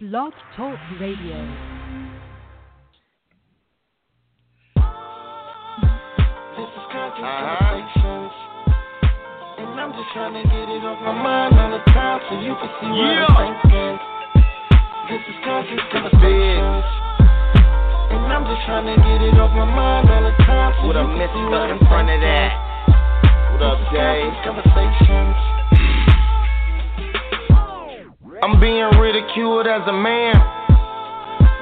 Blog Talk Radio. Conversations. And I'm just trying to get it off my mind all the time so you can see what Yeah. I'm thinking. This is conscious conversations. And I'm just trying to get it off my mind all the time so What you a can see mister what in I'm front of that. What up, This Jay? conversations. I'm being ridiculed as a man.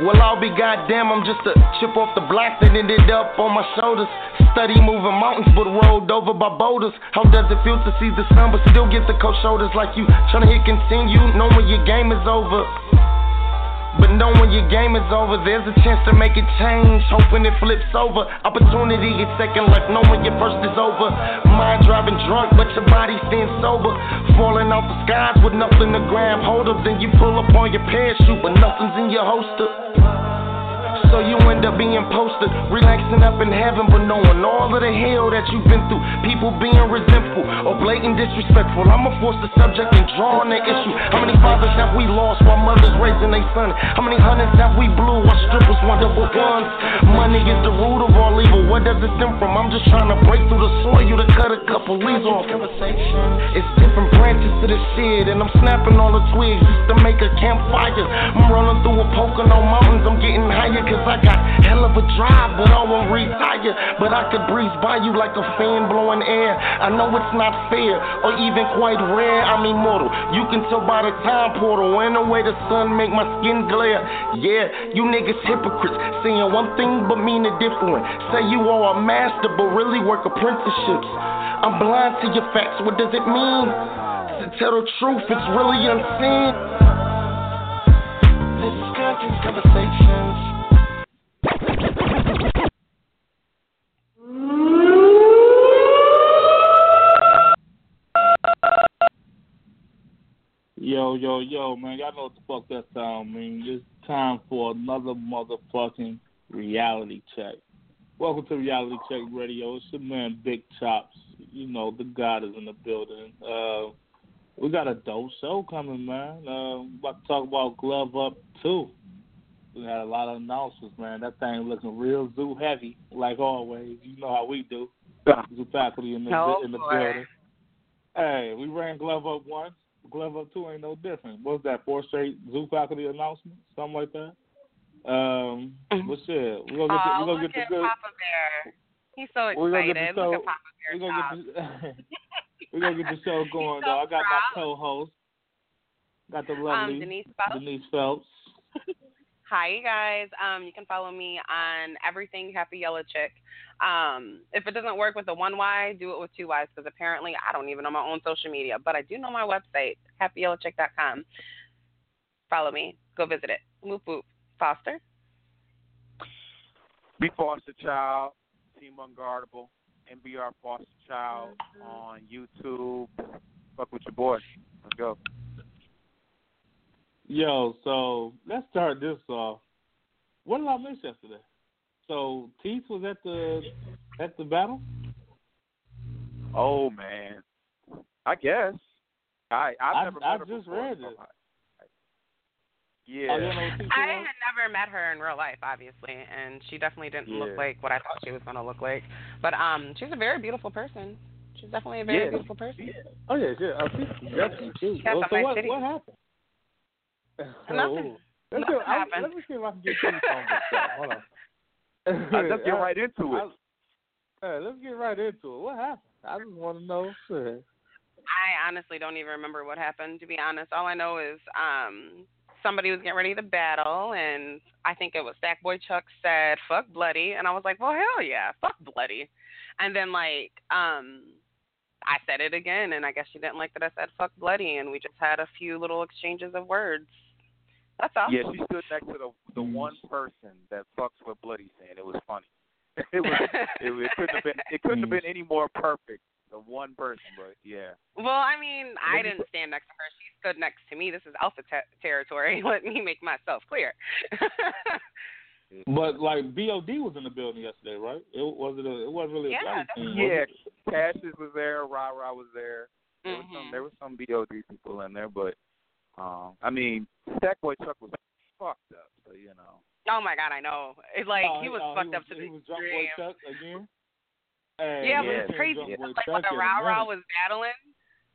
Well, I'll be goddamn, I'm just a chip off the block that ended up on my shoulders. Study moving mountains, but rolled over by boulders. How does it feel to see the sun, but still get the cold shoulders like you? Tryna hit continue, knowing your game is over. But knowing your game is over, there's a chance to make it change. Hoping it flips over. Opportunity is second life, knowing your first is over. Mind driving drunk, but your body staying sober. Falling off the skies with nothing to grab hold of. Then you pull up on your parachute, but nothing's in your holster. So you end up being posted, relaxing up in heaven, but knowing all of the hell that you've been through. People being resentful or blatant disrespectful. I'ma force the subject and draw on the issue. How many fathers have we lost while mothers raising their son? How many hundreds have we blew while strippers want double guns? Money is the root of all evil. Where does it stem from? I'm just trying to break through the soil to cut a couple leaves off. It's different branches to the shit, and I'm snapping all the twigs just to make a campfire. I'm rolling through a Pocono mountains, I'm getting higher cause I got hell of a drive, but I won't retire. But I could breeze by you like a fan blowing air. I know it's not fair or even quite rare. I'm immortal. You can tell by the time portal and the way the sun make my skin glare. Yeah, you niggas hypocrites, saying one thing but mean a different. Say you are a master, but really work apprenticeships. I'm blind to your facts. What does it mean? To tell the truth, it's really unseen. This is conscious conversations. Yo, yo, yo, man, y'all know what the fuck that sound mean. It's time for another motherfucking reality check. Welcome to Reality Check Radio. It's your man Big Chops. You know, the God is in the building. Uh we got a dope show coming, man. Uh about to talk about Glove Up too. We had a lot of announcements, man. That thing looking real zoo heavy, like always. You know how we do. Zoo faculty in the Oh, in the boy. building. Hey, we ran Glove Up once. Glove Up Two ain't no different. What was that? Four straight Zoo faculty announcements, something like that. Um, but shit, we're gonna get Oh, gonna get the good. Papa Bear. He's so We're gonna get excited. the Look at Papa We Bear gonna get the, we gonna get the show going so though. I got my co-host. Got the Um, lovely Denise Phelps. Denise Phelps. Hi, you guys. Um, you can follow me on everything Happy Yellow Chick. Um, if it doesn't work with the one Y, do it with two Y's because apparently I don't even know my own social media, but I do know my website, happyyellowchick.com. Follow me. Go visit it. Whoop whoop. Foster. Be Foster Child, Team Unguardable, NBR Foster Child on YouTube. Fuck with your boy. Let's go. Yo, so let's start this off. What did I miss yesterday? So Teeth was at the at the battle. Oh man, I guess. I I've I- never I met her just before, read it. Yeah. Oh, you don't know what Teeth I had never met her in real life, obviously, and she definitely didn't Yeah. look like what I thought she was going to look like. But um, she's a very beautiful person. She's definitely a very Yeah. beautiful person. Oh yeah, yeah. I think definitely too. Well, so what what happened? Nothing. Oh. Let's Nothing see, I, happened. let me see if I can get Teeth on this. stuff. Hold on. Uh, let's get right into it. I- Hey, let's get right into it. What happened? I just want to know. I honestly don't even remember what happened. To be honest, all I know is um somebody was getting ready to battle, and I think it was Stackboy Chuck said "fuck bloody," and I was like, "Well, hell yeah, fuck bloody," and then like um. I said it again, and I guess she didn't like that I said "fuck bloody," and we just had a few little exchanges of words. That's all. Yeah, she stood next to the the one person that fucks with Bloody saying it was funny. it was it, it couldn't have been it couldn't have been any more perfect. The one person, but yeah. Well, I mean, I me didn't stand next to her. She stood next to me. This is alpha te- territory. Let me make myself clear. But like BOD was in the building yesterday, right? It wasn't. A, it wasn't really a Yeah, bloody team, Yeah, it? Cassius was there, Ra Ra was there. There was some Mhm. there was some BOD people in there, but um I mean Stackboy Chuck was fucked up. So you know. Oh my god, I know. It's like Oh, he was oh, fucked he up was, to the he was drunk boy extreme. Chuck again. Hey, Yeah, but we it's crazy. Drunk It's Boy like when the in a Rah Rah was battling,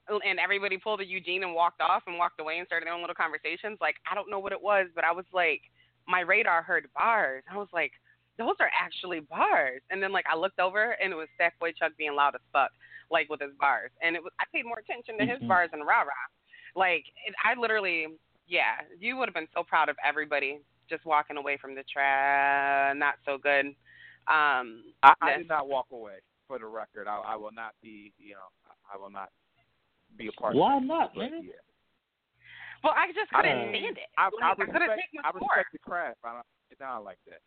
and everybody pulled a Eugene and walked off and walked away and started their own little conversations. Like I don't know what it was, but I was like, my radar heard bars. I was like, those are actually bars. And then like I looked over and it was Stackboy Chuck being loud as fuck, like with his bars. And it was I paid more attention to his Mhm. bars than Rah Rah. Like it, I literally, yeah, you would have been so proud of everybody just walking away from the tra not so good. Um, I, I did not walk away. For the record, I, I will not be. You know, I will not be a part. Why of not, that. But, man? yeah. well, I just I couldn't don't- stand it. I, Like, I I couldn't respect. take much I more. respect the craft. I don't. It's not like that.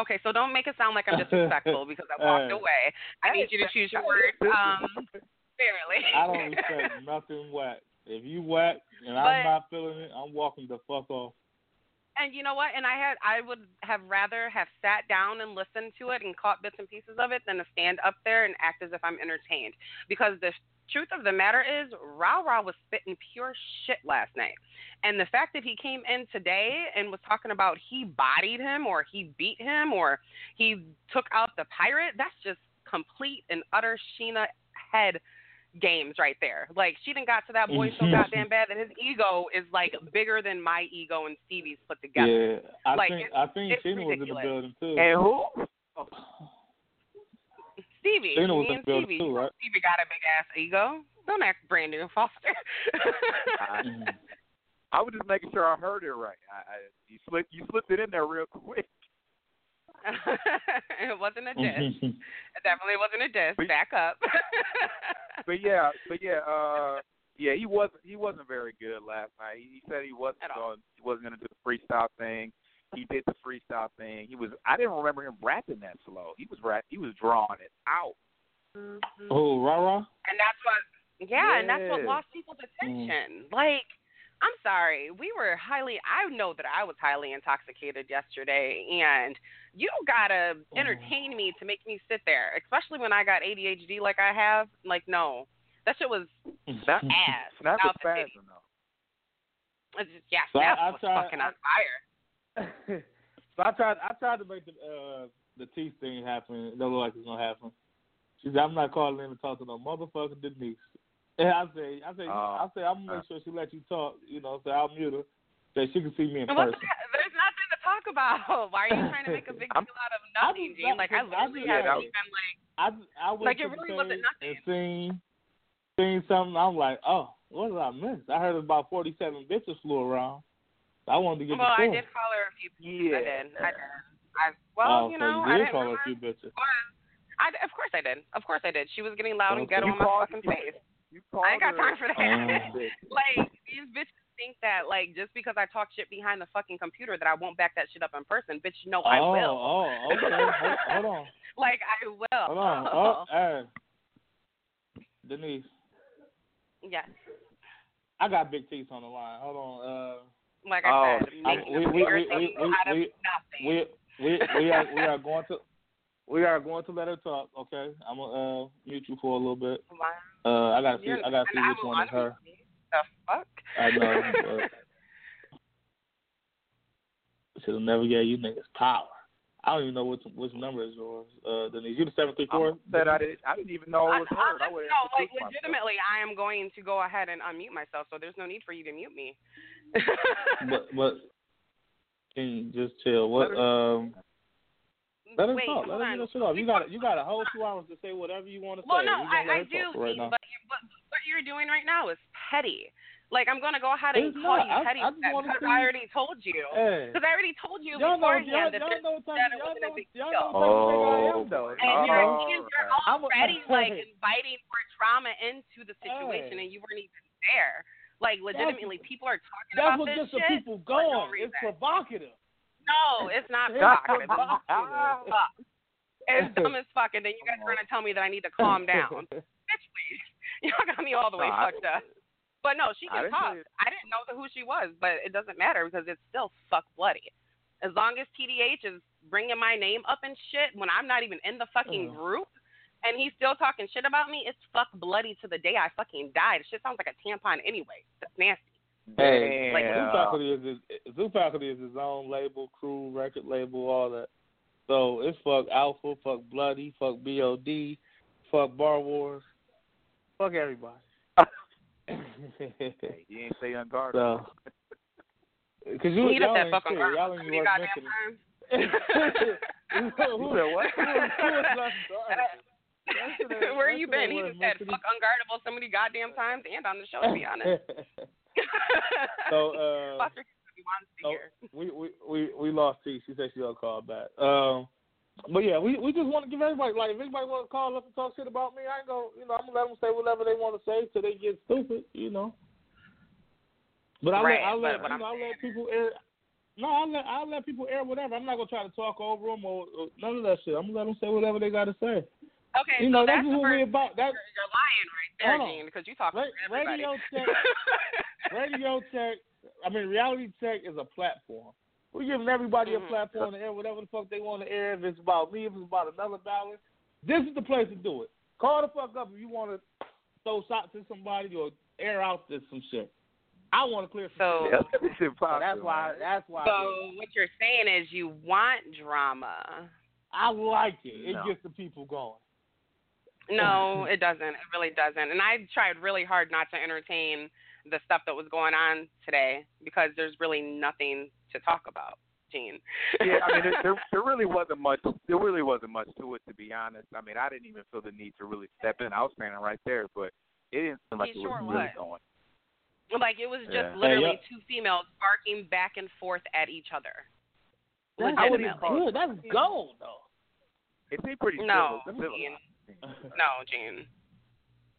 Okay, so don't make it sound like I'm disrespectful because I walked away. I need you to choose your words um, fairly. I don't respect nothing whack. If you whack and But- I'm not feeling it, I'm walking the fuck off. and you know what? And I had I would have rather have sat down and listened to it and caught bits and pieces of it than to stand up there and act as if I'm entertained. Because the truth of the matter is, Rao Rao was spitting pure shit last night. And the fact that he came in today and was talking about he bodied him or he beat him or he took out the pirate, that's just complete and utter Sheena head games right there. Like she done got to that boy so goddamn bad that his ego is like bigger than my ego and Stevie's put together. Yeah, I Like, think it's- I think it's Sheena was in the building too. And who? Stevie, Sheena was in the building Stevie. too, right? Stevie got a big ass ego. Don't act Brandon Foster. I, Mhm. I was just making sure I heard it right. I, I, you slipped. You slipped it in there real quick. it wasn't a diss. Mhm. It definitely wasn't a diss. But- Back up. But yeah, but yeah, uh, yeah, he wasn't. He wasn't very good last night. He, he said he wasn't going. He wasn't going to do the freestyle thing. He did the freestyle thing. He was. I didn't remember him rapping that slow. He was rap. He was drawing it out. Oh, rah rah. And that's what, yeah, and that's what lost people's attention. Like, I'm sorry, we were highly. I know that I was highly intoxicated yesterday, and you don't gotta entertain me to make me sit there, especially when I got ADHD like I have. Like, no, that shit was Snap, ass. snap out is the titty. spasm though. It's just, yeah, So I- I was tried- fucking I- on fire. so I tried I tried to make the uh the teeth thing happen. It don't look like it's gonna happen. She said I'm not calling in to talk to no motherfucking Denise. And I say I say Oh. I say I'm gonna make sure she let you talk. You know, so I'll mute her so she can see me in And person. There's nothing to talk about. Why are you trying to make a big deal out of nothing, just- Gene? Like, I I literally just- haven't yeah, even, like, I I went Like, it really wasn't nothing. and seen seen something. I'm like, oh, what did I miss? I heard about 47 bitches flew around. I wanted to get well, the I did call her a few people. I Yeah. did. I did. I, well, oh, you so know, you I did didn't call her a few bitches. I, of course I did. Of course I did. She was getting loud oh, and Okay. ghetto You in my fucking face. You called I ain't got her- time for that. Oh. like these bitches think that like just because I talk shit behind the fucking computer that I won't back that shit up in person. Bitch, no, I oh, will. oh, okay. hold, hold on. Like I will. Hold on. Oh, hey. Denise, Yes. I got big teeth on the line. Hold on. Uh, Like I Oh, said, I- making we- a we- bigger we- thing we- out we- we we we are we are going to we are going to let her talk. Okay, I'm gonna uh, mute you for a little bit. Uh, I gotta see You're- I gotta see and which one is her. unmuted. The fuck? I know. But should have never gave you niggas power. I don't even know which which number is yours. Uh, Denise, you the seven three four. Said I didn't. I didn't even know it was I- her. I- I would no, like legitimately, I am going to go ahead and unmute myself, so there's no need for you to mute me. But but can you just chill. What um. Let her Wait, talk. Let hold on. get her shit off. You got you got a whole two hours to say whatever you want to Well, say. no, We gonna let I, I do, right Dean, now. but you, but what you're doing right now is petty. Like I'm gonna go ahead and It's call not. you petty I just because see- I already told you. Hey. Because I already told you Y'all know, y'all, beforehand that, y'all this, know what that of, it y'all wasn't know, a big y'all deal. know what type of nigga I Oh, am, though. And you're, Oh, and you're right. I'm a- already like Hey. inviting more drama into the situation, Hey. and you weren't even there. Like legitimately, people are talking That's about what this gets the people going. it's provocative. No, it's not provocative. It's dumb as fuck, and then you guys are gonna tell me that I need to calm down. Bitch, please. Y'all got me all the way fucked up. But no, she I can didn't talk. I didn't know who she was, but it doesn't matter because it's still fuck bloody. As long as TDH is bringing my name up and shit when I'm not even in the fucking group, and he's still talking shit about me, it's fuck bloody to the day I fucking die. The shit sounds like a tampon anyway. That's nasty. Hey, Like- Zoo Faculty is his, Zoo Faculty is his own label, crew, record label, all that. So it's fuck Alpha, fuck Bloody, fuck BOD, fuck Bar Wars, fuck everybody. Hey, you ain't say unguarded. so, cause you, He just y'all said ain't fucking shit. Y'all ain't many worth mentioning. who, who, said what? Who, is- who is not guarded? That shit ain't- Where that you been? He just said fuck unguardable so many goddamn times and on the show to be honest. So uh, Foster he wants to so we, we we we lost T. She said she'll call back. Um, but yeah, we we just want to give everybody like if anybody want to call up and talk shit about me, I ain't gonna you know I'm gonna let them say whatever they want to say till they get stupid, you know. But I Right, let I but let you know, I let people air. No, I let I let people air whatever. I'm not gonna try to talk over them or, or none of that shit. I'm gonna let them say whatever they gotta say. Okay, you know so that's that's what we first about. That you're, you're lying right there, Gene, because you talk Ra- to everybody. radio check. Radio Tech, I mean, Reality Check is a platform. We're giving everybody Mhm. a platform to air whatever the fuck they want to air. If it's about me, if it's about another ballot, this is the place to do it. Call the fuck up if you want to throw shots at somebody or air out this some shit. I want to clear some So- shit. Yeah, So that's why. That's why. I, do it. So what you're saying is you want drama. I like it. It No. gets the people going. No, it doesn't. It really doesn't. And I tried really hard not to entertain the stuff that was going on today because there's really nothing to talk about, Gene. yeah, I mean, there, there there really wasn't much. There really wasn't much to it, to be honest. I mean, I didn't even feel the need to really step in. I was standing right there, but it didn't seem like You it sure was really was. going. like it was just Yeah. literally Hey, two females barking back and forth at each other. That's Legitimately. good. That's gold though. It seemed pretty No, civil- civilized. Gene. No, Gene.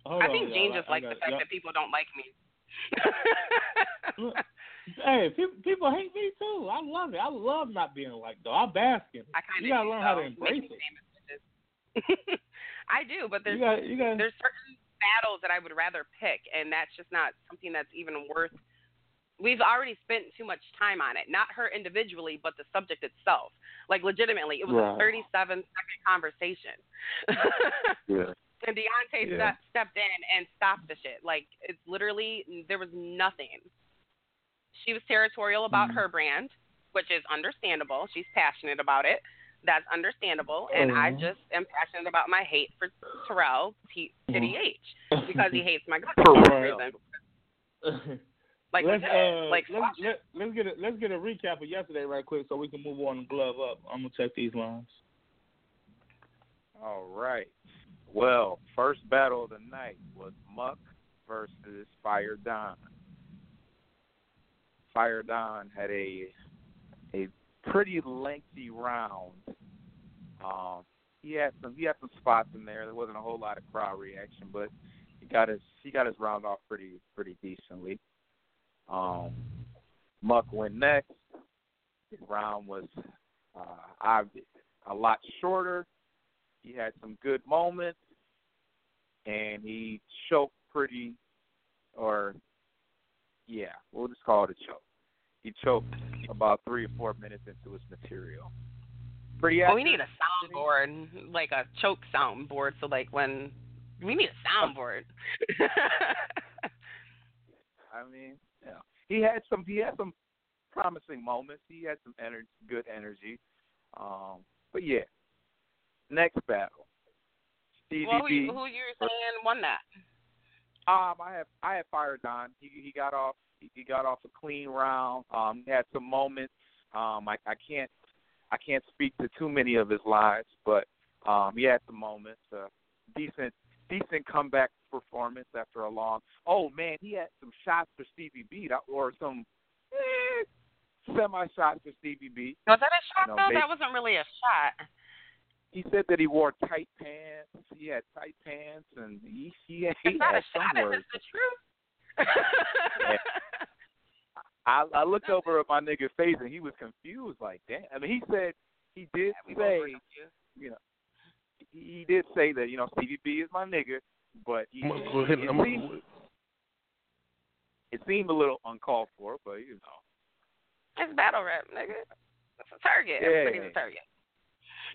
Hold I on, think Gene y'all. just likes the fact y'all- that people don't like me. Look, hey, people, people hate me too. I love it. I love not being liked though. I bask in it. I kind of You gotta learn how to embrace it. I do, but You there's got, you got. there's certain battles that I would rather pick, and that's just not something that's even worth. We've already spent too much time on it. Not her individually, but the subject itself. Like legitimately, it was Right. a 37 second conversation. Yeah. And Deontay Yeah. step, stepped in and stopped the shit. Like it's literally there was nothing. She was territorial about Mhm. her brand, which is understandable. She's passionate about it. That's understandable. And I Mhm. just am passionate about my hate for Terrell T- Titty. H because he hates my guts For for some reason. Like let's uh, like let's, let, let's get a let's get a recap of yesterday right quick so we can move on and glove up. I'm gonna check these lines. All right. Well, first battle of the night was Muck versus Fire Don. Fire Don had a a pretty lengthy round. Um, he had some he had some spots in there. There wasn't a whole lot of crowd reaction, but he got his he got his round off pretty pretty decently. Um, Muck went next. His round was uh, a lot shorter. He had some good moments, and he choked pretty, or yeah, we'll just call it a choke. He choked about three or four minutes into his material. Pretty. Well, we need a soundboard, like a choke soundboard. So like when we need a soundboard. I mean, yeah, he had some. He had some promising moments. He had some energy, good energy. Um, but yeah, next battle. Stevie well, who, B. who you saying won that? Um, I have I have fired Don. He he got off he, he got off a clean round. Um, he had some moments. Um, I I can't I can't speak to too many of his lives, but um, he had some moments. Uh, decent decent comeback performance after a long. Oh man, he had some shots for Stevie B that, or some eh, semi shots for Stevie B. Was that a shot No, though? they- That wasn't really a shot. He said that he wore tight pants. He had tight pants, and he he, had- he It's not had a shot. some words. just the truth. I, I looked over at my nigga's face and he was confused. Like, damn. I mean, he said he did say, you know, he did say that you know Stevie B is my nigga, but he, I'm gonna go ahead. it, I'm seemed, gonna, it seemed a little uncalled for, but you know, It's battle rap, nigga. It's a target. Yeah. Everybody's a target.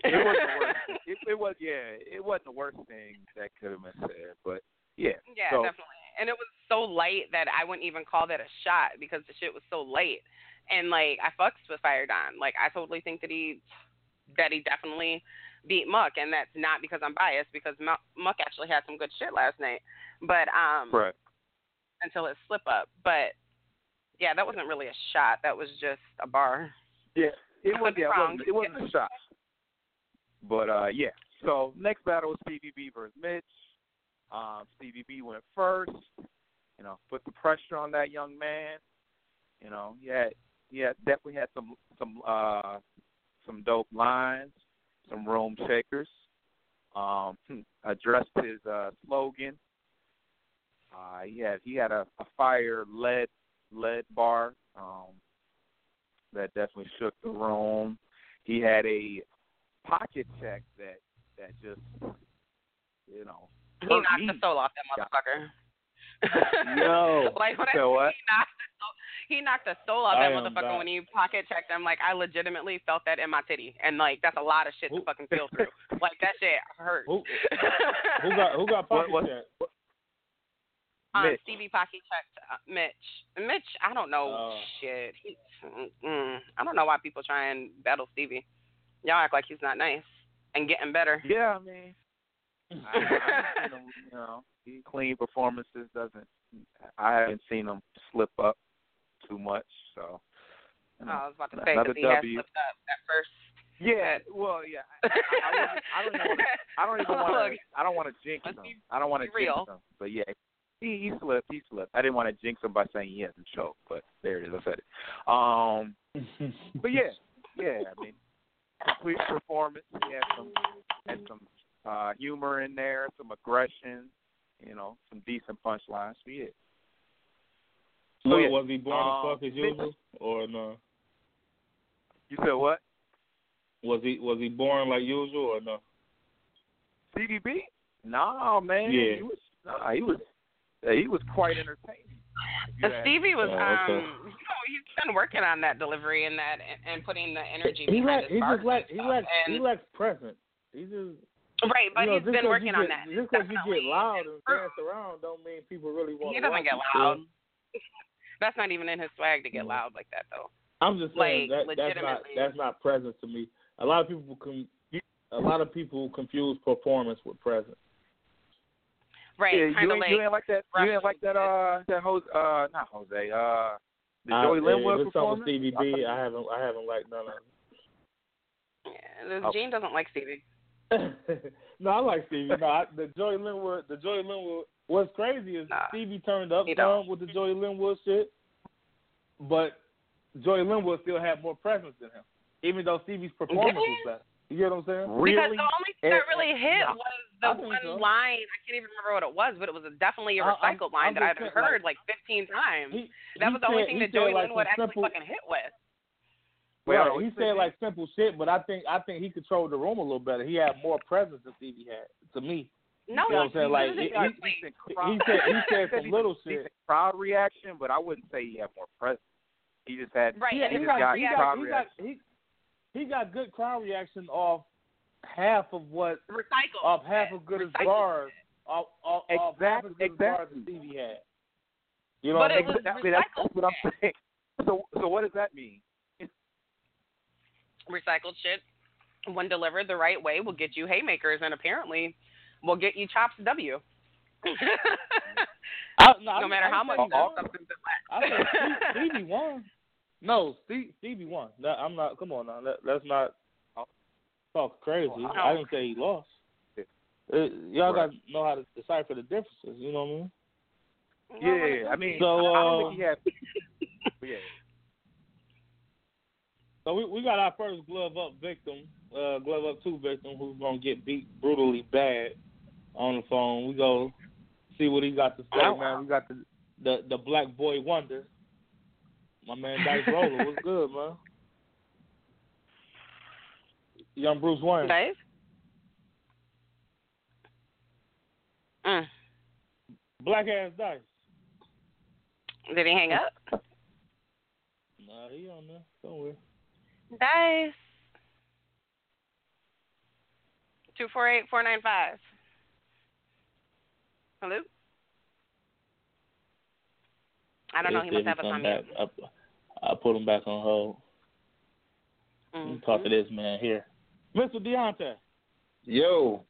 it wasn't the worst. It, it was yeah, it wasn't the worst thing that could have been said, but yeah. Yeah, so, definitely. and it was so light that I wouldn't even call that a shot because the shit was so light. And like I fucks with Fire Don. Like I totally think that he that he definitely beat Muck, and that's not because I'm biased because Muck, actually had some good shit last night. But um, Right. until his slip up. But yeah, that wasn't really a shot. That was just a bar. Yeah, it was. Yeah, it wrong. wasn't, it wasn't a shot. But uh, yeah. So next battle was Stevie B versus Mitch. Um, Stevie B went first. You know, put the pressure on that young man. You know, he had he had definitely had some some uh some dope lines, some room shakers. Um, addressed his uh slogan. Uh, he had he had a, a fire lead lead bar. Um, that definitely shook the room. He had a pocket check that that just you know He knocked me. the soul off that motherfucker. Yo, like when I so what? he knocked the soul, he knocked the soul off I that am motherfucker back. when he pocket checked him. Like I legitimately felt that in my titty, and like that's a lot of shit to fucking feel through. like that shit hurt. Who who got who got What- pocket what- check? um, Mitch. Stevie Pocky checked uh, Mitch. Mitch, I don't know Oh. shit. He, mm, I don't know why people try and battle Stevie. Y'all act like he's not nice and getting better. Yeah, I mean, I, I haven't seen him. You know, clean performances doesn't. I haven't seen him slip up too much. So. you Oh, know, I was about to say because he has slipped up at first. Yeah, well, yeah. I, I, I, don't even want to. I don't even want to. I don't want to jinx him. I don't want to jinx him. But yeah, he he slipped. He slipped. I didn't want to jinx him by saying he hasn't choked, but there it is. I said it. Um, but yeah, yeah. I mean, complete performance. He had some had some uh humor in there, some aggression. You know, some decent punchlines. So yeah. So So, yeah. was he born Um, to fuck as usual or no? You said what? Was he was he born like usual or no? CDB? Nah, man. Yeah. He was. Nah, he was. He was quite entertaining. Uh, Stevie was, Oh, okay. um, you know, he's been working on that delivery and that, and, and putting the energy He behind lack, his he bars just lack, he stuff. lack, and, he lacks presence. He just right, but you know, he's just been 'cause working you on that. Just because you get loud and dance around, don't mean people really want to. He doesn't watch get loud. That's not even in his swag to get loud like that, though. I'm just saying Like, that that's not that's not presence to me. A lot of people can a lot of people confuse performance with presence. Right, yeah, you ain't, like you ain't like that. You ain't like that. Uh, that Jose. Uh, not Jose. Uh, the I- Joey if Linwood it's something performance. with Stevie B, I haven't I haven't liked none of them. yeah, Oh. Gene doesn't like Stevie. It. no, I like Stevie. No, I, the Joey Linwood, the Joey Linwood. What's crazy is Nah, Stevie turned up he with the Joey Linwood shit, but Joey Linwood still had more presence than him, even though Stevie's performance was better. You get what I'm saying? Really? Because the only thing that Eh, really hit nah, was I the one so. line. I can't even remember what it was, but it was a, definitely a I- I'm- recycled I'm line that I've heard like 15 times. He, that he was the only said- thing that said, Joey like, Linwood actually simple- fucking hit with. Well, right. He said like simple shit, but I think I think he controlled the room a little better. He had more presence than Stevie had. To me, No, You know what I'm saying? Like, he, he- he- he said he said said some little shit. crowd reaction, but I wouldn't say he had more presence. He just had. Right, Yeah, and he his just got he crowd got, he reaction. got he he got good crowd reaction off half of what recycled. off half of good as bars off off, off half Exact- as good as bars exactly. that Stevie had. You know But what I it mean? was Exactly, that's, that's what I'm saying. So, so what does that mean? Recycled shit, when delivered the right way, will get you haymakers, and apparently, will get you chops W. I, no, no I- matter I how say much he that won. substance is I lacks. said Steve- Stevie won. No, Steve, Stevie won. That, I'm not. Come on now. Let, let's not talk crazy. Oh, I didn't say he lost. Uh, y'all Right. got to know how to decipher the differences. You know what I mean? Yeah, I mean, So, I don't uh, think he had. yeah. So we we got our first glove up victim, uh, glove up two victim, who's gonna get beat brutally bad on the phone. We go see what he got to say, Oh, man. We got the the the black boy wonder, my man Dice Roller. What's good, man? Young Bruce Wayne. Dave? Mm. Black ass Dice. Did he hang up? Nah, he on there somewhere. Dice. Two four eight four nine five. Hello. I don't know. He must have us come on mute. I, I put him back on hold. Let me Talk to Mhm. this man here, Mr. Deontay. Yo,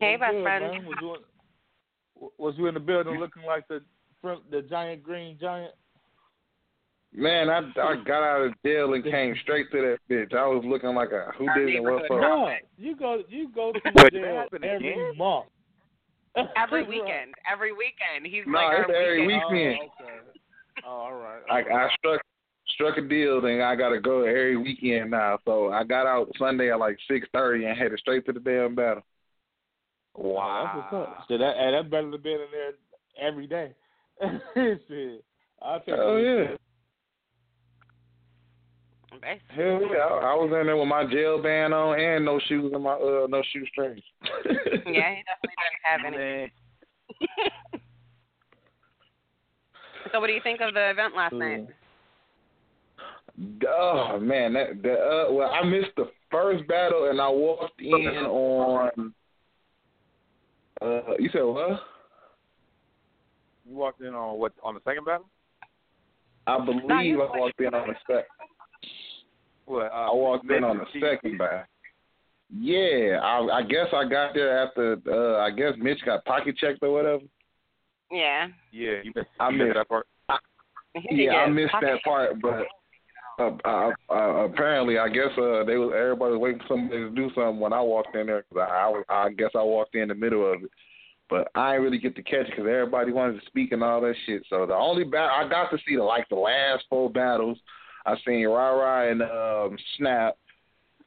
Hey, What's best good, friend. Man? Was, you in, was you in the building looking like the the giant green giant? Man, I I hmm. got out of jail and came straight to that bitch. I was looking like a who did it neighborhood what for. No, you go you go to jail that happened every again? month. Every weekend. Every weekend. He's No, like it's our every weekend. weekend. Oh, okay. Oh, all right. I I struck struck a deal, then I gotta go every weekend now. So I got out Sunday at like six thirty and headed straight to the damn battle. Wow, that's what's up. So that hey, that's better than being in there every day. Shit. I'll take Oh it. yeah. Basically. Hell yeah, I, I was in there with my jail band on and no shoes and my uh no shoe strings. Yeah, he definitely didn't have any. So, what do you think of the event last night? Oh man, that the uh, well, I missed the first battle and I walked in on. Uh, you said what? you walked in on what on the second battle? I believe you- I walked in on the sec. What? Uh, I walked in on the Mitch- second battle. Yeah, I, I guess I got there after. Uh, I guess Mitch got pocket checked or whatever. Yeah. Yeah, you missed, I you missed missed- that part. Yeah, I missed that part, but uh, uh, uh, apparently, I guess uh, they was everybody was waiting for somebody to do something when I walked in there because I, I, I guess I walked in the middle of it, but I didn't really get to catch it because everybody wanted to speak and all that shit. So the only battle I got to see the like the last four battles, I seen Ra Ra and um, Snap.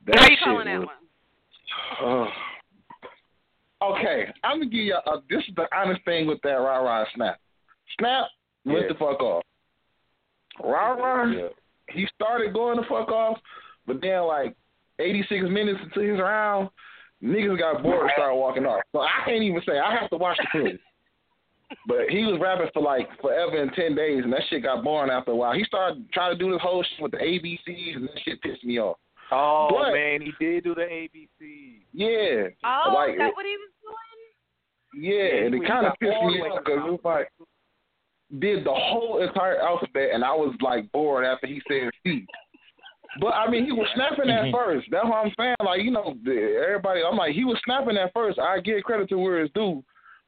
That How you shit calling that was- one? uh, okay, I'm gonna give you. Uh, this is the honest thing with that Ra Ra and Snap. Snap went Yeah. the fuck off. Ra Ra Yeah. he started going the fuck off, but then like 86 minutes into his round, niggas got bored and started walking off. So I can't even say I have to watch the footage. But he was rapping for like forever and ten days, and that shit got boring after a while. He started trying to do this whole shit with the ABCs, and that shit pissed me off. Oh But- man, he did do the ABCs. Yeah, Oh, like is that what he was doing? yeah, and it kind of pissed me off because it was like did the whole entire alphabet, and I was like bored after he said C. But I mean, he was snapping at Mhm. first. That's what I'm saying. Like you know, everybody. I'm like, he was snapping at first. I give credit to where it's due,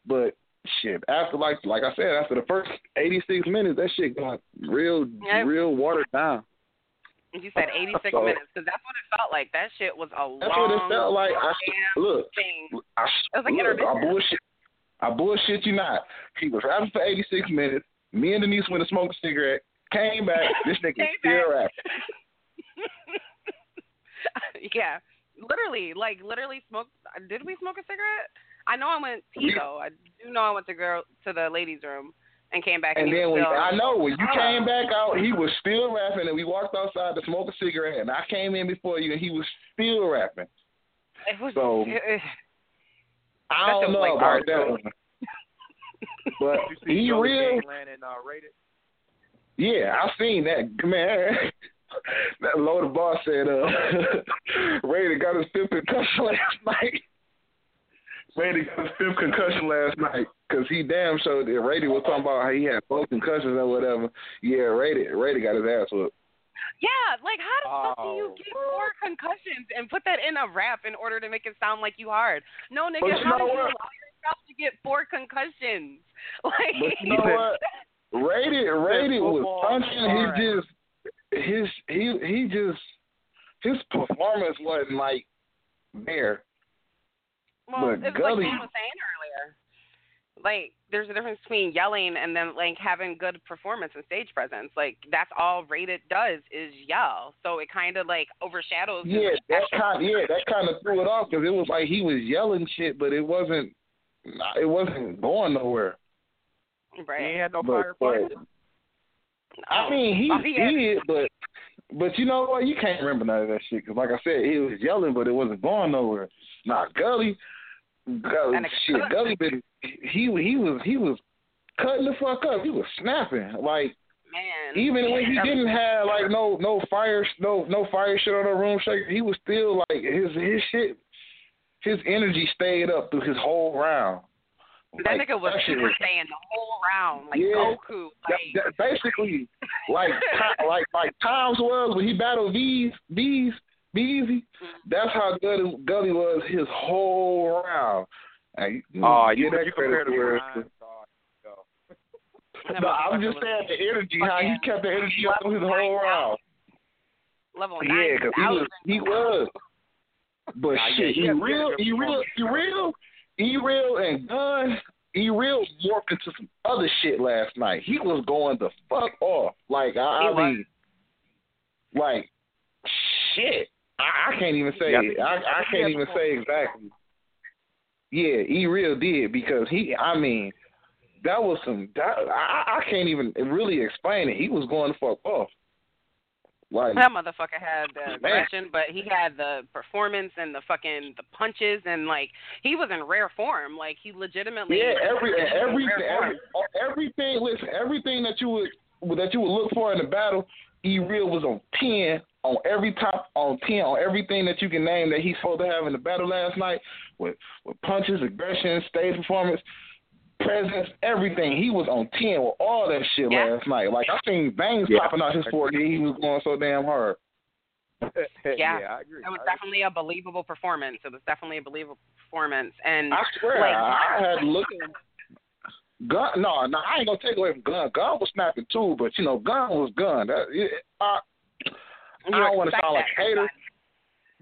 but shit, after like like I said, after the first 86 minutes, that shit got real Yeah. real watered down. You said 86 So- minutes because that's what it felt like. That shit was a That's long what it felt like. I, look, thing. I, It was like look, I bullshit. I bullshit you not. He was rapping for 86 minutes. Me and Denise went to smoke a cigarette. Came back. This nigga still rapping. yeah, literally, like literally smoked. Did we smoke a cigarette? I know I went pee though. I do know I went to girl to the ladies' room and came back. And he then when still, I know when you came back out, he was still rapping, and we walked outside to smoke a cigarette. And I came in before you, and he was still rapping. It was. so- it- it- I don't know was like about art that show. one, but You see he Joey real. And uh, rated. Yeah, I seen that man. that loaded boss said, uh, Raider got his fifth concussion last night. Raider got his fifth concussion last night because he damn showed that Raider was talking about how he had four concussions or whatever. Yeah, Raider, Raider got his ass whooped. yeah, like how the fuck do you Oh. get four concussions and put that in a rap in order to make it sound like you hard? No, nigga, But you how know did you what? allow yourself to get four concussions? Like, But you know what? Rated, Rated was punching. He just, his, he, he just, his performance wasn't like there. Well, But it's like Gully- Dan was saying earlier. Like, there's a difference between yelling and then like having good performance and stage presence. Like, that's all Rated does is yell. So it kind of like overshadows. Yeah, that kind, yeah, that kind of threw it off because it was like he was yelling shit, but it wasn't, it wasn't going nowhere. Right. ain't had no But, fire but. I oh. mean, he Oh, yeah. did, but but you know what? You can't remember none of that shit because, like I said, he was yelling, but it wasn't going nowhere. Nah, Gully, Gully, That shit. Gully been he he was he was cutting the fuck up. He was snapping like. Man. Even when he didn't have like no no fire no no fire shit on the room shaker, he was still like his his shit his energy stayed up through his whole round. That Like, nigga was Super Saiyan the whole round, like Yeah. Goku. Like, that basically like like like Times was when he battled these V's Beezy. Mm-hmm. That's how good Gully was his whole round. And you, Oh, give you, that you credit compare the where grind. it's- go. that No, I'm just saying the energy, how he kept the energy up his whole 9,000. round. level Yeah, because he was he was. But Nah, shit, he he real, good he real, he real, he real, and Gun, he real morphed into some other shit last night. He was going the fuck off. Like I, I mean, like shit. I, I can't even say. Yeah, I it. I, I I think he can't even say exactly. Yeah, he real did because he. I mean, that was some. That, I, I can't even really explain it. He was going the fuck off. Like That motherfucker had the Man. but he had the performance and the fucking the punches and like he was in rare form. Like he legitimately Yeah, every was every every everything. Listen, everything that you would that you would look for in the battle, E Real was on ten on every top on ten on everything that you can name that he's supposed to have in the battle last night with with punches, aggression, stage performance, presence, everything. He was on ten with all that shit Yeah. last night. Like I seen veins Yeah. popping out his forehead. He was going so damn hard. Yeah. I agree. It was I definitely a believable performance. It was definitely a believable performance. And I swear, like, I, I had looking. look Gun. No, no, I ain't gonna take away from Gun. Gun was snapping too, but you know, Gun was Gun. That, it, I, you I don't want to sound like a hater.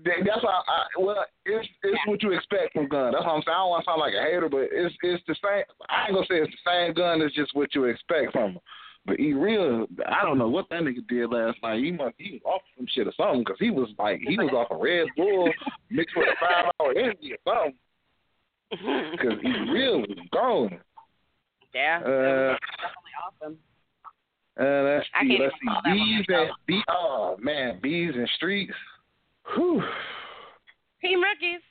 That's why. I, well, it's it's Yeah. what you expect from Gun. That's what I'm saying. I don't want to sound like a hater, but it's it's the same. I ain't gonna say it's the same Gun. It's just what you expect from him. But he real, I don't know what that nigga did last night. He must he was off some shit or something because he was like he was off a Red Bull mixed with a five hour energy or something. Because he real was gone. yeah, Uh, was definitely awesome. Uh, let's I see. Let's that see. Bees and be oh man, bees and streets. Whew. Team rookies.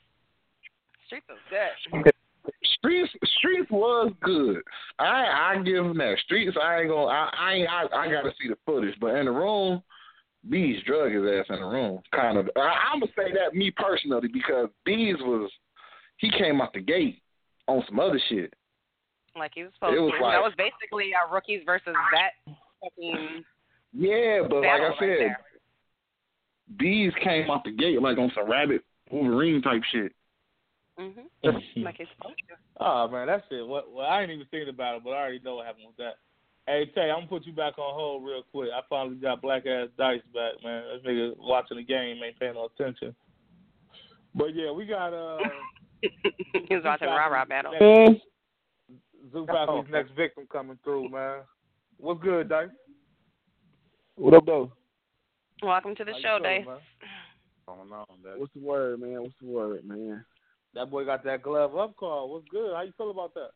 Streets was good. Streets Streets was good. I I give him that. Streets I ain't gonna I I ain't, I, I gotta see the footage, but in the room, Bees drug his ass in the room. Kind of. I, I'm gonna say that me personally because Bees was he came out the gate on some other shit. Like he was supposed It was to. like- that was basically a rookies versus vet fucking Yeah, but like I right said, there. Bees came out the gate like on some rabbit Wolverine type shit. Mhm. Mm-hmm. Like he's supposed to. Oh man, that's it. What? Well, I ain't even thinking about it, but I already know what happened with that. Hey Tay, I'm gonna put you back on hold real quick. I finally got black ass dice back, man. This nigga watching the game ain't paying no attention. But yeah, we got uh he was watching Rah Rah battle. Zoo Family's next victim coming through, man. What's good, Dice? What up, though? Welcome to the How show, feeling, Dave. Going on, What's the word, man? What's the word, man? That boy got that glove up call. What's good? How you feel about that?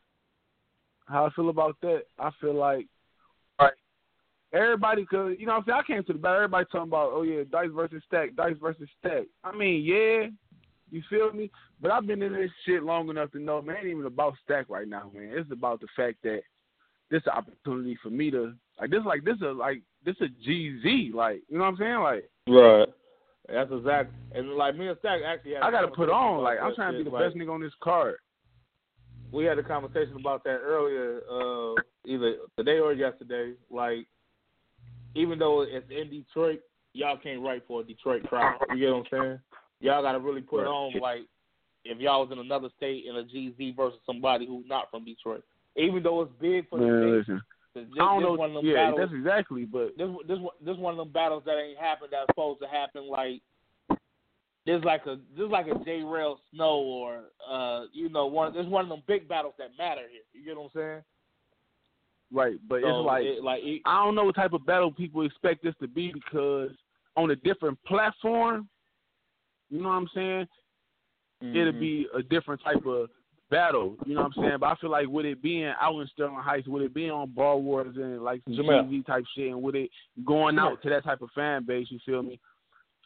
How I feel about that? I feel like right. everybody, cause you know, what I'm saying I came to the battle. Everybody talking about, oh yeah, dice versus stack, dice versus stack. I mean, yeah, you feel me? But I've been in this shit long enough to know, man, it ain't even about stack right now, man. It's about the fact that this an opportunity for me to like this, like this is like this a GZ, like you know what I'm saying, like. Right. That's exact. And like me and Stack actually I gotta put on. Like I'm trying to be the like, best nigga on this card. we had a conversation about that earlier, uh, either today or yesterday. Like, even though it's in Detroit, y'all can't write for a Detroit crowd. You get what I'm saying? Y'all got to really put Right. on like if y'all was in another state in a GZ versus somebody who's not from Detroit. Even though it's big for the Man, state, listen, this, I don't this know. one of them Yeah, battles, that's exactly. But this this one- this one of them battles that ain't happened that's supposed to happen like there's like a there's like a J Rail Snow or uh you know one there's one of them big battles that matter here. You get what I'm saying? right, but So it's like it, like it, I don't know what type of battle people expect this to be because on a different platform, you know what I'm saying? It'll mhm. be a different type of battle. You know what I'm saying? But I feel like with it being out in Sterling Heights, with it being on Bar Wars and like some TV type shit, and with it going out to that type of fan base, you feel me?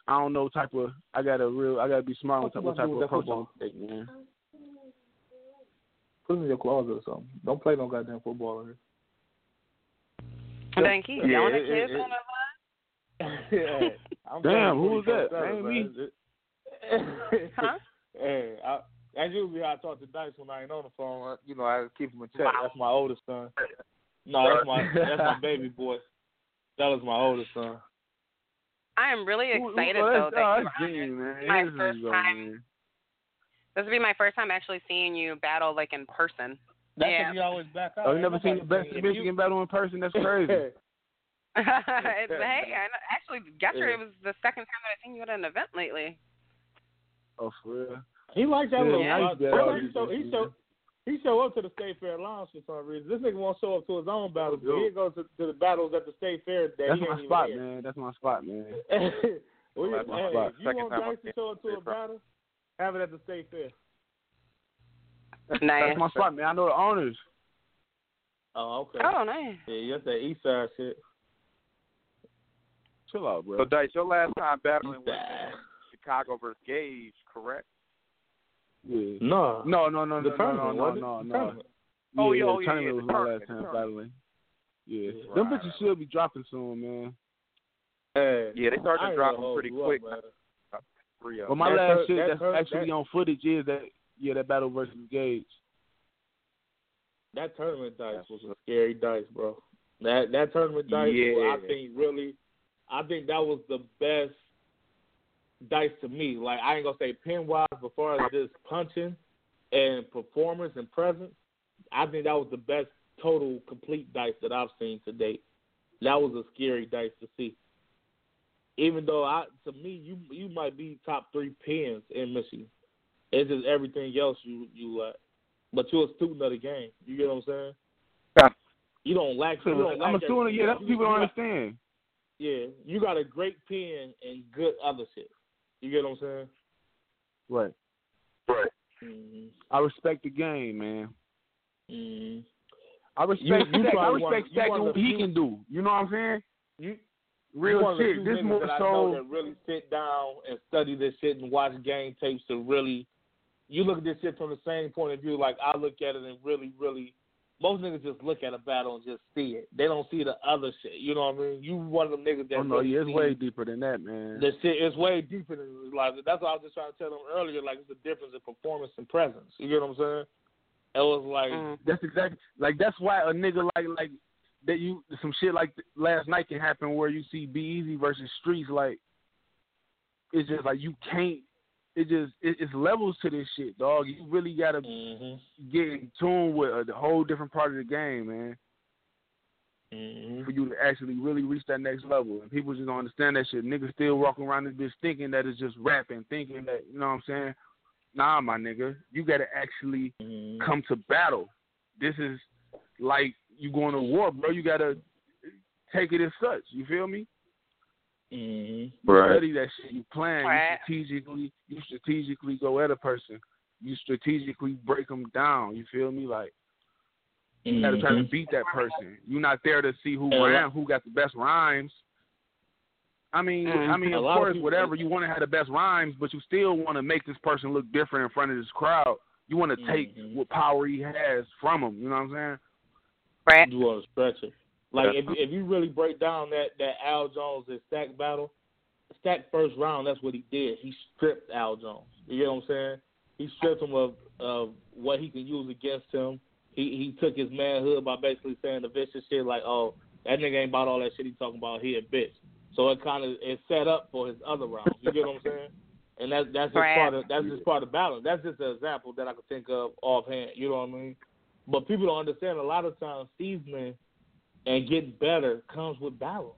I don't know type of. I gotta real. I gotta be smart on What type, you what type gonna of approach I'm taking, man. put it in your closet or something. Don't play no goddamn football in And then keep Yeah, yelling it- it- it- on the line. here. yeah. Damn, playing who was that? Ain't me. Huh? hey, I, hey, That's usually how I talk to Dice when I ain't on the phone. You know, I keep him in check. Wow. That's my oldest son. No, that's my that's my baby boy. That was my oldest son. I am really Who- who- excited oh, though that's- that oh, you that's were Gene, man. My This first time. man. This will be my first time actually seeing you battle like in person. That's Yeah. what he always back out. Oh, you never seen the nobody best seen- if Michigan battle in person? That's crazy. It's- hey, I know- actually, Getcher, Yeah. it was the second time that I've seen you at an event lately. oh, for real. He likes that Yeah, little. yeah, he's he, better. show, he show he show up to the state fair lounge for some reason. This nigga won't show up to his own battles, but he goes to, to the battles at the state fair that That's he my spot, even man. That's my spot, man. well, oh, That's you, my hey, spot. if you Second want time Dice to show up to a battle, have it at the state fair. Nice. That's my spot, man. I know the owners. Oh, okay. Oh, nice. Yeah, that's that east side shit. Chill out, bro. So Dice, your last time battling was. Chicago versus Gage, correct? Yeah. No. No, no, no, The no, no, no, tournament, no, wasn't it? no, The no. tournament. Oh, yeah, yeah, oh, the yeah, tournament yeah, was the my last tournament, time the battling. Yeah, Right, them bitches right. should be dropping soon, man. Hey, Yeah, they started I to ain't drop gonna them hold pretty you up, quick. man. Three of But them. my That last hurt- shit that that's hurt- actually that- on footage is that yeah, that battle versus Gage. That tournament dice was a scary dice, bro. That that tournament dice, Yeah. I think really, I think that was the best dice to me. Like I ain't gonna say pin wise, but far as just punching and performance and presence, I think that was the best total complete dice that I've seen to date. That was a scary dice to see. Even though I, to me, you you might be top three pins in Michigan. It's just everything else you you like. But you're a student of the game. You get what I'm saying? Yeah. You don't lack. You don't lack I'm that- assuming, yeah, that's what people don't understand. Yeah, you got a great pen and good other shit. You get what I'm saying? Right. Right. Mm-hmm. I respect the game, man. Mm-hmm. I respect You- you Stack. I probably one- respect you Stack and what he few- can do. You know what I'm saying? You Real you one of the shit. This more that I so. know that really sit down and study this shit and watch game tapes to really. You look at this shit from the same point of view. Like I look at it and really, really. Most niggas just look at a battle and just see it. They don't see the other shit. You know what I mean? You one of them niggas that Oh no, really yeah, it's way deeper than that, man. the shit is way deeper than like that's what I was just trying to tell them earlier. Like it's a difference in performance and presence. You get what I'm saying? It was like Mm. That's exactly like that's why a nigga like like that you some shit like last night can happen where you see Be Easy versus Streets like it's just like you can't. It just it, it's levels to this shit, dog. You really gotta mhm, get in tune with a, the whole different part of the game, man, mhm. for you to actually really reach that next level. And people just don't understand that shit. Niggas still walking around this bitch thinking that it's just rapping, thinking that you know what I'm saying. Nah, my nigga, you gotta actually Mhm. come to battle. This is like you going to war, bro. You gotta take it as such. You feel me? Mhm. You Study that shit. You plan. Right. You strategically. You strategically go at a person. You strategically break them down. You feel me? Like you gotta try to Mhm. beat that person. You're not there to see who And ran, who got the best rhymes. I mean, Mm. I mean, of lot of course, people- whatever you want to have the best rhymes, but you still want to make this person look different in front of this crowd. You want to take Mhm. what power he has from him. You know what I'm saying? Right. You want to stretch it. Like if if you really break down that that Al Jones and Stack battle, Stack first round, that's what he did. He stripped Al Jones. You get what I'm saying? He stripped him of of what he can use against him. He he took his manhood by basically saying the vicious shit like, oh, that nigga ain't about all that shit he talking about. He a bitch. So it kind of it set up for his other rounds. You get what I'm saying? And that's that's just Right. part of that's just part of balance. That's just an example that I could think of offhand. You know what I mean? But people don't understand. A lot of times, seasoning and getting better comes with battle.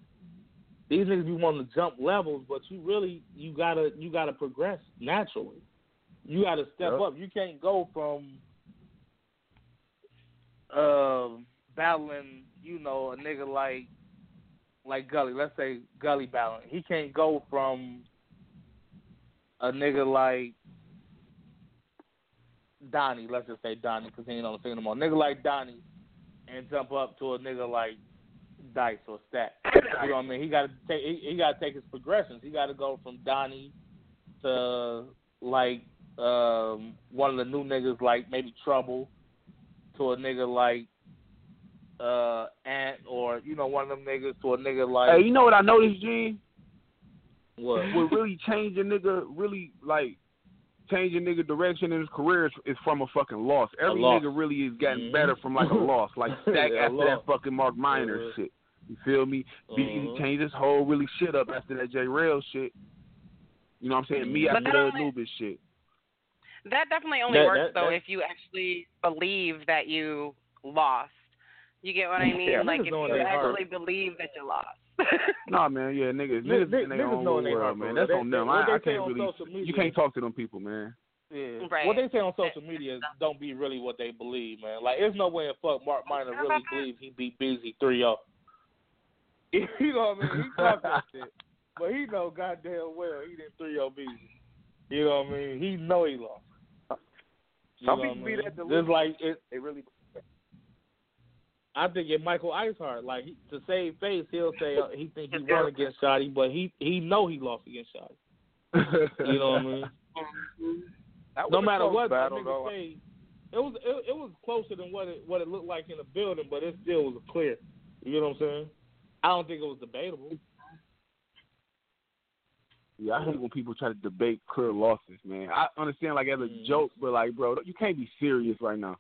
These niggas be wanting to jump levels, but you really you gotta you gotta progress naturally. You gotta step Yep. up. You can't go from um battling, you know, a nigga like like Gully. Let's say Gully battling. He can't go from a nigga like Donnie. Let's just say Donnie because he ain't on the scene no more. Nigga like Donnie and jump up to a nigga like Dice or Stack. You know what I mean? He got to take he, he got to take his progressions. He got to go from Donnie to like um one of the new niggas like maybe Trouble to a nigga like uh Ant or you know one of them niggas to a nigga like Hey, you know what I noticed, Gene? what? What really changed a nigga, really like change a nigga direction in his career is, is from a fucking loss. Every loss. nigga really is getting Mhm. better from like a loss, like Stack Yeah, after loss. that fucking Mark Minor Mhm. shit. You feel me? B Mhm. changed his whole really shit up after that J Rail shit. You know what I'm saying? Me But after that the only- Anubis shit. That definitely only That- works that- though that- if you actually believe that you lost. You get what I mean? Yeah, like if you their heart. actually believe that you lost. Nah, man, yeah, niggas, Niggas- niggas, in their niggas own know in their world, man. bro. That's They- on they- them. what I, they I say can't on really. social media- You can't talk to them people, man. Yeah. Right. What they say on social media don't be really what they believe, man. Like, there's no way in fuck Mark Minor really believes he beat Busy 3 0. You know what I mean? He talk that shit. But he know goddamn well he didn't 3 0 Beasley. You know what I mean? He know he lost. You Some people what I be mean? that Just delusional. like it, They really. I think if Michael Iceheart, like he, to save face, he'll say uh, he think he won against Shotty, but he he know he lost against Shotty. You know what I mean? That no matter what battle, that nigga though. say, it was it, it was closer than what it what it looked like in the building, but it still was clear. You know what I'm saying? I don't think it was debatable. Yeah, I hate when people try to debate clear losses, man. I understand like as a Mm. joke, but like, bro, you can't be serious right now.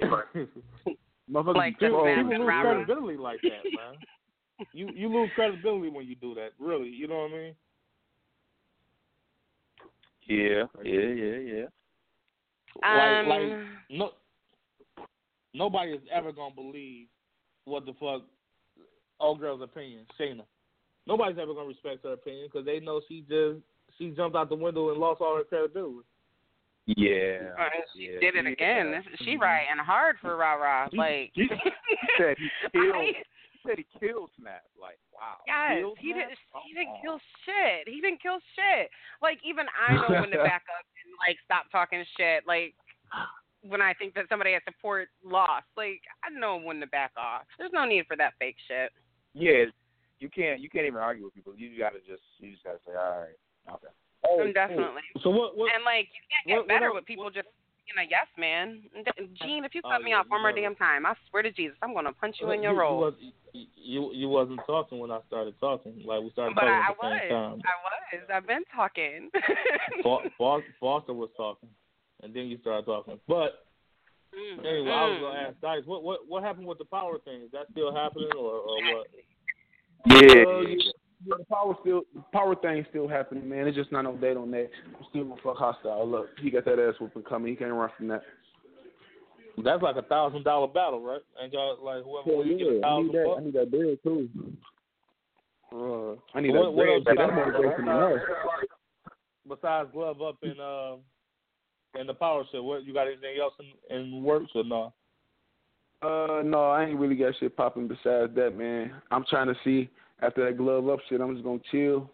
Motherfuckers Like be this trolling. man People lose Rah-rah. credibility like that, man. You you lose credibility when you do that. Really, you know what I mean? Yeah, yeah, yeah, yeah. Like Um, like no nobody is ever gonna believe what the fuck old girl's opinion, Shayna. Nobody's ever gonna respect her opinion because they know she just she jumped out the window and lost all her credibility. Yeah. uh, she yeah, did it yeah. again. She riding hard for rah rah. Like he said he killed. I- He said he killed Snap. Like wow. Yes, Killed he didn't. He didn't kill shit. He didn't kill shit. Like even I know when to back up and like stop talking shit. Like when I think that somebody at support lost. Like I know when to back off. There's no need for that fake shit. Yeah, you can't. You can't even argue with people. You gotta just. You just gotta say, all right, okay. Um, definitely. So what what And like you can't get what- what better else- with people just being a yes man. Gene, if you Oh, cut me yeah, off one more damn time, I swear to Jesus, I'm gonna punch you in your you, roll. You, was, you you wasn't talking when I started talking. Like we started but talking I, I at the same was. time. I was. I've been talking. Fo- Fo- Foster was talking, and then you started talking. But Mm, anyway, I was mm. gonna ask Dice, what what what happened with the power thing? Is that still happening, or or what? Uh, Yeah. Yeah, yeah, the power still, the power thing still happening, man. It's just not no date on that. I'm still gonna fuck hostile. Look, he got that ass whooping coming. He can't run from that. That's like a thousand dollar battle, right? And y'all like whoever Hell wins get a yeah, I thousand need that. I need that bill too. Uh, I need What- that what else That motivation enough. Besides glove up and um and the power shit, what you got anything else in, in works or no? Uh, no, I ain't really got shit popping besides that, man. I'm trying to see after that glove up shit. I'm just gonna chill,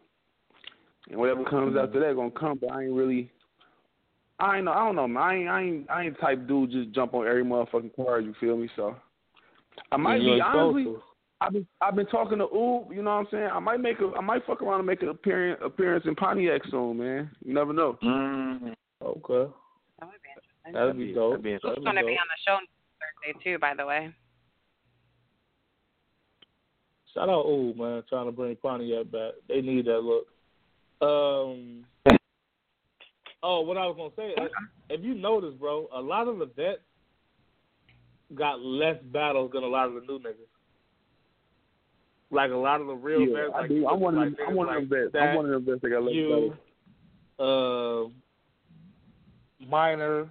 and whatever comes after that gonna come. But I ain't really. I ain't know. I don't know, man. I ain't. I ain't. I ain't the type dude just jump on every motherfucking card. You feel me? So I might You be honestly. to. I've been I've been talking to Oob, you know what I'm saying? I might make a I might fuck around and make an appearance appearance in Pontiac soon, man. You never know. Mm-hmm. Okay, That would be interesting. that'd be dope. That'd be That'd He's gonna be on the show Thursday too, by the way. Shout out Ooh man, trying to bring Pontiac back. They need that look. Um. Oh, what I was gonna say, uh, if you notice, bro, a lot of the vets got less battles than a lot of the new niggas. Like a lot of the real yeah, vets, I like do. I'm one of them, I'm one of them vets. like I'm one of them vets that got less you, battles. uh, minor,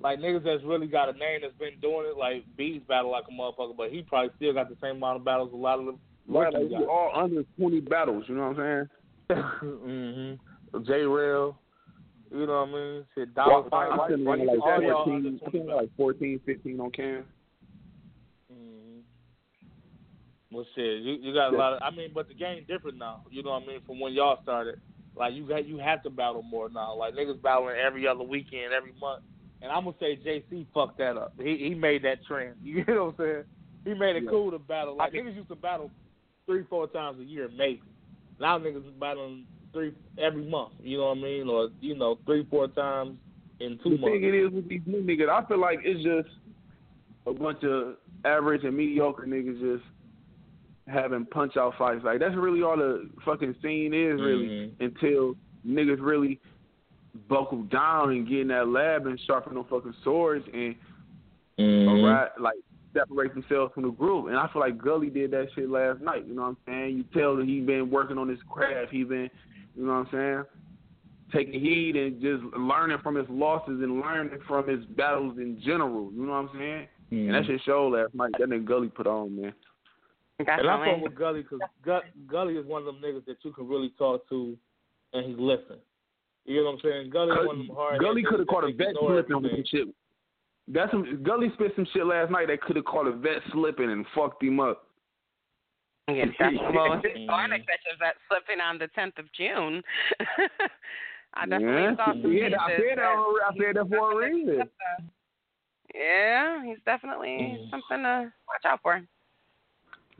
like niggas that's really got a name that's been doing it. Like Beats battle like a motherfucker, but he probably still got the same amount of battles a lot of the Right, like we got. all under twenty battles, you know what I'm saying? mm-hmm. J Rail, you know what I mean? Shit, Why- Dollar why- Sign, why- I'm sitting why like all y'all 14, under I 20 think like 14, 15 on cam. Mm-hmm. Well, shit, you you got a lot of. I mean, but the game different now. You know what I mean? From when y'all started, like you got you have to battle more now. Like niggas battling every other weekend, every month. And I'm gonna say JC fucked that up. He he made that trend. You know what I'm saying? He made it Yeah. cool to battle. Like niggas used to battle three, four times a year, maybe. Now niggas is battling three every month. You know what I mean? Or you know, three, four times in two the months. thing it is with these new niggas, I feel like it's just a bunch of average and mediocre niggas just having punch out fights. Like that's really all the fucking scene is really Mhm. until niggas really buckle down and get in that lab and sharpen them fucking swords and Mhm. arrive, like separate themselves from the group. And I feel like Gully did that shit last night. You know what I'm saying? You tell that he been working on his craft. He been, you know what I'm saying, taking heed and just learning from his losses and learning from his battles in general. You know what I'm saying? And that Mhm. shit showed last night. That nigga Gully put on, man. And I fuck Definitely. with Gully because Gully is one of them niggas that you can really talk to, and he listen. You know what I'm saying? Gully is one of them hard. Gully could have caught a just vet ignore slipping with some shit. That's some Gully spit some shit last night that could have caught a vet slipping and fucked him up. Yeah, definitely. Well, Mhm. Garnet catches that slipping on the 10th of June. I definitely yeah, saw some yeah, pieces I said that. that- I said that for a reason. Yeah, he's definitely Mhm. something to watch out for.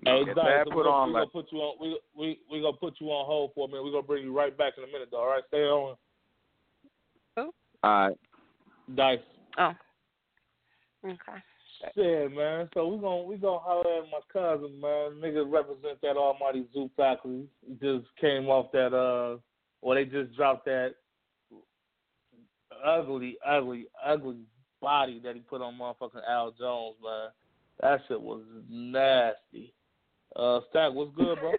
Hey, Get Doc, that so put we gonna, on we like- gonna put you on. We we we gonna put you on hold for a minute. We're gonna bring you right back in a minute, though. All right, stay on. All right. Dice. Oh. Okay. Shit, man. So we gonna we gonna holler at my cousin, man. Niggas represent that almighty zoo faculty. He just came off that uh, or they just dropped that ugly, ugly, ugly body that he put on motherfucking Al Jones, man. That shit was nasty. Uh, Stack, what's good, bro?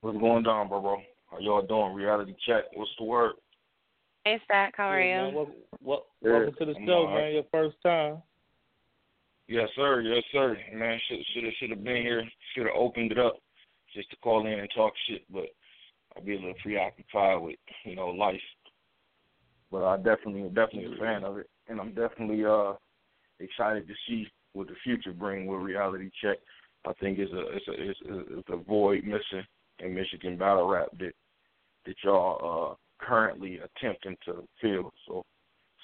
What's going on, bro, bro? How y'all doing? Reality check. What's the word? Hey, Stack, how are Yeah, you? Wel- wel- Yeah, welcome to the I'm show, all right. man. Your first time. Yes, sir. Yes, sir. Man, should should have should have been here. Should have opened it up just to call in and talk shit, but I'll be a little preoccupied with you know life. But I definitely definitely a fan of it, and I'm definitely uh excited to see what the future bring with reality check. I think it's a it's a it's a, it's a void missing in Michigan battle rap that that y'all uh currently attempting to fill. So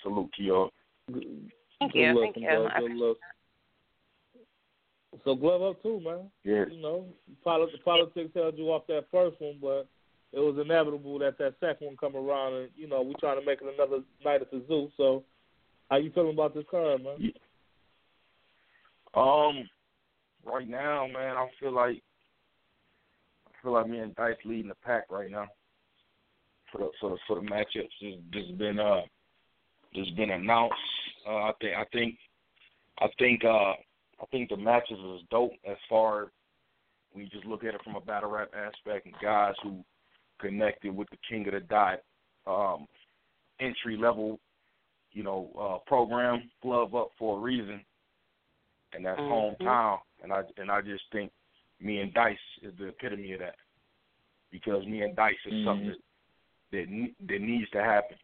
salute to y'all. Thank Good you. looking, Thank you. Good look. So glove up too, man. Yeah. You know, poli- politics held you off that first one, but it was inevitable that that second one come around, and you know we trying to make it another night at the zoo. So, how you feeling about this card, man? Um, right now, man, I feel like I feel like me and Dice leading the pack right now. For the for the for the matchups, just just been uh just been announced. Uh, I think I think I think uh I think the matches is dope as far as we just look at it from a battle rap aspect and guys who connected with the King of the Dot um entry level, you know, uh program, glove up for a reason and that's Mhm. hometown. And I and I just think me and Dice is the epitome of that because me and Dice is Mhm. something that that, that needs to happen,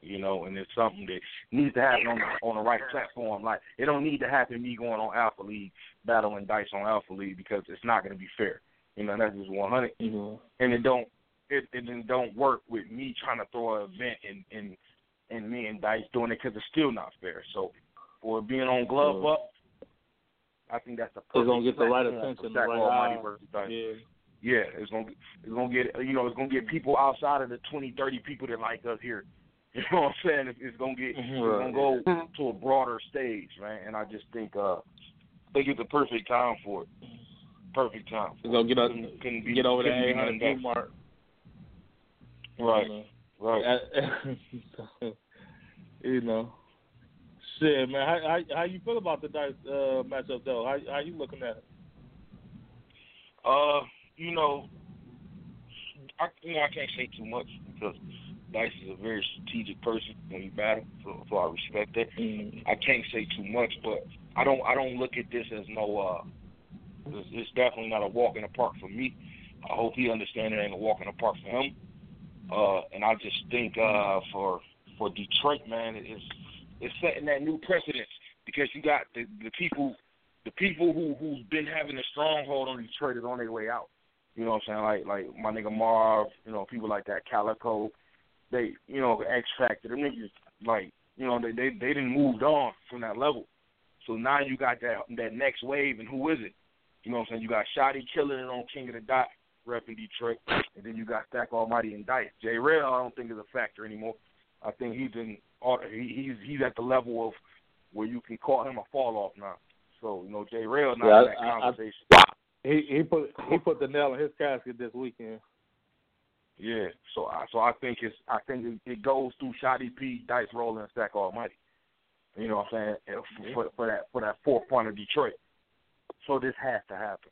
you know, and it's something that needs to happen on the on the right platform. Like it don't need to happen me going on Alpha League battling Dice on Alpha League because it's not going to be fair. You know, that's just one hundred, Mm-hmm. and it don't it it then don't work with me trying to throw an event and and and me and Dice doing it because it's still not fair. So for being on Glove Yeah. Up. I think that's the It's perfect gonna get the right attention, the right Almighty eye. versus Dice. Yeah. Yeah, it's gonna it's gonna get you know it's gonna get people outside of the twenty thirty people that like us here. You know what I'm saying? It's, it's gonna get it's gonna go to a broader stage, man. And I just think uh I think it's the perfect time for it. Perfect time. We're gonna get up, Couldn't- couldn't be- get over that be 800 nothing mark. Right, You know. right. you know. Shit, man. How, how how you feel about the dice uh, matchup though? How how you looking at it? Uh, you know, I you know I can't say too much because Dice is a very strategic person when he battle, so, so I respect that. Mm. I can't say too much, but I don't I don't look at this as no uh it's, it's definitely not a walk in the park for me. I hope he understands it ain't a walk in the park for him. Uh and I just think uh for for Detroit man it's it's setting that new precedence because you got the, the people the people who who's been having a stronghold on Detroit is on their way out. You know what I'm saying? Like like my nigga Marv, you know, people like that, Calico, they you know, X Factor, them niggas like you know, they they they didn't moved on from that level. So now you got that that next wave, and who is it? You know what I'm saying? You got Shotty killing it on King of the Dot, repping Detroit, and then you got Stack Almighty and Dice. J Rail, I don't think is a factor anymore. I think he's in he's he's at the level of where you can call him a fall off now. So you know, J Rail not Yeah, in that I- I- conversation. He he put he put the nail in his casket this weekend. Yeah, so I so I think it's I think it, it goes through Shotty P, Dice Rolling, Stack Almighty. You know what I'm saying? For, for that for that forefront of Detroit. So this has to happen.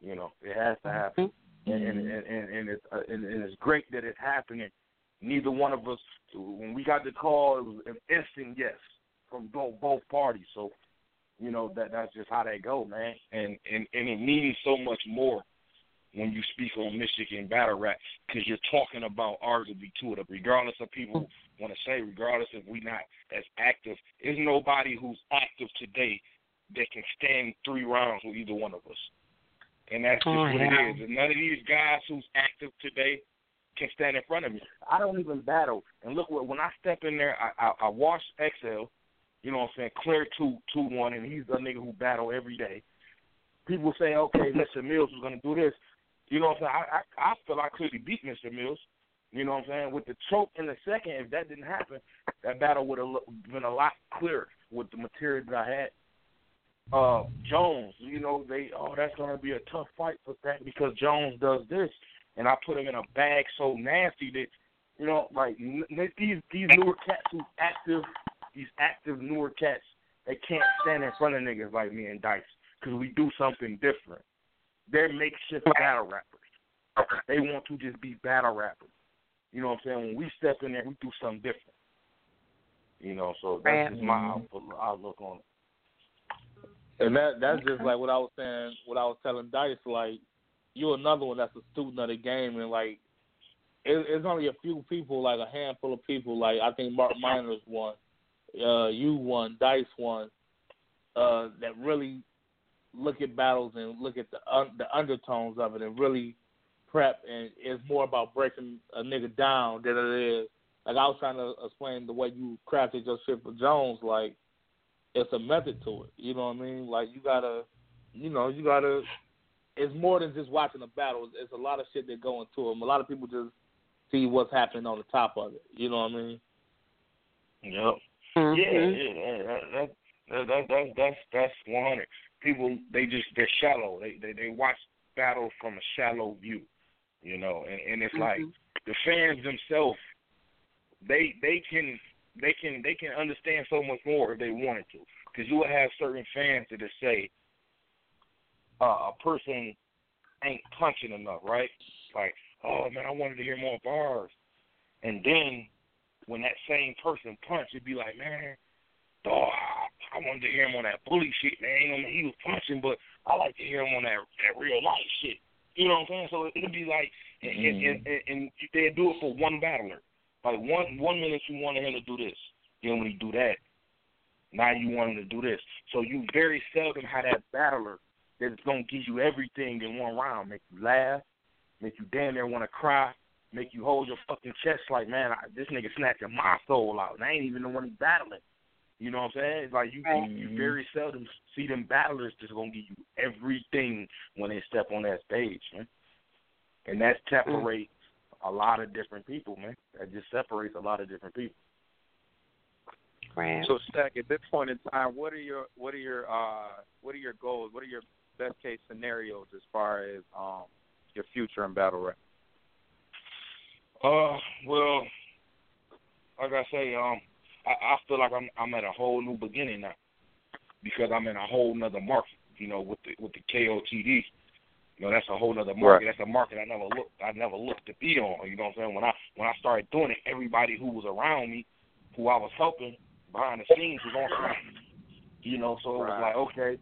You know, it has to happen, and and and, and, and it's uh, and, and it's great that it's happening. Neither one of us, when we got the call, it was an instant yes from both both parties. So, you know that that's just how they go, man. And and and it means so much more when you speak on Michigan battle rap because you're talking about arguably two of them. Regardless of people want to say, regardless if we not as active, there's nobody who's active today that can stand three rounds with either one of us. And that's just Oh, what yeah. it is. And none of these guys who's active today can stand in front of me. I don't even battle. And look, what when I step in there, I I, I watch XL. You know what I'm saying? Clear two two one, and he's a nigga who battle every day. People say, okay, Mr. Mills was gonna do this. You know what I'm saying? I I, I feel I clearly beat Mr. Mills. You know what I'm saying? With the choke in the second, if that didn't happen, that battle would have been a lot clearer with the material that I had. Uh, Jones, you know, they oh that's gonna be a tough fight for that because Jones does this, and I put him in a bag so nasty that you know, like n- these these newer cats who's active, these active newer cats, they can't stand in front of niggas like me and Dice because we do something different. They're makeshift battle rappers. They want to just be battle rappers. You know what I'm saying? When we step in there, we do something different. You know, so that's just my outlook, outlook on it. And that that's just like what I was saying, what I was telling Dice, like you're another one that's a student of the game, and like it, it's only a few people, like a handful of people, like I think Mark Minor's won, uh, you won, Dice won, uh, that really look at battles and look at the un- the undertones of it and really prep, and it's more about breaking a nigga down than it is. Like I was trying to explain the way you crafted your shit for Jones, like it's a method to it. You know what I mean? Like you gotta, you know, you gotta. It's more than just watching a battle. It's, it's a lot of shit that go into them. A lot of people just see what's happening on the top of it. You know what I mean? Yep. Mhm. Yeah, yeah, that, that, that, that, that, that's that's one hundred. People they just they're shallow. They they they watch battle from a shallow view, you know, and and it's like the fans themselves, they they can they can they can understand so much more if they wanted to, because you will have certain fans that just say uh, a person ain't punching enough, right? Like, oh man, I wanted to hear more bars, and then when that same person punch, it'd be like, man, dog, I wanted to hear him on that bully shit, man. I mean, he was punching, but I like to hear him on that that real life shit. You know what I'm saying? So it'd be like, and, and, and, mm-hmm. and, and they'd do it for one battler. Like one one minute you wanted him to do this, then when he do that, now you want him to do this. So you very seldom have that battler that's gonna give you everything in one round, make you laugh, make you damn near want to cry, make you hold your fucking chest like, man, I, this nigga snatching my soul out, and I ain't even the one he battling. You know what I'm saying? It's like you, Right. you very seldom see them battlers just gonna give you everything when they step on that stage, man. And that separates a lot of different people, man. That just separates a lot of different people. Right. So Stack, at this point in time, what are your what are your uh what are your goals? What are your best case scenarios as far as um your future in battle rap? Uh, well, like I say, um, I, I feel like I'm I'm at a whole new beginning now because I'm in a whole nother market. You know, with the with the KOTD. You know, that's a whole nother market. That's a market I never looked I never looked to be on. You know what I'm saying? When I when I started doing it, everybody who was around me, who I was helping behind the scenes, was on smack. You know, so it was Right. like, okay,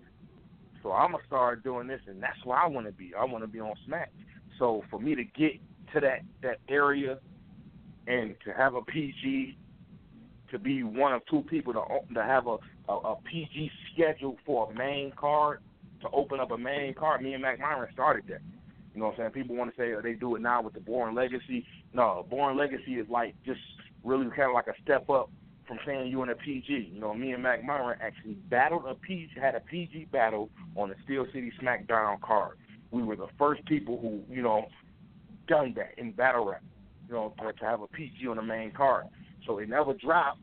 so I'm gonna start doing this, and that's where I want to be. I want to be on smack. So for me to get to that that area and to have a PG, to be one of two people to to have a a, a PG scheduled for a main card, to open up a main card. Me and Mac Myron started that. You know what I'm saying? People want to say oh, they do it now with the Born Legacy. No, Born Legacy is like just really kind of like a step up from saying you in a PG. You know, me and Mac Myron actually battled a PG, had a PG battle on the Steel City SmackDown card. We were the first people who, you know, done that in battle rap. You know, to, to have a PG on the main card. So it never dropped.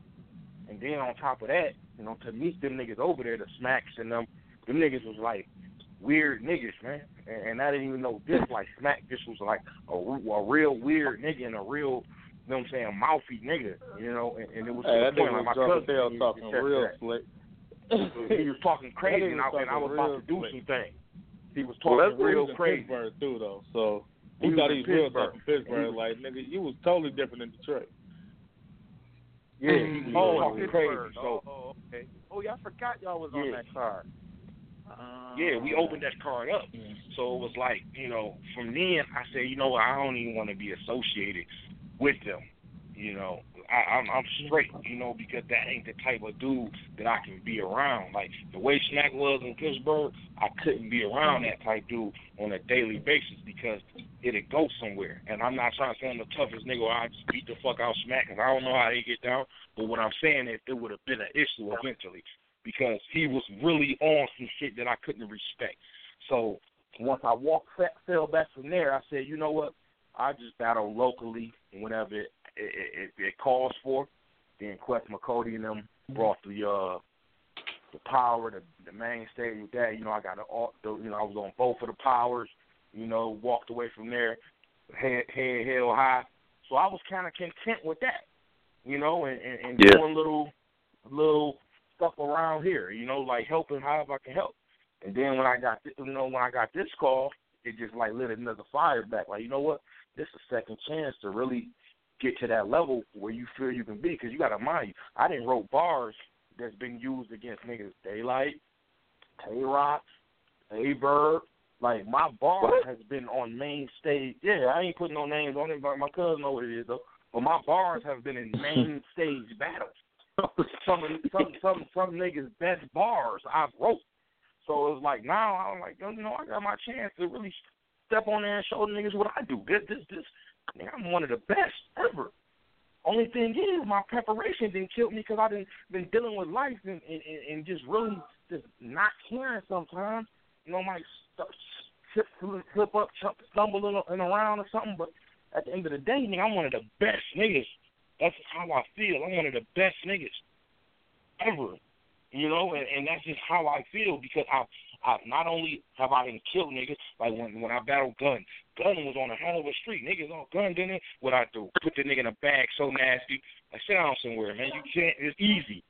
And then on top of that, you know, to meet them niggas over there, the smacks and them, them niggas was like, weird niggas, man. And, and I didn't even know this like smack. This was like a, a real weird nigga and a real, you know what I'm saying, mouthy nigga. You know, and, and it was Hey, that point nigga like my was cousin Joe talking real that. slick. he was talking crazy, and I, and I was about to do slick. some things. He was talking that's real he was in crazy. Pittsburgh too, though. So he, He was thought he was real tough in Pittsburgh. Like nigga, you was totally different in Detroit. Yeah, he was Oh, talking Pittsburgh. crazy. So oh, okay. Oh, yeah, I forgot y'all was on that card. Uh, yeah, we opened that card up. Mm. So it was like, you know, from then I said, you know what, I don't even want to be associated with them. You know, I, I'm I'm straight, you know, because that ain't the type of dude that I can be around. Like the way Smack was in Pittsburgh, I couldn't be around that type dude on a daily basis because it'd go somewhere. And I'm not trying to say I'm the toughest nigga or I just beat the fuck out Smack because I don't know how they get down. But what I'm saying is it would have been an issue eventually because he was really on some shit that I couldn't respect. So once I walked fell back from there, I said, you know what? I just battle locally whenever it, it, it, it calls for. Then Quest McCody and them brought the uh the power, the the main stage with that. You know, I got all the, you know I was on both of the powers. You know, walked away from there, head head held high. So I was kind of content with that. You know, and and, and Yeah. doing little little stuff around here. You know, like helping however I can help. And then when I got, th- you know, when I got this call, it just like lit another fire back. Like, you know what? This is a second chance to really get to that level where you feel you can be. Because you got to mind you, I didn't wrote bars that's been used against niggas Daylyt, Tay Roc, A Bird. Like my bar has been on main stage. Yeah, I ain't putting no names on it, but my cousin know what it is though. But my bars have been in main stage battles. some of some some some niggas best bars I've wrote. So it's like now I'm like, you know, I got my chance to really step on there and show the niggas what I do. This this this nigga, I'm one of the best ever. Only thing is my preparation didn't kill me because I didn't been dealing with life and, and and and just really just not caring sometimes. You know, might st- slip slip up, stumble in around or something. But at the end of the day, nigga, I'm one of the best niggas. That's how I feel. I'm one of the best niggas ever. You know, and, and that's just how I feel because I I not only have I been killed niggas, like when when I battled Gun, Gun was on a hell of a street. Niggas all gunned in it. What I do? Put the nigga in a bag so nasty. Like sit down somewhere, man. You can't it's easy.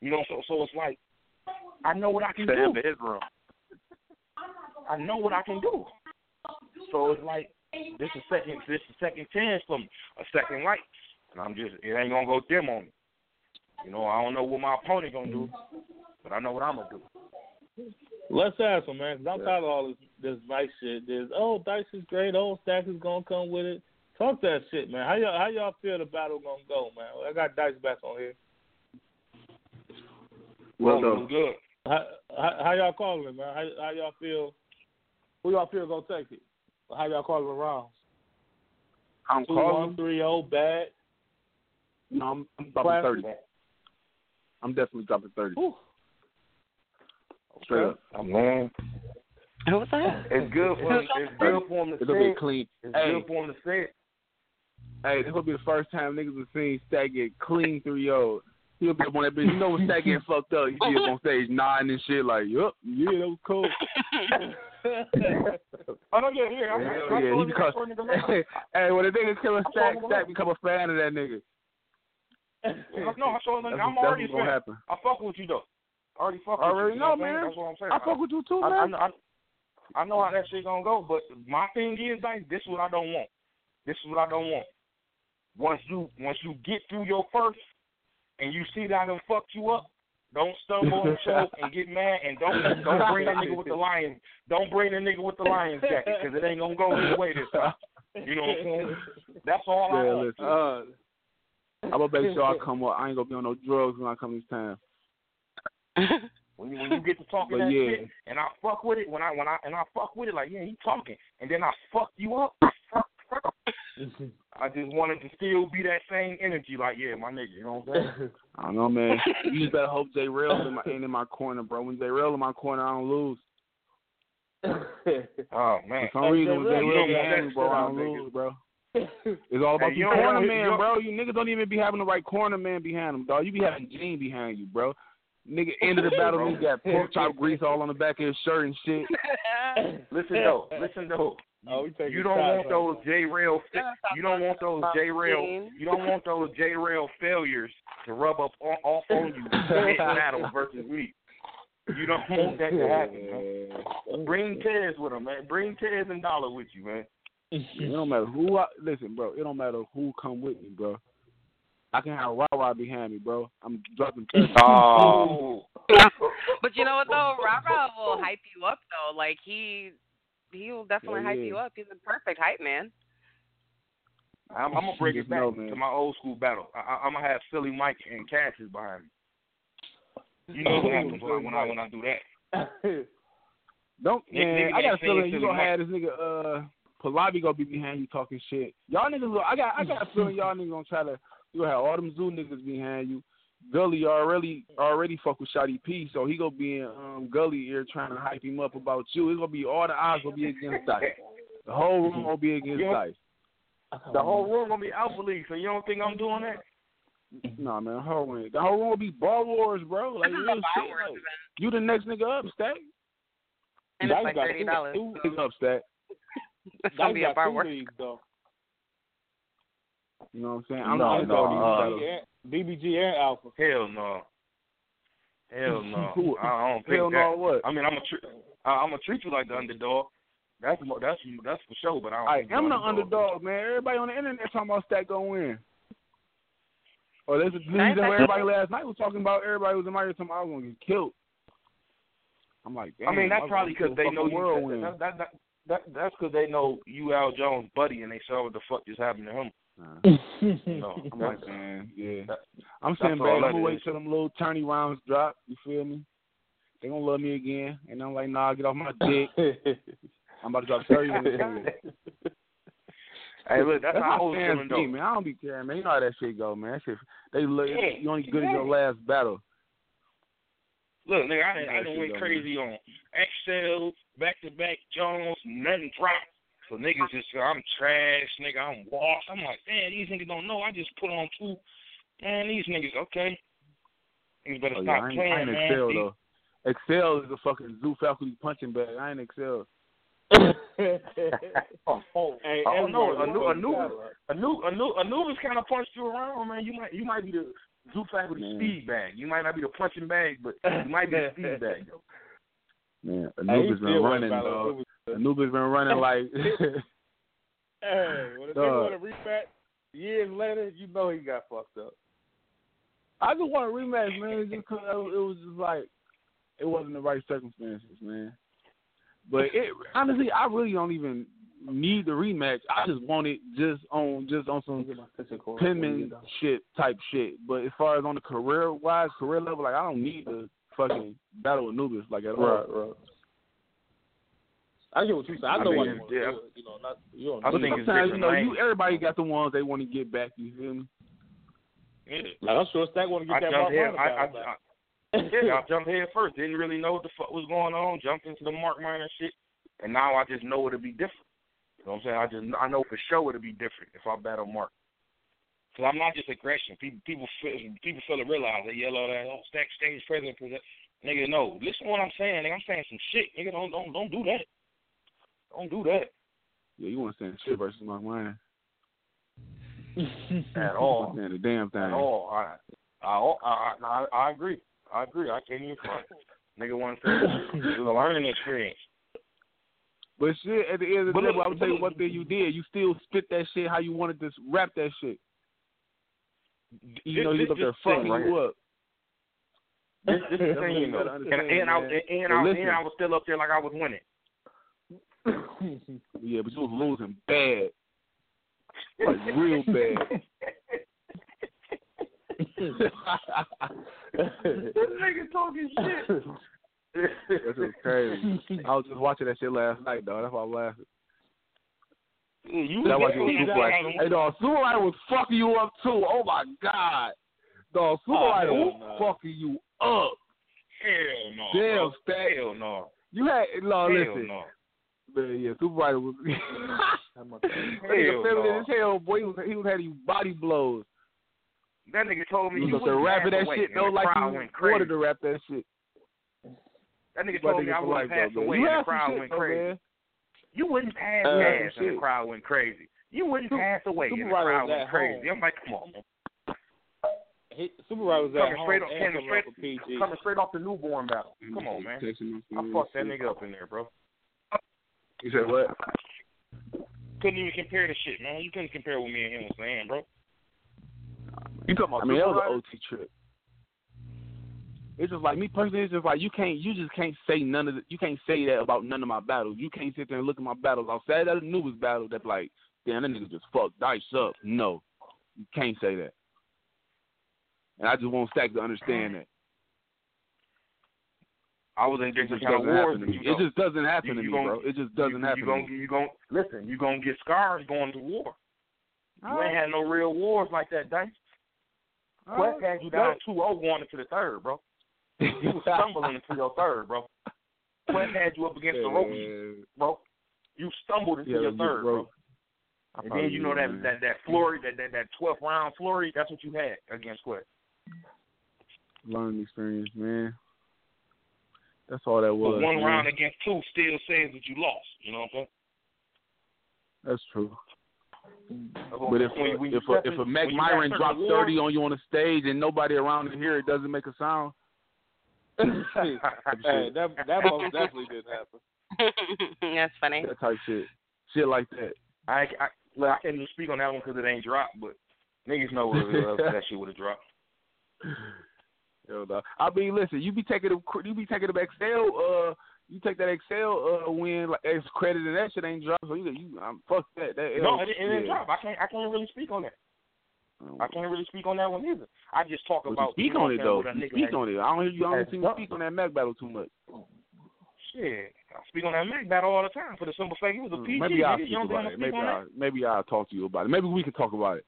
You know, so so it's like I know what I can him do. to his room. I know what I can do. So it's like this is second this is second chance for me, a second light. And I'm just it ain't gonna go dim on me. You know, I don't know what my opponent gonna do, but I know what I'm gonna do. Let's ask him, man, because I'm tired of all this this nice shit. This oh, Dice is great. Oh, Stack is gonna come with it. Talk that shit, man. How y'all how y'all feel the battle gonna go, man? I got Dice back on here. Well done. good. How, how, how y'all calling it, man? How, how y'all feel? Who y'all feel gonna take it? How y'all calling the rounds? I'm Two calling. one three oh bad. No, I'm, I'm dropping Classic. thirty. I'm definitely dropping thirty. Whew. Straight up. Oh, man, Who was that? it's good for him. It's good for him to It'll say be clean. It's Hey, good for him to say it. hey, this will be the first time niggas have seen Stack get clean through yo. He'll be up on that bitch. You know when Stack getting fucked up, he be up on stage nodding and shit like, yup, yeah, that was cool. Oh no, yeah, yeah. I'm, Hell I'm, yeah, I'm, he become, hey, hey, when the nigga killing Stack, Stack become a fan of that nigga. No, I saw him. That's, I'm that's already a gonna fan. happen. I fuck with you though. I already fuck with Already you. know, you what man. That's what I'm saying. I fuck with you too, I, man. I, I, I know how that shit gonna go, but my thing is, like, this is what I don't want. This is what I don't want. Once you once you get through your first, and you see that I done fucked you up, don't stumble and choke and get mad, and don't don't bring that nigga with the lion. Don't bring the nigga with the lion's jacket, because it ain't gonna go his way this time. You know what I'm saying? That's all I Yeah, want. listen. Uh, I'm gonna make sure I come up. I ain't gonna be on no drugs when I come this time. When you when you get to talking that yeah. shit, and I fuck with it, when I when I and I fuck with it, like yeah, he talking, and then I fuck you up. I just wanted to still be that same energy, like yeah, my nigga, you know what I'm saying? I don't know, man. You just better hope J Rail in my ain't in my corner, bro. When J Rail in my corner, I don't lose. Oh man, For some reason, when J Rail don't be want that having bro, I don't lose, bro. It's all about Hey, you you don't corner want- you man, bro. You niggas don't even be having the right corner man behind them, dog. You be having Gene behind you, bro. Nigga ended the battle. Nigga got pork chop grease all on the back of his shirt and shit. Listen though, listen though. Oh, we taking You don't want those J rail. You don't want those J rail. You don't want those J rail failures to rub up on, off on you in battle versus me. You don't want that to happen. Man. Bring Tez with him, man. Bring Tez and Dollar with you, man. It don't matter who. I, listen, bro. It don't matter who come with me, bro. I can have Rah Rah behind me, bro. I'm dropping. 30. Oh, but you know what though, Rob Rob will hype you up though. Like he he will definitely Yeah, hype yeah. you up. He's a perfect hype man. I'm, I'm gonna break it back know, to my old school battle. I, I, I'm gonna have Philly Mike and Cassius behind me. You know what happens when I, when I when I do that. Don't Nick- man. niggas I got a ain't feeling you Philly gonna have this nigga uh Palabi gonna be behind you talking shit. Y'all niggas, I got I got a feeling y'all niggas gonna try to. You gonna have all them zoo niggas behind you. Gully already already fuck with Shotty P, so he gonna be in um, Gully ear trying to hype him up about you. It's gonna be all the odds gonna be against Dice. The whole room gonna be against Yeah. Dice. The whole room gonna be Alpha League, so you don't think I'm doing that? No Nah, man, the whole room, the whole room will be ball wars, bro. Like This is real shit. Like, you the next nigga up, Stack. and Dice it's like got thirty two- dollars. two- Nigga up, Stack. It's gonna be a got two firework. leagues, though. You know what I'm saying? I'm No, I'm no, uh, these. BBG and Alpha. Hell no. Hell no. I I don't think Hell that. no, what? I mean, I'm gonna tr- I- I'm gonna treat you like the underdog. That's mo- that's that's for sure. But I don't. I am the underdog, man. Everybody on the internet talking about Stack gonna win. Or there's a reason Nice. where everybody last night was talking about everybody was in my ear talking about I was gonna get killed. I'm like, I mean, that's probably because they know fucking world you. win. That, that, that, that, that's because they know you Al Jones' buddy, and they saw what the fuck just happened to him. Uh-huh. Nah. You I'm like, man, yeah. That- I'm saying, all babe, I'm gonna wait till them little tourney rounds drop. You feel me? They gonna love me again, and I'm like, nah, get off my dick. I'm about to drop 30 on this. Hey, look, that's, That's how I how was feeling though. man. I don't be caring, man. You know how that shit go, man. That shit, they look. Yeah, you only good as your last battle. Look, nigga, I, Yeah, I that done went go, crazy on XL, back to back Jones, nothing dropped. So niggas just say I'm trash, nigga, I'm washed. I'm like, man, these niggas don't know. I just put on two. Man, these niggas, okay. Niggas better Oh, yeah, stop I ain't, playing, I ain't man. XL though. XL is a fucking zoo faculty punching bag. I ain't XL. Oh, oh, Hey, oh, I don't know. everybody Anu- knows Anubis, that, right? Anu- Anu- Anubis kind of punched you around, man. You might, you might be the zoo faculty Man. speed bag. You might not be the punching bag, but you might be the speed bag. Yo. Man, Hey, he Anubis been running, about dog. It was- Anubis been running like. Hey, when a Dog. nigga want a rematch years later, you know he got fucked up. I just want a rematch, man. Just cause it was just like it wasn't the right circumstances, man. But it honestly, I really don't even need the rematch. I just want it just on just on some penman shit type shit. But as far as on the career wise, career level, like I don't need the fucking battle with Nubis like at all. Right, right. I get what you saying. I I know mean, why you want to yeah. do it. You know, not you don't I But think it's sometimes you know lanes. you everybody got the ones they want to get back. You feel me? Yeah. Like I'm sure Stack want to I get that jumped Mark head. Hunter I, I, back. I, yeah, I jumped head first. Didn't really know what the fuck was going on. Jumped into the Mark Minor shit, and now I just know it'll be different. You know what I'm saying? I just I know for sure it'll be different if I battle Mark. Cause I'm not just aggression. People people feel, people feel to realize they yell all that. Oh, stack stage president, president. Nigga, no. Listen to what I'm saying. Nigga, I'm saying some shit. Nigga, don't don't don't do that. Don't do that Yeah, you want to stand shit versus Mark Minor. at all. Man, the damn thing. At all. I I I I, I agree. I agree. I can't even front. Nigga, want to say it's a learning experience. But shit, at the end of the day, look- well, I'm gonna tell you but one thing you did. You still spit that shit how you wanted to rap that shit. You know you This- up there this thing fucking right you here. up. This, this is the That's thing, you you know. gotta And, understand, and, I, man. and, I, and I was still up there like I was winning. Yeah, but you was losing bad, like real bad. this nigga talking shit. That was crazy. I was just watching that shit last night, though. That's why I'm laughing. Yeah, you That's why was you was super like, hey, dog, Super Rider was fucking you up too. Oh my god, dog, Super Oh, Rider was no. fucking you up. Hell no. Damn, bro. Stack. Hell no. You had no, Hell listen, no. Man. Yeah, Super Rider was. that nigga feminine no. as hell, boy. He was he was having you body blows. That nigga told me You you was rapping that shit the like crazy. wanted to rap that shit. That nigga told me I wouldn't pass though, away, You and the crowd shit, went crazy. man. You wouldn't pass Uh, gas, and the crowd went crazy. You wouldn't Super- pass away, and the crowd went crazy. home. I'm like, come on, man. He, Super Rider was Coming straight and coming straight, off coming straight off the newborn battle. Come on, man. I fucked that nigga up in there, bro. You said what? Couldn't even compare the shit, man. You couldn't compare what me and him was saying, bro. You talking about I mean, that was an OT trip. It's just like me personally. It's just like you can't, you just can't say none of the, you can't say that about none of my battles. You can't sit there and look at my battles. I'll say that the newest battle that's like, damn, that nigga just fucked Dice up. No, you can't say that. And I just want Stack to understand that. I was in It different just kind of doesn't wars. happen to you It just doesn't happen you- to you me, gon- bro. It just doesn't you, happen you to gonna, me. You gon' listen. You gonna get scars going to war. You ain't had no real wars like that, Dice. Quest had you down 2-0 going into the third, bro. You was stumbling into your third, bro. Quest had you up against the ropes, bro. You stumbled into Yeah, your third, bro. And then you know that man. that that flurry, that that that twelfth round flurry. That's what you had against Quest. learning experience, man. That's all that But was. one man. round against two still says that you lost. You know what I'm saying? That's true. But if when when if you a, if a in- Mac when you got Myron certain drops thirty on you on the stage and nobody around to hear it, doesn't make a sound. hey, that that most definitely did happen. That's funny. That type shit, shit like that. I, I, look, I can't even speak on that one because it ain't dropped, but niggas know what it uh, was, that shit would have dropped. Yo, dog. I mean, listen, you be taking the you be taking the XL. Uh, you take that XL uh win like as credit and that shit ain't dropped. So you you um, fuck that. That No, it, it didn't drop. I can't. I can't really speak on that. I can't really speak on that one either. I just talk But about speak on it though. I'm saying, You what a speak on it. I don't hear you. I don't see you speak on that Mac battle too much. Shit, I speak on that Mac battle all the time for the simple fact it was a PG. Mm, Maybe I'll speak You don't about it. Maybe I will maybe I'll talk to you about it. Maybe we can talk about it.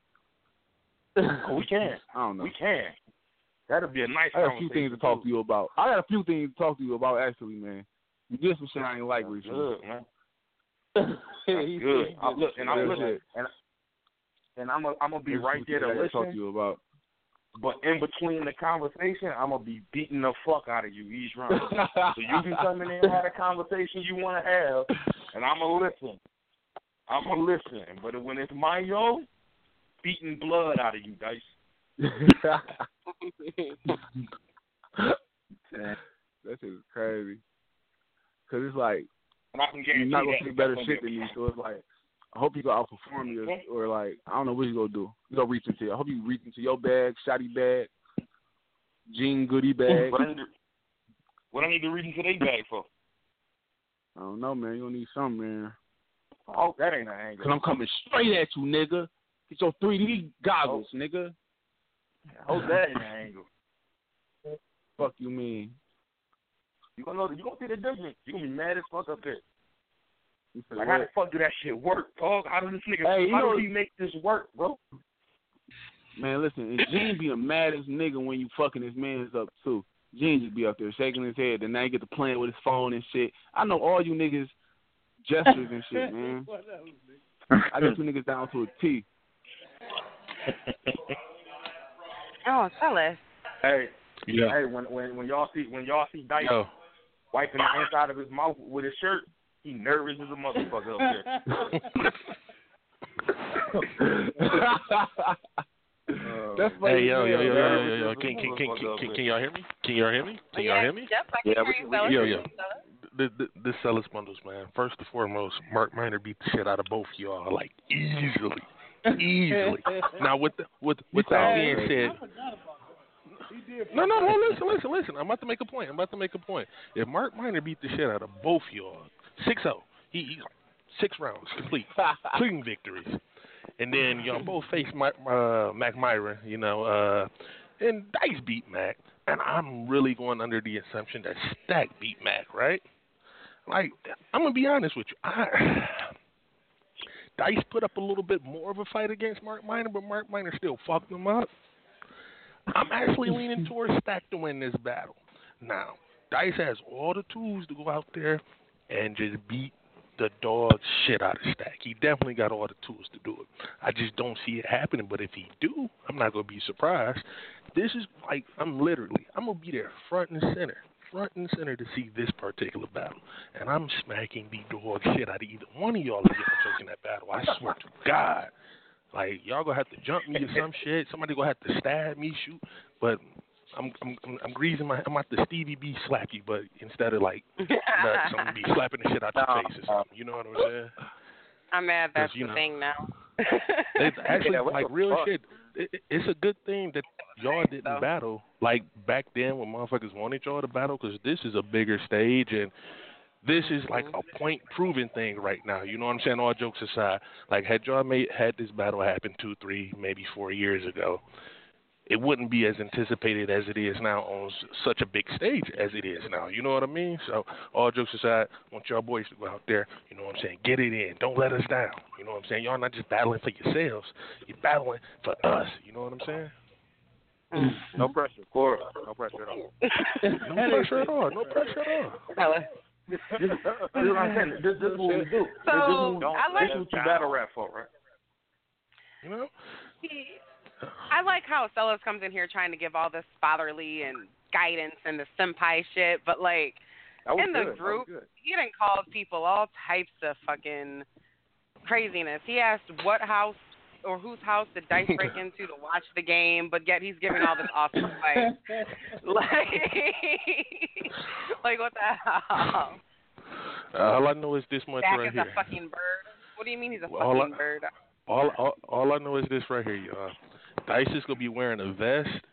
Oh, we can. I don't know. We can. That'd be a nice I got a few conversation. things to talk to you about. I got a few things to talk to you about actually, man. You did some shit I ain't like recently. Good, man. That's Good. I, look, and I'm Real listening, and and I'm a, I'm gonna be There's right there to I gotta talk to you about. But in between the conversation, I'm gonna be beating the fuck out of you each round. so you can come in and have a conversation you want to have, and I'm gonna listen. I'm gonna listen. But when it's my yo, beating blood out of you, dice. that shit is crazy. Cause it's like you're not gonna say better shit than me. So it's like I hope you go outperform me, or, like I don't know what you gonna do. You gonna reach into. I hope you reach into your bag, shoddy bag, jean goodie bag. What I need to, what I need to read into their bag for? I don't know, man. You gonna need something, man. Oh, that ain't an angle. Cause I'm coming straight at you, nigga. Get your 3D goggles, oh. nigga. Oh, that in an angle. Fuck you mean? You gonna know? You gonna see the difference? You gonna be mad as fuck up there. You said Like how the fuck do that shit work, dog? How does this nigga? Hey, how know- does he make this work, bro? Man, listen, and Gene be the maddest nigga when you fucking his man's up too. Gene just be up there shaking his head, and now he get to playing with his phone and shit. I know all you niggas gestures and shit, man. I get you niggas down to a T. Oh, fellas. Hey, Yeah. hey, when when when y'all see when y'all see Dice Yo. wiping the inside of his mouth with his shirt, he nervous as a motherfucker up there. That's funny. Hey yo as yo yo yo yo yo can can can can, can, can y'all hear me? Can y'all hear me? Can y'all hear me? Yep, I can Yeah, hear we- you. Yo yo. The, the, this Sellers bundles, man. First and foremost, Mark Minor beat the shit out of both of y'all, like easily, easily. now, with the, with with that being said, no, no, no. Listen, listen, listen. I'm about to make a point. I'm about to make a point. If Mark Minor beat the shit out of both y'all, 6-0, he, he six rounds complete, clean victories, and then y'all both face my, uh, Mac Myra, you know, uh, and Dice beat Mac, and I'm really going under the assumption that Stack beat Mac, right? Like, I'm gonna be honest with you. I, Dice put up a little bit more of a fight against Mark Minor, but Mark Minor still fucked him up. I'm actually leaning towards Stack to win this battle. Now, Dice has all the tools to go out there and just beat the dog shit out of Stack. He definitely got all the tools to do it. I just don't see it happening. But if he do, I'm not gonna be surprised. This is like I'm literally I'm gonna be there front and center, front and center to see this particular battle, and I'm smacking the dog shit out of either one of y'all if y'all in that battle. I swear to God. Like y'all gonna have to jump me or some shit. Somebody gonna have to stab me, shoot. But I'm I'm I'm greasing my I'm at the Stevie B slap you, but instead of like nuts, I'm gonna be slapping the shit out your face or something. You know what I'm saying? I'm mad That's you the know, thing now. It's actually Yeah, like real fuck? shit. It, it- it's a good thing that y'all didn't battle like back then when motherfuckers wanted y'all to battle because this is a bigger stage and this is like mm-hmm. a point proven thing right now. You know what I'm saying? All jokes aside, like had y'all made had this battle happen two, three, maybe four years ago, it wouldn't be as anticipated as it is now on such a big stage as it is now. You know what I mean? So all jokes aside, I want y'all boys to go out there. You know what I'm saying? Get it in. Don't let us down. You know what I'm saying? Y'all not just battling for yourselves. You're battling for us. You know what I'm saying? No pressure, of course. No pressure at all. No pressure at all. No pressure at all. This, this, this is what I'm saying. This, this is what we do. this, this, So, is- I like- this is what you battle rap for, right? You know? I like how Sellers comes in here trying to give all this fatherly and guidance and the senpai shit, but like in the That was group, he didn't call people all types of fucking craziness. He asked what house or whose house did Dice break into to watch the game, but yet he's giving all this awesome advice. like, like what the hell? Uh, all I know is this much Dak right is here. a fucking bird. What do you mean he's a All I- fucking bird? All, all all I know is this right here, y'all. Dice is gonna be wearing a vest,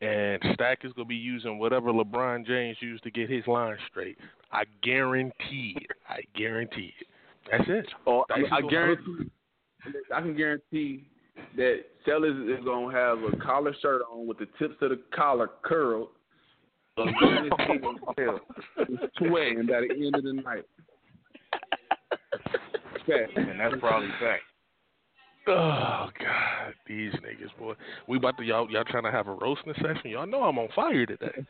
and Stack is gonna be using whatever LeBron James used to get his line straight. I guarantee it. I guarantee it. That's it. Oh, Dice I, I guarantee. I can guarantee that Sellers is gonna have a collar shirt on with the tips of the collar curled. A gun in his sweating by the end of the night. And that's probably fact. Oh God, these niggas, boy. We about to y'all y'all trying to have a roasting session. Y'all know I'm on fire today.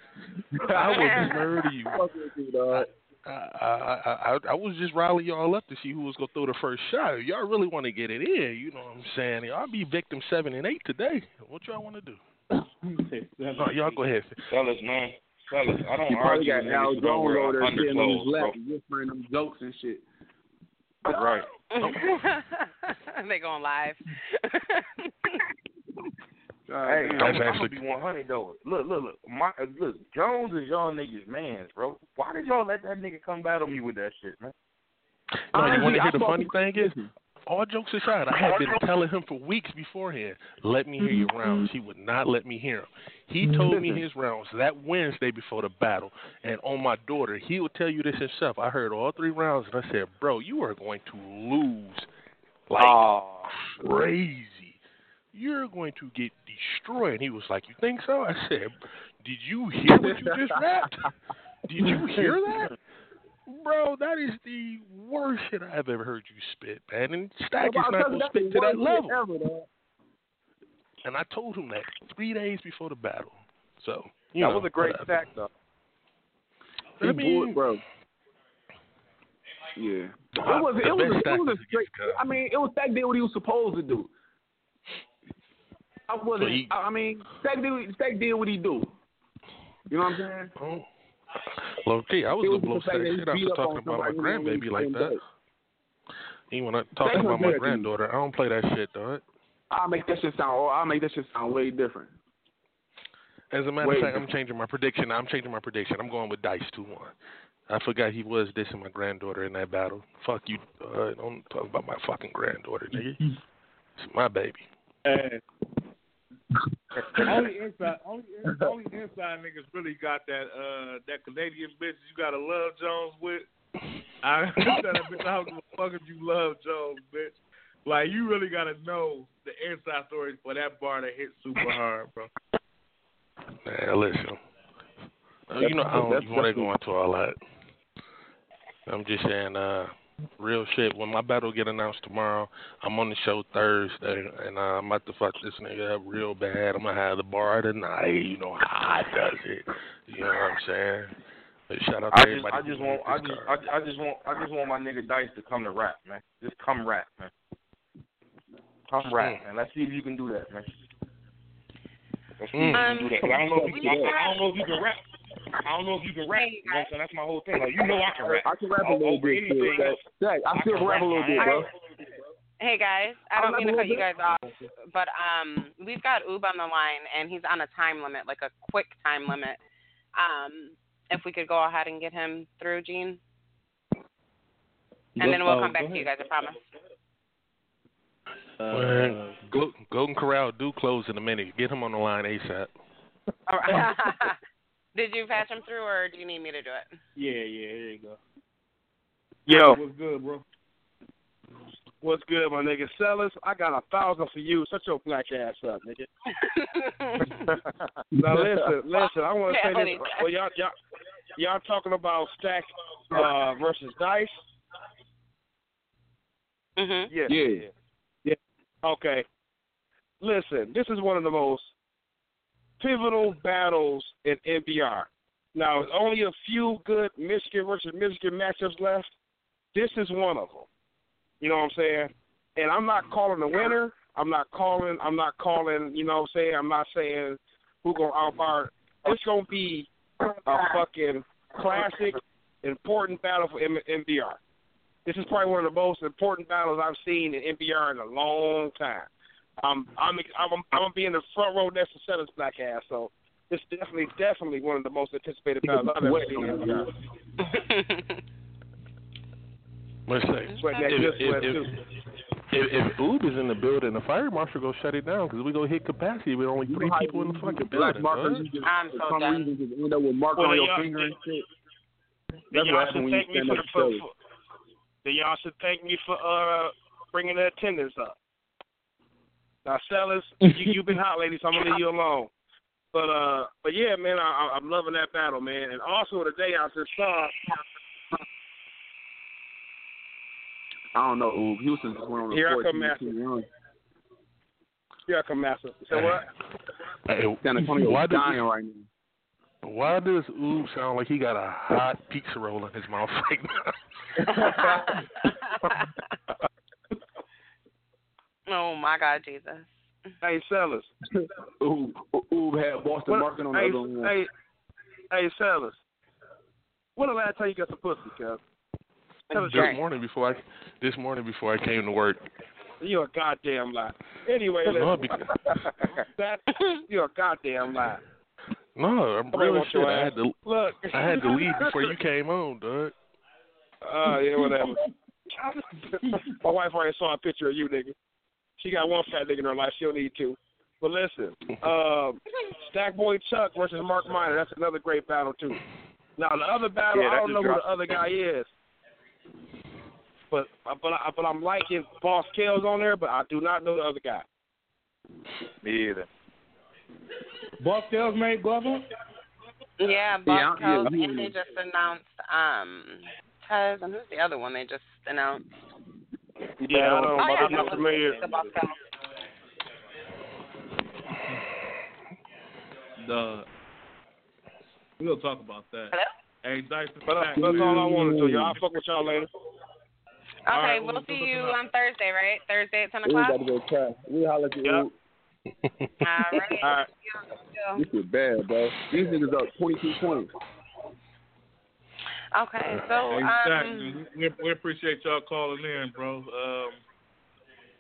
I was murder you. Fuck with you, dog. I, I, I, I was just riling y'all up to see who was gonna throw the first shot. If y'all really want to get it in, you know what I'm saying? Y'all be victim seven and eight today. What y'all want to do? No, y'all go ahead. Fellas, man. Fellas, I don't He probably argue got with Al niggas who don't Jones wear over there sitting on his underclothes, bro. lap, whispering them jokes and shit. Right. they going live. Hey. I'm, That's I'm actually- gonna be 100 though. Look, look, look. My, uh, look, Jones is y'all niggas' man's, bro. Why did y'all let that nigga come battle me with that shit, man? No, you want to hear the funny thing is, all jokes aside, I had been telling him for weeks beforehand, let me hear your rounds. He would not let me hear them. He told me his rounds that Wednesday before the battle, and on my daughter, he will tell you this himself. I heard all three rounds, and I said, bro, you are going to lose like Oh, crazy. You're going to get destroyed. And he was like, you think so? I said, did you hear what you just rapped? Did you hear that? Bro, that is the worst shit I've ever heard you spit, man. And Stack is not going to spit to that level. Ever. And I told him that three days before the battle. So, you that know, was a great whatever. stack, though. He I bought- mean, bro. Yeah. It was it was a, stack it was a straight. I mean, it was Stack did what he was supposed to do. I wasn't. So he- I I mean, Stack did Stack did what he do. You know what I'm saying? Oh. Low key, I was It gonna was blow Stack shit out beat for up talking about my somebody, you know, grandbaby like that. came He wanna talk Stack about was my better than granddaughter. I don't play that shit, dog. I'll make that shit sound. I'll make that shit sound way different. As a matter Way of fact, I'm changing my prediction. I'm changing my prediction. I'm going with Dice two one. I forgot he was dissing my granddaughter in that battle. Fuck you. Uh, don't talk about my fucking granddaughter, nigga. It's my baby. Hey. Only inside, only, only inside niggas really got that uh that Canadian bitch you gotta love Jones with. I tell that bitch, I don't give a fuck if you love Jones, bitch. Like you really gotta know the inside stories for that bar to hit super hard, bro. Man, listen. Uh, you know, I don't That's- even want to that's- go into all that. I'm just saying, uh, real shit. When my battle get announced tomorrow, I'm on the show Thursday, and uh, I'm about to fuck this nigga up real bad. I'm gonna have the bar tonight. You know how I does it. You know what I'm saying? But Shout out I to just, everybody. I just want, I just. I, I just want, I just want my nigga Dice to come to rap, man. Just come rap, man. Come rap, Mm. man. Let's see if you can do that, man. Let's see Mm. if you can do that. 'Cause I don't know if you, Um, I, I don't know if you can rap. I don't know if you can rap. You know what I'm saying? That's my whole thing. Like, you know I can rap. I can rap a O- little bit. anything too. else. Zach, I I still can rap a little bit, bro. Hey guys, I don't rap mean to cut little you guys off, but um, we've got Oob on the line, and he's on a time limit, like a quick time limit. Um, if we could go ahead and get him through, Gene, and then we'll come back to you guys. I promise. Uh, Go- Golden Corral do close in a minute. Get him on the line ASAP. All right. Did you pass them through, or do you need me to do it? yeah, yeah, here you go. Yo, What's good, bro? what's good, my nigga? Sellers, I got a thousand for you. Shut your black ass up, nigga. now listen, listen. I want to say this. Well, y'all, y'all, y'all talking about Stack uh, versus Dice? Mm-hmm. Yeah. Yeah. Yeah. Okay. Listen, this is one of the most pivotal battles in NBR. Now, there's only a few good Michigan versus Michigan matchups left. This is one of them. You know what I'm saying? And I'm not calling the winner. I'm not calling. I'm not calling. You know what I'm saying? I'm not saying who gonna outbar. It's gonna be a fucking classic, important battle for NBR. This is probably one of the most important battles I've seen in NBR in a long time. Um, I'm I'm I'm gonna be in the front row next to Sellers Black Ass, so it's definitely definitely one of the most anticipated battles I've ever seen. Let's say that if, if, sweat if, if, if Oob is in the building, the fire marshal go shut it down because we go hit capacity with only three people in the fucking Black building. markers, dog. you just, I'm so some done. reason, just end up with mark Well, on your finger and shit. Then That's y'all what should happens when you thank me stand for up for for, for, then y'all should thank me for uh bringing the attendance up. Now, sellers, you, you've been hot, lady, so I'm gonna leave you alone. But uh, but yeah, man, I, I'm loving that battle, man. And also today, I just saw. I don't know. Ooh, Houston just went on a Here I 14 come, Master. run. Yeah, come, master. So what? Hey, San Antonio why does dying right now. why does Oob sound like he got a hot pizza roll in his mouth right now? oh my God, Jesus. Hey, sellers. Ooh, Ooh had Boston What- marking on the hey, other one. hey, hey, sellers. When the last time you got some pussy, Kev? This straight. morning before I this morning before I came to work. You're a goddamn lie. Anyway, No, because, that you're a goddamn lie. no, I'm Somebody really want shit. I had to Look, I had to leave before you came on, dog. Oh yeah, whatever. My wife already saw a picture of you, nigga. She got one fat nigga in her life. She'll need two. But listen, um, Stackboy Chuck versus Mark Minor. That's another great battle too. Now the other battle, Yeah, I don't know who the other guy is. But but I, but I'm liking Boss Kale's on there, but I do not know the other guy. Me either. Boss Tales made Glove Up? Yeah, Yeah, Buck yeah, Coast, yeah. and they just announced um Tez, and who's the other one they just announced? Yeah, I don't, I'm not familiar. the Buck Coast. The we'll talk about that. Hello? Hey, Dice, But uh, that's all I wanted to. Y'all fuck with y'all later. Okay, right, we'll we'll see you it up. on Thursday, right? Thursday at 10 o'clock? We got to go try. We holler at you. Yep. All right. All right. Yeah. This is bad, bro. These niggas up 22 points. Okay, so Hey, um, we, we appreciate y'all calling in, bro. Um,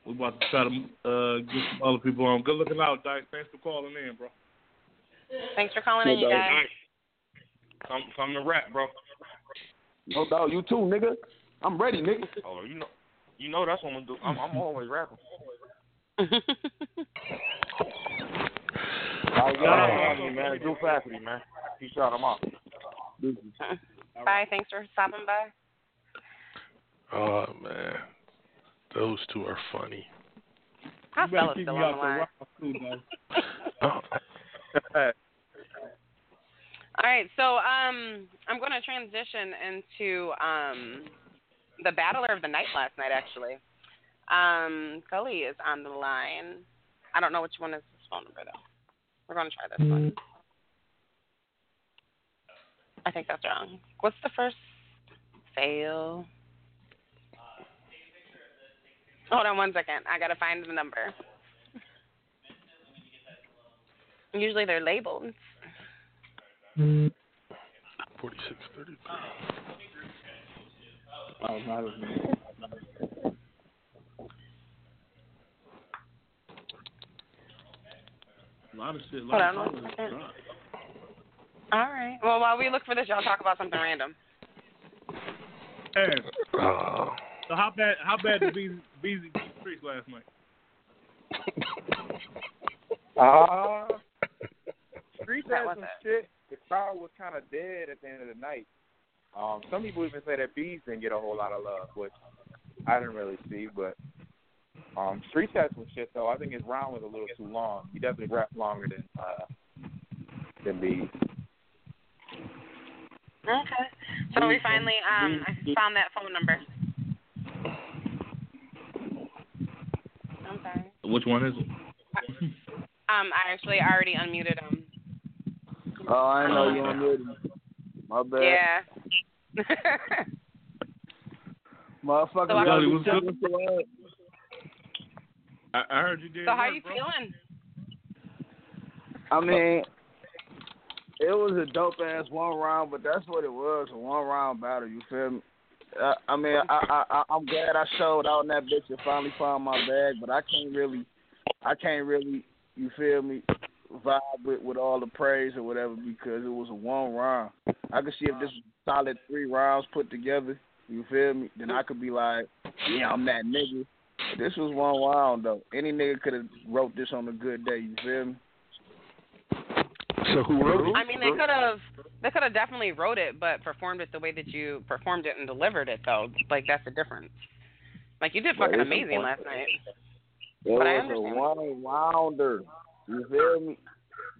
we about to try to uh, get some other people on. Good looking out, Dice. Thanks for calling in, bro. thanks for calling in, you No doubt. guys. Come, come to rap, bro. No doubt. You too, nigga. I'm ready, nigga. Oh, you know, you know that's what I'm gonna do. I'm, I'm always rapping. All Shout out right, man. Do faculty, man. Peace out. I'm out. Bye. Thanks for stopping by. Oh man, those two are funny. How's You better still on out the the line? rock, too, Oh, All right, so um, I'm going to transition into um, the battler of the night last night. Actually, um, Gully is on the line. I don't know which one is his phone number though. We're going to try this one. I think that's wrong. What's the first fail? Hold on one second. I gotta find the number. Usually they're labeled. Forty-six thirty-three. Oh, not as. A lot of shit. A lot on of one shit second. Dropped. All right. Well, while we look for this, y'all talk about something random. Hey, Oh. so how bad? How bad did Beezy Beezy beat Streets last night? Uh, Streets That had was some it. shit. The crowd was kind of dead at the end of the night. Um, some people even say that Bees didn't get a whole lot of love, which I didn't really see. But um, Streets had some shit though. I think his round was a little too long. He definitely rapped longer than uh, than Bees. Okay. So we finally um I found that phone number. I'm sorry. Which one is it? Um, I actually already unmuted him. Oh, I know you on mute. My bad. Yeah. Motherfucker, So I- gotta What's up? simple to learn. I, I heard you did. so how work, you feeling? I mean, it was a dope ass one round, but that's what it was, a one round battle. You feel me? I mean, I, I, I, I'm glad I showed out in that bitch and finally found my bag, but I can't really, I can't really, you feel me, vibe with with all the praise or whatever because it was a one round. I could see if this was solid three rounds put together. You feel me? Then I could be like, yeah, I'm that nigga. This was one round though. Any nigga could have wrote this on a good day. You feel me? So who wrote it? I mean, they could have they could have definitely wrote it, but performed it the way that you performed it and delivered it though. Like that's the difference. Like you did fucking it's amazing last night. It But I was a understand. one rounder. You feel me?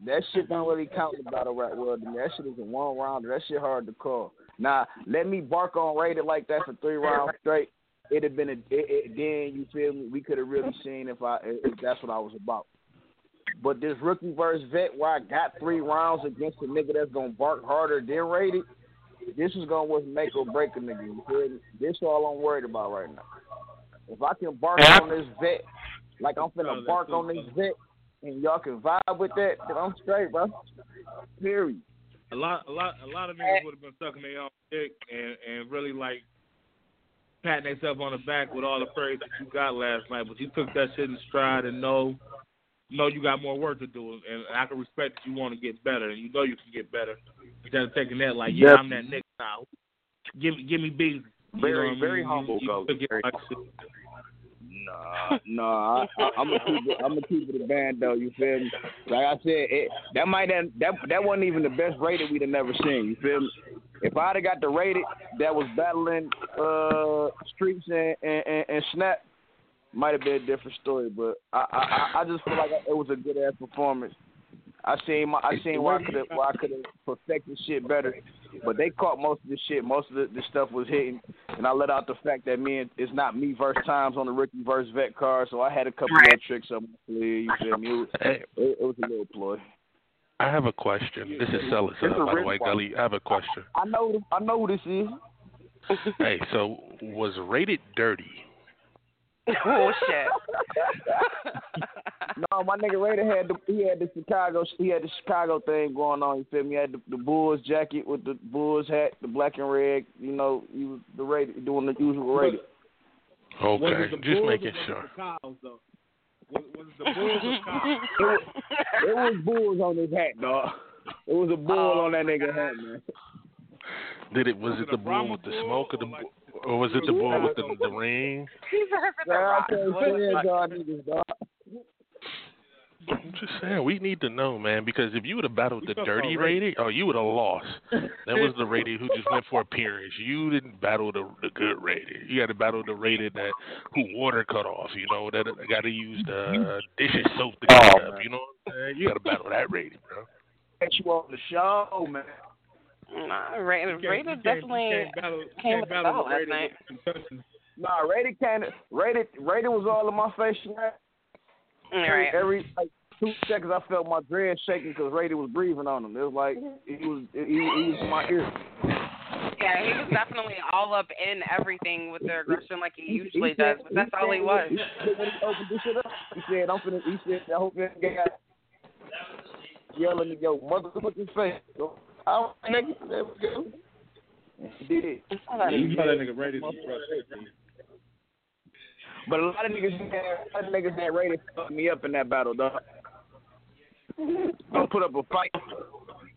That shit don't really count in the battle rap world to me. That shit is a one rounder. That shit hard to call. Now, let me bark on rated like that for three rounds straight. It'd have been a it, it, then you feel me. We could have really seen if I if that's what I was about. But this rookie versus vet where I got three rounds against a nigga that's gonna bark harder than rated, this is gonna was make or break a nigga. You feel me? This all I'm worried about right now. If I can bark on this vet like I'm Oh, finna that's bark on this funny. vet and y'all can vibe with that, then I'm straight, bro. Period. A lot, a lot, a lot of niggas would have been sucking their own dick and and really like patting themselves on the back with all the praise that you got last night. But you took that shit in stride and know, know you got more work to do. And I can respect that you want to get better, and you know you can get better. Instead of taking that like, yeah, I'm that nigga now. Give me, give me. You Very, know what I mean? very You- humble, you Gully. took it Very humble. shit. Nah, nah, I, I, I'm gonna keep it. I'm gonna keep it a band though. You feel me? Like I said, it, that might have, that that wasn't even the best rated we'd have never seen. You feel me? If I'd have got the rated that was battling uh streets and and, and, and snap, might have been a different story. But I I, I just feel like it was a good ass performance. I seen my, I seen where I could have where I could have perfected shit better, but they caught most of the shit. Most of the, the stuff was hitting, and I let out the fact that me and it's not me versus times on the rookie versus vet card. So I had a couple little tricks up my sleeve. You feel me? It was, Hey, it, it was a little ploy. I have a question. This is Sellers, It's uh, by the way, one. Gully. I have a question. I know I know who this is. hey, so was rated dirty? Oh shit. No, my nigga Raider had the he had the Chicago he had the Chicago thing going on. You feel me? He had the, the Bulls jacket with the Bulls hat, the black and red. You know, he was the Raider doing the usual Raider. Okay, just Bulls making or it sure. Cows, though? Was, was it the Bulls or Cows? It was, it was Bulls on his hat, dog. It was a bull on that nigga hat, man. Did it? Was, Was it it the bull with the smoke or or the, like- or was it the boy with the the ring? He's a the I rock. can't stand y'all niggas, dog. I'm just saying, we need to know, man, because if you would have battled the dirty about rated? rated, oh, you would have lost. That was the rated who just went for appearance. You didn't battle the the good rated. You had to battle the rated that who water cut off. You know that got to use the dishes soap to clean Oh, up. man. You know what I'm saying? You got to battle that rated, bro. Get you on the show, man. Nah, Ray, You can't- you Rated can't- definitely you can't battle, you came can't with the battle last Raiders night. with. Nah, Rated kind of Rated Rated was all in my face. Man. Mm, all right. Every like two seconds, I felt my dread shaking because Rady was breathing on him. It was like he was he, he was in my ear. Yeah, he was definitely all up in everything with the aggression like he usually he does, but that's he all he was. He said he opened this shit up, he said, "I'm finna." He said, "I hope that guy yelling in your motherfucking face." So, I nigga, there we go. He did. You know that nigga ready to trust. But a lot of niggas, a lot of niggas that ready to fuck me up in that battle, dog. Don't put up a fight,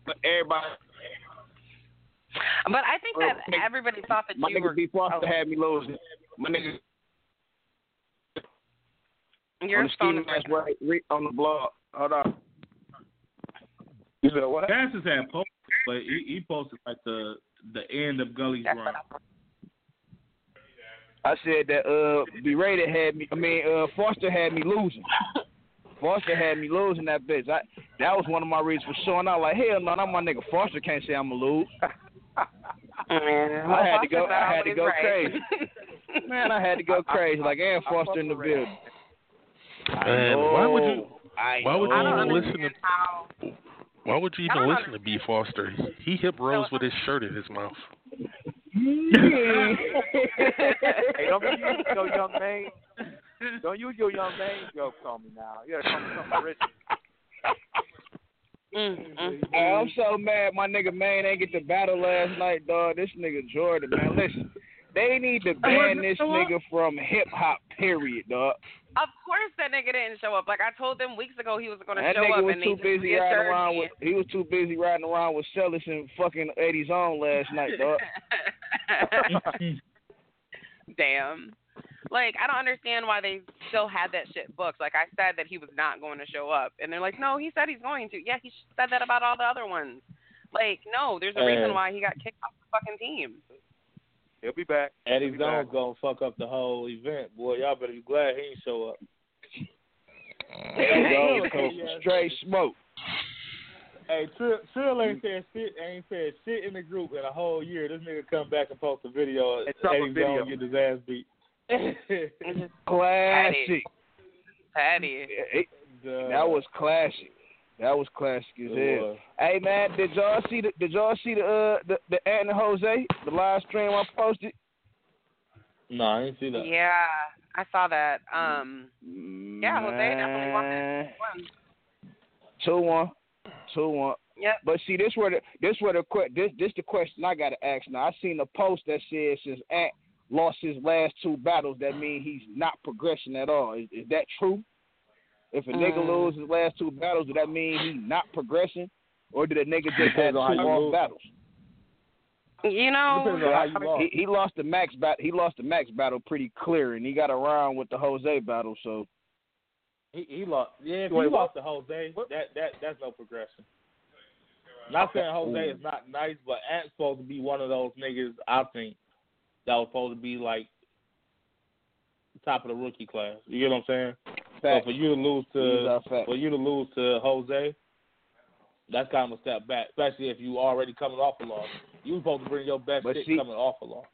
but everybody. But I think that Uh, everybody thought that My you nigga were B Foster had me losing. My nigga your on the phone ski is mask right, right on the blog. Hold on. You said what? Cassius had posted, but he, he posted like the the end of Gully's run. I said that uh B Rated had me I mean uh Foster had me losing. Foster had me losing that bitch. I that was one of my reasons for showing out like hell no, not my nigga Foster can't say I'm a lose. I had to go I had to go crazy. Man, I had to go crazy. Like and Foster in the building. Man, why would you? I Why would you I don't listen to? how. Why would you even don't listen to B Foster? He hip rose with his shirt in his mouth. Hey, don't use your young man. Don't use your young man jokes on me now. You gotta come with something rich. Mm, mm, Hey, I'm so mad my nigga man ain't get the battle last night, dog. This nigga Jordan, man. Listen, they need to ban this nigga from hip hop, period, dog. Of course, that nigga didn't show up. Like I told them weeks ago, he was going to That show nigga up, was and too busy riding around with he was too busy riding around with Celis and fucking Eddie's on last night, dog. Damn. Like I don't understand why they still had that shit booked. Like I said that he was not going to show up, and they're like, no, he said he's going to. Yeah, he said that about all the other ones. Like no, there's a Hey. reason why he got kicked off the fucking team. He'll be back. Eddie He'll be Zone's back. gonna fuck up the whole event. Boy, y'all better be glad he ain't show up. Eddie Zone, straight smoke. Hey, Trill, Trill ain't said shit, ain't said shit in the group in a whole year. This nigga come back and post a video of And drop Eddie video. Zone get his ass beat. Classic. Patty. It- that was classic. That was classic as hell. Hey man, did y'all see the did y'all see the uh the, the Ant and Jose the live stream I posted? No, I didn't see that. Yeah, I saw that. Um, yeah, Jose definitely won Man. this one. Two one, two one. Yep. But see, this where the this where the que- this this the question I gotta ask now. I seen a post that says since Ant lost his last two battles, that means he's not progressing at all. Is, is that true? If a nigga Mm. lose his last two battles, does that mean he's not progressing, or did a nigga just have Depends on two how you off battles? You know, on how you lost. He, he lost the max battle. He lost the max battle pretty clear, and he got around with the Jose battle. So He, he lost. Yeah, if Wait, he what? lost to Jose, that that that's no progression. Not saying Jose is not nice, but Ant's supposed to be one of those niggas. I think that was supposed to be like top of the rookie class. You get what I'm saying? So for you to lose to for you to lose to Jose, that's kind of a step back, especially if you already coming off a loss. You supposed to bring your best But shit see- coming off a loss.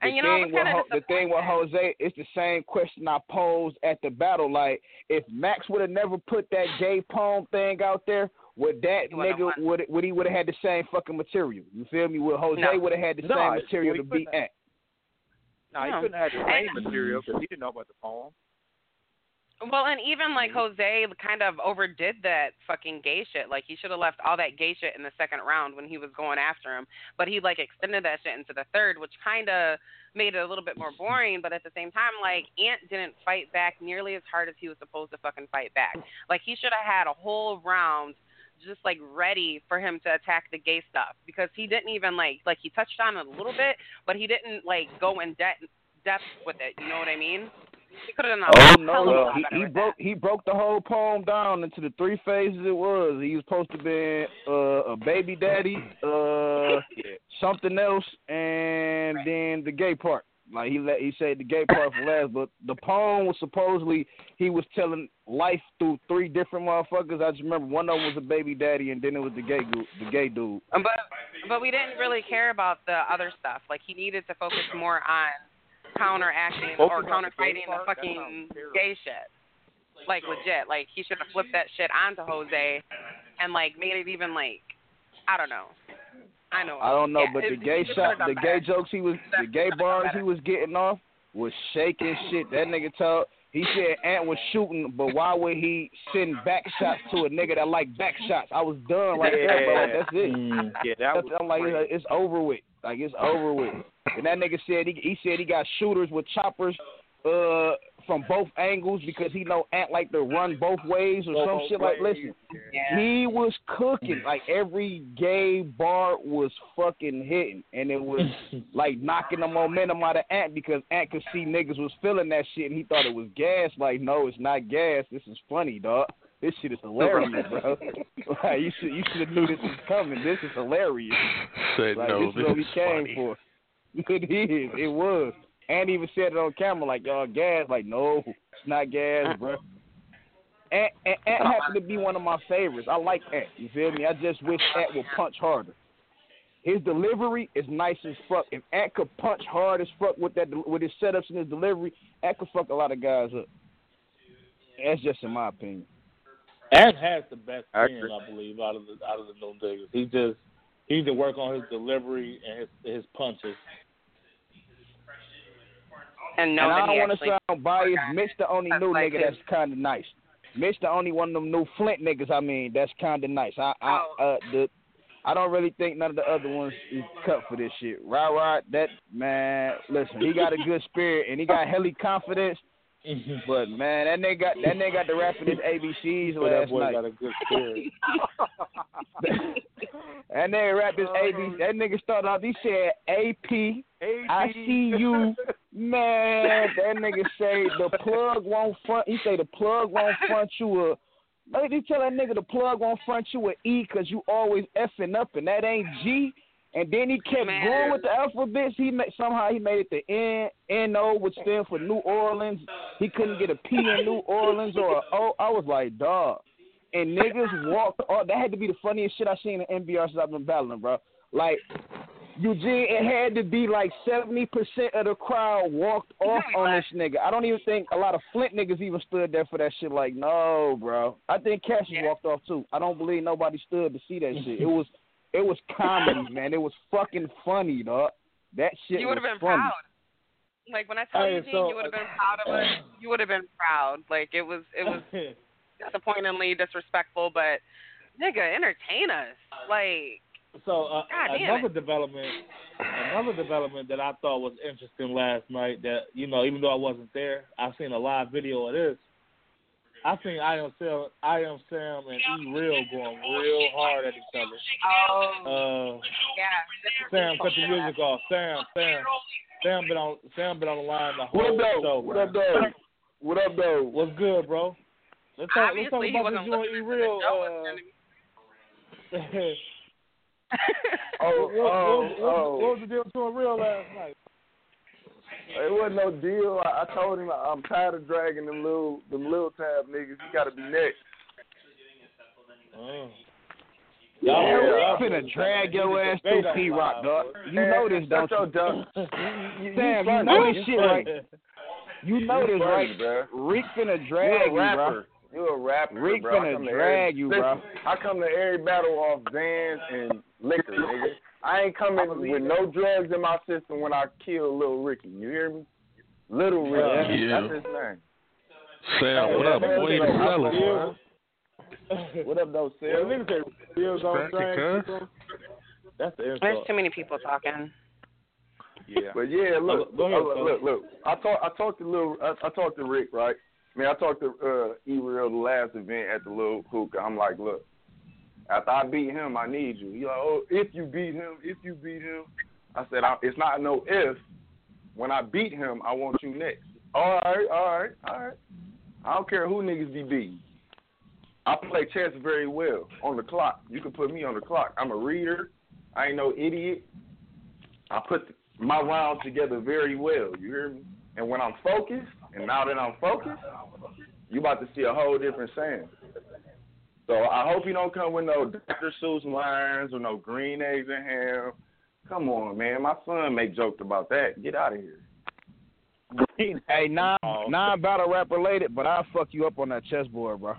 the and you know, I thing with kind of Ho- the thing with Jose, it's the same question I posed at the battle. Like, if Max would have never put that gay poem thing out there, would that nigga would would he would have had the same fucking material? You feel me? Would Jose No. would have had the No, same material to beat couldn't Ant? No, he No. couldn't have the same And- material because he didn't know about the poem. Well, and even like mm-hmm. Jose kind of overdid that fucking gay shit. Like he should have left all that gay shit in the second round when he was going after him, but he like extended that shit into the third, which kind of made it a little bit more boring. But at the same time, like Ant didn't fight back nearly as hard as he was supposed to fucking fight back. Like he should have had a whole round just like ready for him to attack the gay stuff because he didn't even like like he touched on it a little bit, but he didn't like go in depth depth with it. You know what I mean? He could have Oh no, he, he broke he broke the whole poem down into the three phases it was. He was supposed to be uh, a baby daddy, uh, something else, and then the gay part. Like he let he said the gay part for last, but the poem was supposedly he was telling life through three different motherfuckers. I just remember one of them was a baby daddy, and then it was the gay the gay dude. But but we didn't really care about the other stuff. Like he needed to focus more on counteracting or on the counterfighting the fucking gay shit. like legit. Like he should have flipped that shit onto Jose, and like made it even like I don't know. I know. I don't know, Yeah, but the gay shot, could've the better. gay jokes he was, the gay bars he was getting off was shaking shit. That nigga told. He said Ant was shooting, but why would he send back shots to a nigga that like back shots? I was done right there, bro. That's it. Mm, yeah, that That's, was I'm like, crazy. it's, it's over with. Like it's over with. And that nigga said he he said he got shooters with choppers uh from both angles because he know Ant like to run both ways or some Both shit like listen. Yeah. He was cooking. Like every gay bar was fucking hitting and it was like knocking the momentum out of Ant because Ant could see niggas was feeling that shit and he thought it was gas. Like, no, it's not gas. This is funny, dog. This shit is hilarious, bro. like, you should you should have knew this was coming. This is hilarious. Said Like no, this is this what we is came funny. for. It is. It was. And even said it on camera like y'all gas. Like no, it's not gas, bro. Ant, Ant, Ant happened to be one of my favorites. I like Ant. You feel me? I just wish Ant would punch harder. His delivery is nice as fuck. If Ant could punch hard as fuck with that with his setups and his delivery, Ant could fuck a lot of guys up. That's just in my opinion. Ant has the best I spin. I believe, out of the out of the new niggas. He just he need to work on his delivery and his his punches. and know and I don't want to sound biased. Mitch the only new like nigga his- that's kind of nice. Mitch the only one of them new Flint niggas. I mean, that's kind of nice. I, I, Oh. uh, the, I don't really think none of the other ones is cut for this shit. Rod Rod, that man, listen, he got a good spirit and he got heli confidence. Mm-hmm. But man, that nigga got that nigga got the rapping his ABCs So that boy night. got a good spirit. that nigga rapped his ABC. Oh. That nigga started off. He said AP. I see you, man. That nigga say the plug won't front. He say the plug won't front you a. Like he tell that nigga the plug won't front you a E because you always effing up and that ain't G. And then he kept Man. going with the alphabets. He made, somehow he made it the N N O, which stands for New Orleans. He couldn't get a P in New Orleans or a O. I was like, dog. And niggas walked. Oh, that had to be the funniest shit I seen in NBR since I've been battling, bro. Like Eugene, it had to be like seventy percent of the crowd walked off on this nigga. I don't even think a lot of Flint niggas even stood there for that shit. Like, no, bro. I think Cassius Yeah. walked off too. I don't believe nobody stood to see that shit. It was, it was comedy, man. It was fucking funny, dog. That shit you would have been funny. proud. Like when I tell Hey, you, Gene, so- you would have been proud of us. You would have been proud. Like it was, it was disappointingly disrespectful, but nigga, entertain us. Like So uh, God damn another development, another development that I thought was interesting last night. That you know, even though I wasn't there, I've seen a live video of this. I seen I am Sam, I am Sam, and E Real going real hard at each other. oh Uh, yeah, Sam, cut the music off. Sam, Sam, Sam been on, Sam been on the line the What whole up, show. What up, though? What up, though? What's good, bro? Let's talk, let's talk about this you and E Real. Uh, Oh, what, what, oh, what, what, oh. what was the deal with you and Real last night? It wasn't no deal. I, I told him I'm tired of dragging them little them little tab niggas. You got to be next. Oh. Yeah, Y'all- we finna drag your ass through P Rock, dog. You know this, don't you? your dumb. You, you, Sam, you know this shit, funny. right? You know this, right? bruh. Rick finna You drag you, bro. You a rapper, Rick bro. I finna come to drag every, you, bro. I come to every battle off Zans and liquor, nigga. I ain't coming with no drugs in my system when I kill Little Ricky. You hear me? Little Ricky. Yeah. That's his name. Sam, what up, boy? The fellas, man. What up, though, Yeah, Sil? niggas say Real gonna Cracking, drag cuz. people. That's the There's too many people talking. Yeah. But yeah, look, Go look, look, look. I talked, I talked to little, I, I talked to Rick, right? I mean, I talked to uh, E Real the last event at the little hookah. I'm like, look, after I beat him, I need you. He like, oh, if you beat him, if you beat him, I said, I, it's not no if. When I beat him, I want you next. All right, all right, all right. I don't care who niggas be beating. I play chess very well on the clock. You can put me on the clock. I'm a reader. I ain't no idiot. I put my rounds together very well. You hear me? And when I'm focused, and now that I'm focused, you about to see a whole different Sam. So I hope you don't come with no Dr. Seuss lines or no green eggs and ham. Come on, man. My son make joked about that. Get out of here. hey, non non battle rap related, but I'll fuck you up on that chessboard, bro.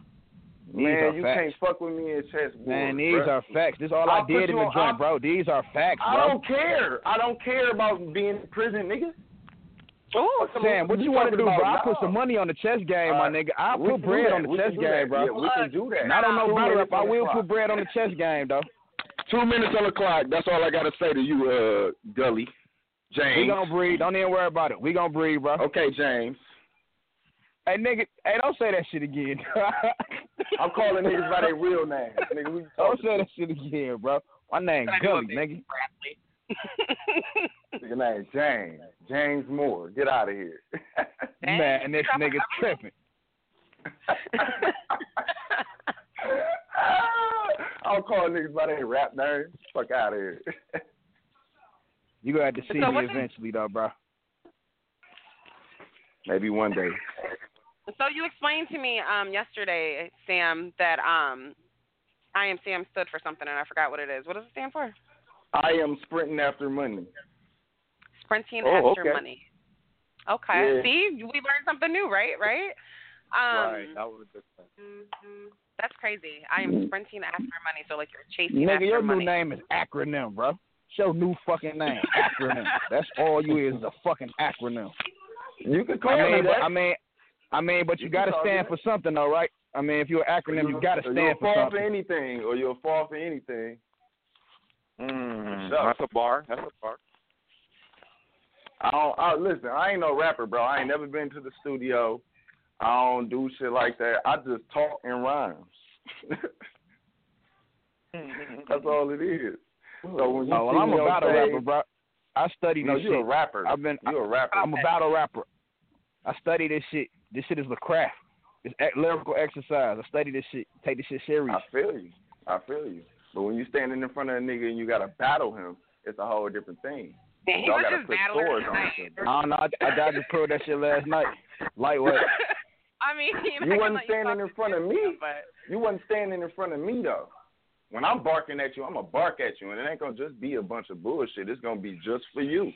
These Man, you facts. can't fuck with me in chessboard. Man, these bruh. are facts. This is all I I'll put did in the joint, I'll- bro. These are facts, I bro. don't care. I don't care about being in prison, nigga. Oh, Sam, what you, want to do, bro? I about put some money on the chess game, my nigga. I we put bread on the We chess game, bro. Yeah, we can do that. I don't know Two battle minutes. I will put bread on the chess game, though. Two minutes on the clock. That's all I gotta say to you, uh, Gully. James. We gonna breathe. Don't even worry about it. We gonna breathe, bro. Okay, James. Hey, nigga. Hey, don't say that shit again. I'm calling niggas by their real names. Nigga, who Don't say that shit again, bro. My name Gully, nigga. to? Nigga name James. James Moore. Get out of here. Dang, Man, this drop a nigga tripping. I'll call niggas by their rap names. Fuck out of here. You gonna have to see So me what's- eventually, though, bro. Maybe one day. So you explained to me um yesterday, Sam, that um I am Sam stood for something and I forgot what it is. What does it stand for? I am sprinting after money. Sprinting Oh, after okay. money. Okay. Yeah. See, we learned something new, right? Right? Um right. That was a good thing. that's crazy. I am sprinting after money, so like you're chasing Nigga, after your money. new name is acronym, bro. It's your new fucking name, acronym. That's all you is, is a fucking acronym. You can call I me mean, but, that. I mean, I mean, but you, You gotta stand for something, though, right? I mean, if you're an acronym, you gotta or stand you'll for fall something. for anything, or you'll fall for anything. Mm, that's a bar. That's a bar. I don't. I, listen, I ain't no rapper, bro. I ain't never been to the studio. I don't do shit like that. I just talk in rhymes. That's all it is. So when you Oh, well, I'm a battle stage, rapper, bro. I study No, this you're a shit. rapper. I've been. You're a rapper. I'm a battle rapper. I study this shit. This shit is the craft. It's lyrical exercise. I study this shit. Take this shit serious. I feel you. I feel you. But when you standing in front of a nigga and you gotta battle him, it's a whole different thing. Man, Y'all gotta just put swords on tonight. each I don't know. I, I, I just pulled that shit last night. Lightweight. I mean, You wasn't standing talk in front of me. But You wasn't standing in front of me though. When I'm barking at you, I'm gonna bark at you, and it ain't gonna just be a bunch of bullshit. It's gonna be just for you.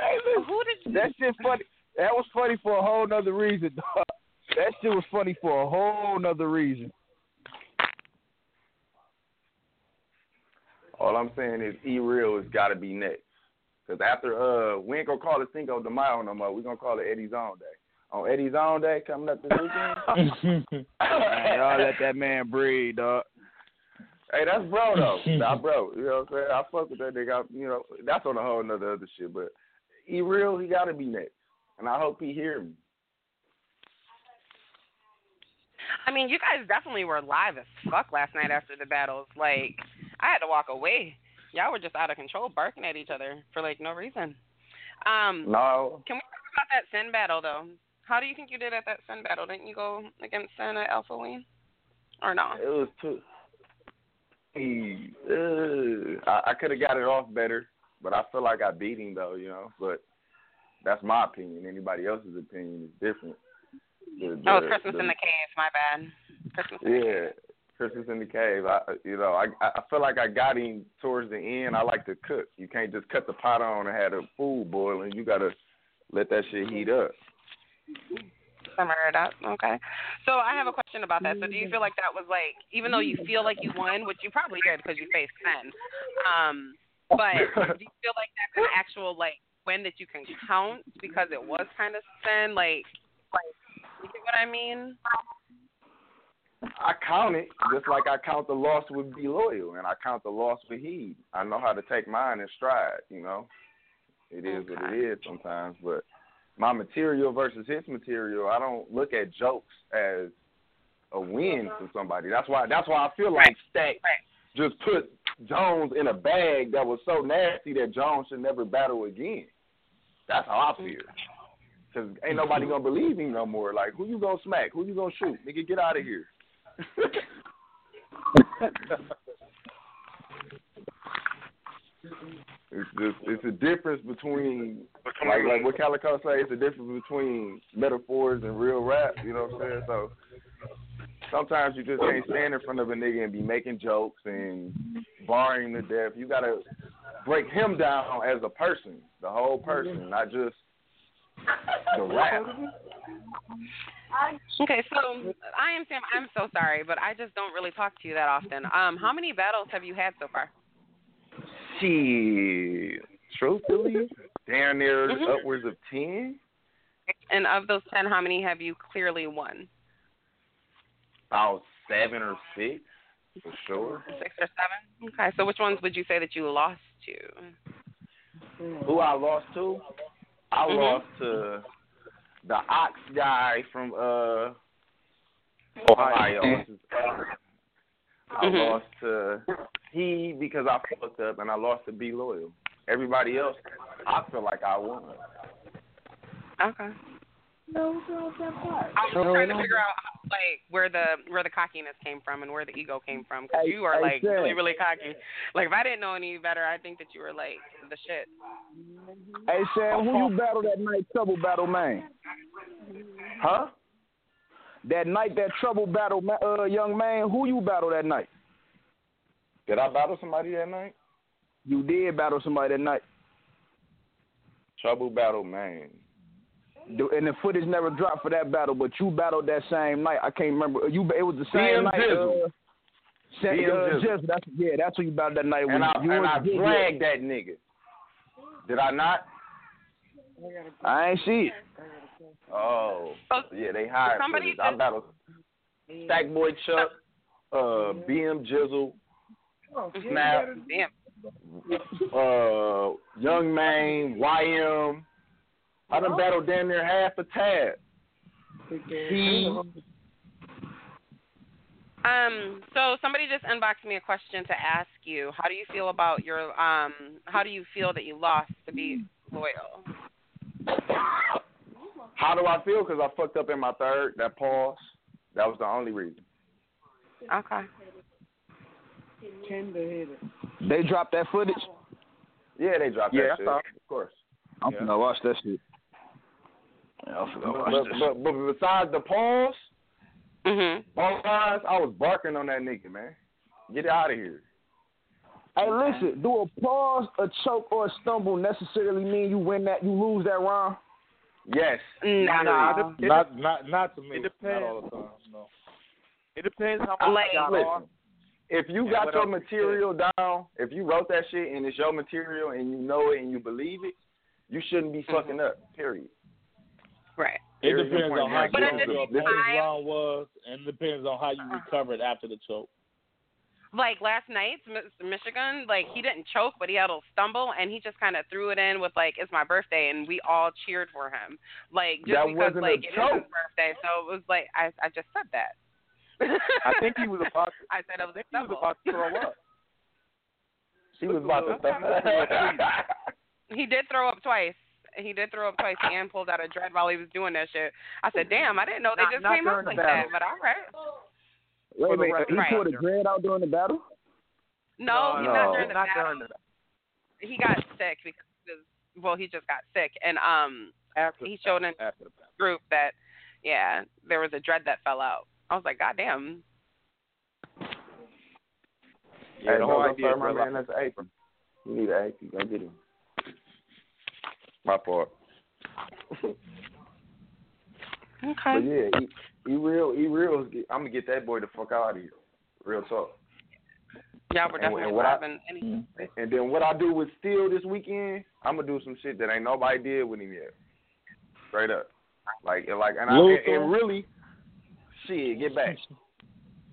Hey, listen, who did that shit funny. That was funny for a whole nother reason, dog. That shit was funny for a whole nother reason. All I'm saying is E Real has got to be next. Cause after uh, we ain't gonna call it Cinco de Mayo no more. We gonna call it Eddie's Own Day. On Eddie's Own Day coming up this weekend. Man, y'all let that man breathe, dog. Hey, that's bro though. That's bro. You know what I'm saying? I fuck with that nigga. I, you know, that's on a whole nother other shit. But E Real, he gotta be next. And I hope he hear me. I mean, you guys definitely were live as fuck last night after the battles. Like, I had to walk away. Y'all were just out of control, barking at each other for like no reason. Um, No. can we talk about that Sin battle though? How do you think you did at that Sin battle? Didn't you go against Sin at Alpha Wing, or no? It was too. Uh, I, I could have got it off better, but I feel like I beat him though. You know, but that's my opinion. Anybody else's opinion is different. The- Oh, the- it's Christmas the- in the cave. My bad. Christmas. In the Yeah, Christmas in the cave. I, you know, I I feel like I got him towards the end. I like to cook. You can't just cut the pot on and have the food boiling. You gotta let that shit heat up. Summer it up. Okay. So I have a question about that. So do you feel like that was like, even though you feel like you won, which you probably did because you faced Sen, um, but do you feel like that's an actual like win that you can count because it was kind of Sen? Like, like, you get what I mean? I count it just like I count the loss with Be Loyal, and I count the loss with heed. I know how to take mine in stride. You know, it is what it is sometimes. But my material versus his material, I don't look at jokes as a win for somebody. That's why. That's why I feel like Stack just put Jones in a bag that was so nasty that Jones should never battle again. That's how I feel. Cause ain't nobody gonna believe him no more. Like, who you gonna smack? Who you gonna shoot? Nigga, get out of here. It's just it's a difference between like like what Calico say. It's a difference between metaphors and real rap. You know what I'm saying? So sometimes you just can't stand in front of a nigga and be making jokes and barring the death. You gotta break him down as a person, the whole person, not just the rap. Okay, so I am Sam. I'm so sorry, but I just don't really talk to you that often. Um, how many battles have you had so far? Shit, truthfully, damn near Mhm. upwards of ten. And of those ten, how many have you clearly won? About seven or six, for sure. Six or seven? Okay, so which ones would you say that you lost to? Who I lost to? I Mhm. lost to the Ox guy from uh Ohio. I Mhm. lost to he because I fucked up, and I lost to Be Loyal. Everybody else, I feel like I won. Okay. No, no, no, I was just trying to figure out like where the where the cockiness came from and where the ego came from because you are like really really cocky. Like if I didn't know any better, I think that you were like the shit. Hey Sam, who you battled that night? Trouble battle, man. Huh? That night, that trouble battle, ma- uh, young man. Who you battle that night? Did I battle somebody that night? You did battle somebody that night. Trouble battle, man. And the footage never dropped for that battle, but you battled that same night. I can't remember. You it was the same BM night. Jizzle. Uh, Sa- BM uh, Jizzle. Jizzle, That's yeah. That's who you battled that night. And I you and was I Jizzle. dragged that nigga. Did I not? I ain't see it. Oh, yeah, they hired somebody. I battled Stackboy Chuck, uh, BM Jizzle, Snap, uh, Young Main, YM. I done battled damn near half a tab. He, Um, so somebody just unboxed me a question to ask you. How do you feel about your um? How do you feel that you lost to Be Loyal? how do I feel? Because I fucked up in my third. That pause. That was the only reason. Okay. They dropped that footage. Yeah, they dropped Yeah, that I shit. saw. Of course. I'm Yeah. finna watch that shit. Yeah, I'm finna But, watch but, that but, but besides the pause, Mhm. both times I was barking on that nigga, man. Get out of here. Hey, listen. Do a pause, a choke, or a stumble necessarily mean you win that? You lose that round? Yes. No, no. Not not not to me. It depends. Not all the time. No. It depends how much Like- y'all are. Listen, if you got your else you material down, if you wrote that shit and it's your material and you know it and you believe it, you shouldn't be fucking up. Period. Right. It depends on how But good the your same round was, and depends on how you uh-huh. recovered after the choke. Like last night, Mr. Michigan, like he didn't choke, but he had a stumble, and he just kind of threw it in with like, "It's my birthday," and we all cheered for him. Like just That because like it is choke. his birthday, so it was like I I just said that. I think he was about. To, I said it was I he was about to throw up. She was about to stuff He did throw up twice. He did throw up twice. and pulled out a dread while he was doing that shit. I said, "Damn, I didn't know they Not- just not came out during the like battle. that." But all right. Wait a minute. He Right. pulled a dread out during the battle. No, he's No. not during the not battle. during the He got sick because well, he just got sick, and um, after. he showed in after the group that yeah, there was a dread that fell out. I was like, God damn. Yeah, hey, the go whole idea. serve my is man that's an apron. You need an apron. Go get him. My fault. But yeah, he, he real, he real. I'm gonna get that boy the fuck out of here. Real talk. Y'all were And- definitely and what I- having. And then what I do with Steele this weekend, I'm gonna do some shit that ain't nobody did with him yet. Straight up, like and like and I and, and really, shit, get back.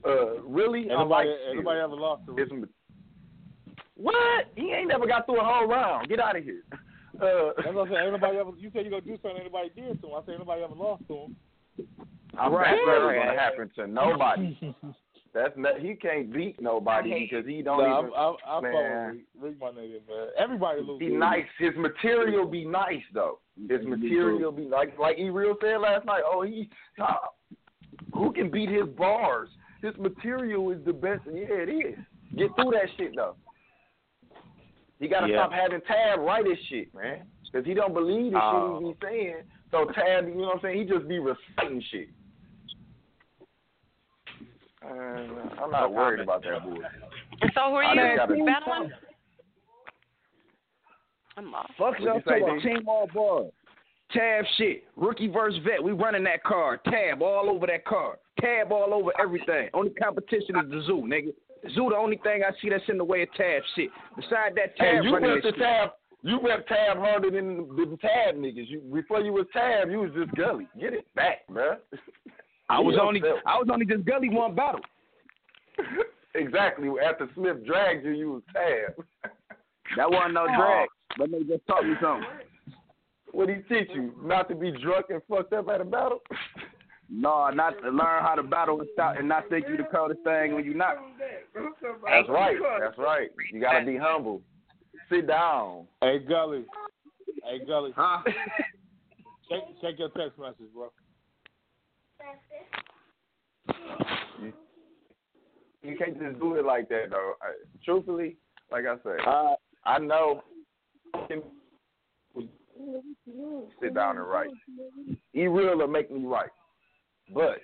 Uh, really, I like Anybody, ever lost to It's m- what? He ain't never got through a whole round. Get out of here. Uh, That's what I'm saying. Ain't nobody ever. You said you gonna do something. Anybody did to him. I said anybody ever lost to him. I'm Right, that's never right, gonna happen to nobody. That's not, he can't beat nobody because he don't Nah, even. I, I, I man. fuck with Rick, Rick my nigga, man. Everybody loses. be nice. His material be nice though. His material be like like E Real said last night. Oh, he uh, who can beat his bars? His material is the best. Yeah, it is. Get through that shit though. He gotta Yeah. stop having Tab write his shit, man, because he don't believe the Oh. shit he be saying. So Tab, you know what I'm saying? He just be reciting shit. Uh, I'm not worried about that bullshit. So who are you just gotta- battling? I'm lost. Fuck y'all talking about team all ball. Tab shit. Rookie versus vet. We running that car. Tab all over that car. Tab all over everything. Only competition is the zoo, nigga. Zoo the only thing I see that's in the way of tab shit. Beside that Tab Hey, you running went this to tab. You went tab harder than the tab niggas. You before you was tab, you was just gully. Get it back, bruh. I was only. I was only just gully one battle. exactly. After Smith dragged you, you was tab. That wasn't no drag. That nigga just taught me something. What he teach you? Not to be drunk and fucked up at a battle? No, not to learn how to battle and stop and not think you the coldest thing when you not. That's right. That's right. You gotta be humble. Sit down. Hey Gully. Hey Gully. Huh? Check check your text message, bro. You can't just do it like that, though. I, truthfully, like I said, Uh, I know. Sit down and write. E Real will make me right, but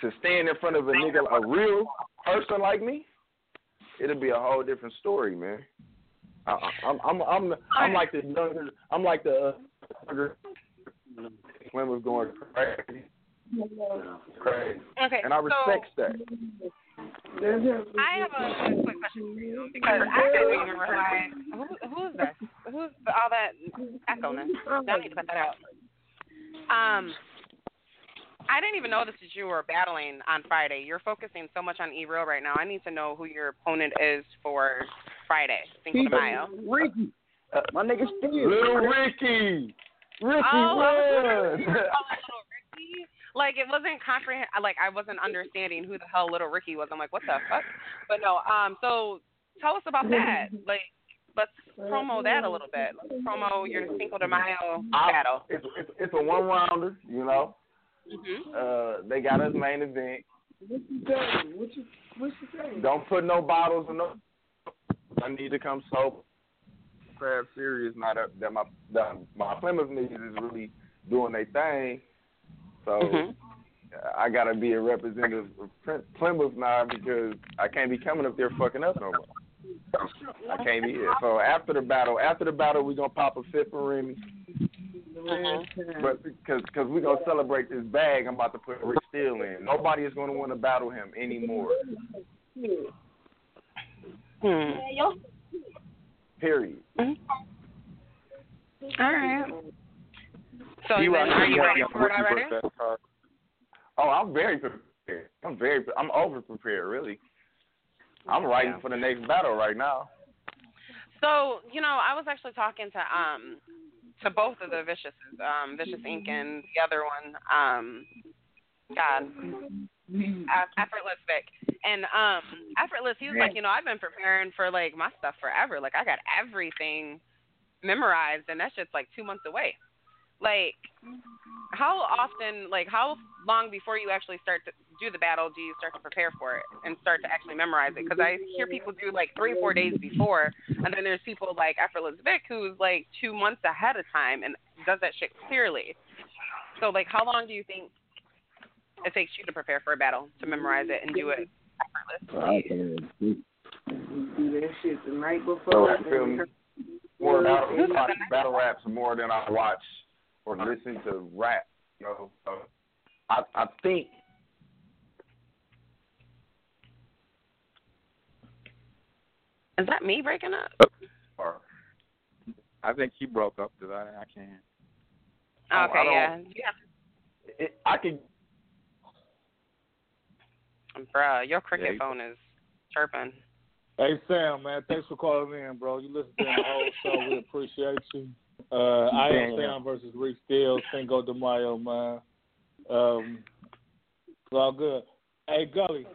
to stand in front of a nigga, a real person like me, it'll be a whole different story, man. I, I'm I'm I'm I'm like the younger. I'm like the uh, younger. Slim was going crazy, crazy, Okay, and I so- that. I have a quick question for you because I don't even realize who who's this? Who's all that echoing? I need to cut that out. Um, I didn't even know this that you were battling on Friday. You're focusing so much on E Real right now. I need to know who your opponent is for Friday, Cinco de Mayo. Ricky. My nigga Steve. Little Ricky. Ricky Oh, I was won. wondering who the hell Little Ricky. Like it wasn't comprehend. Like I wasn't understanding who the hell Little Ricky was. I'm like, what the fuck? But no. Um. So tell us about that. Like, let's promo that a little bit. Let's promo your Cinco de Mayo battle. It's, it's, it's a one rounder, you know. Mhm. Uh, they got us main event. What you saying? What you what you saying? Don't put no bottles in no. I need to come sober. Crab series, Not up that my that my Plymouth niggas is really doing their thing. So Mhm. I gotta be a representative of Ply- Plymouth now because I can't be coming up there fucking up no more. I can't be here. So after the battle, after the battle, we gonna pop a fifth for Remy. But because cause we gonna celebrate this bag, I'm about to put Rick Steele in. Nobody is gonna want to battle him anymore. Hmm. Period. All right. So You then, are- are you you ready for it already? Oh, I'm very prepared. I'm very. I'm over prepared. Really. I'm writing for the next battle right now. So, you know, I was actually talking to um to both of the Viciouses, um, Vicious Inc. and the other one, um God. Effortless Vic. And um Effortless, he was like, you know, I've been preparing for like my stuff forever. Like I got everything memorized and that shit's like two months away. Like how often like how long before you actually start to do the battle do you start to prepare for it and start to actually memorize it because i hear people do like three four days before and then there's people like effortless vic who's like two months ahead of time and does that shit clearly so like how long do you think it takes you to prepare for a battle to memorize it and do it effortlessly Do that shit the night before. I me? More battle, watch battle raps more than I watch or listen to rap. You know, so I I think is that me breaking up or I think he broke up because I I can't. Oh, I okay don't- yeah yeah it, I can bruh your cricket Yeah, phone is chirping Hey Sam, man, thanks for calling in, bro. You listen to the whole show. We appreciate you. Uh, I am Damn. Sam versus Rick Steele, Cinco de Mayo, man. Um, it's all good. Hey Gully,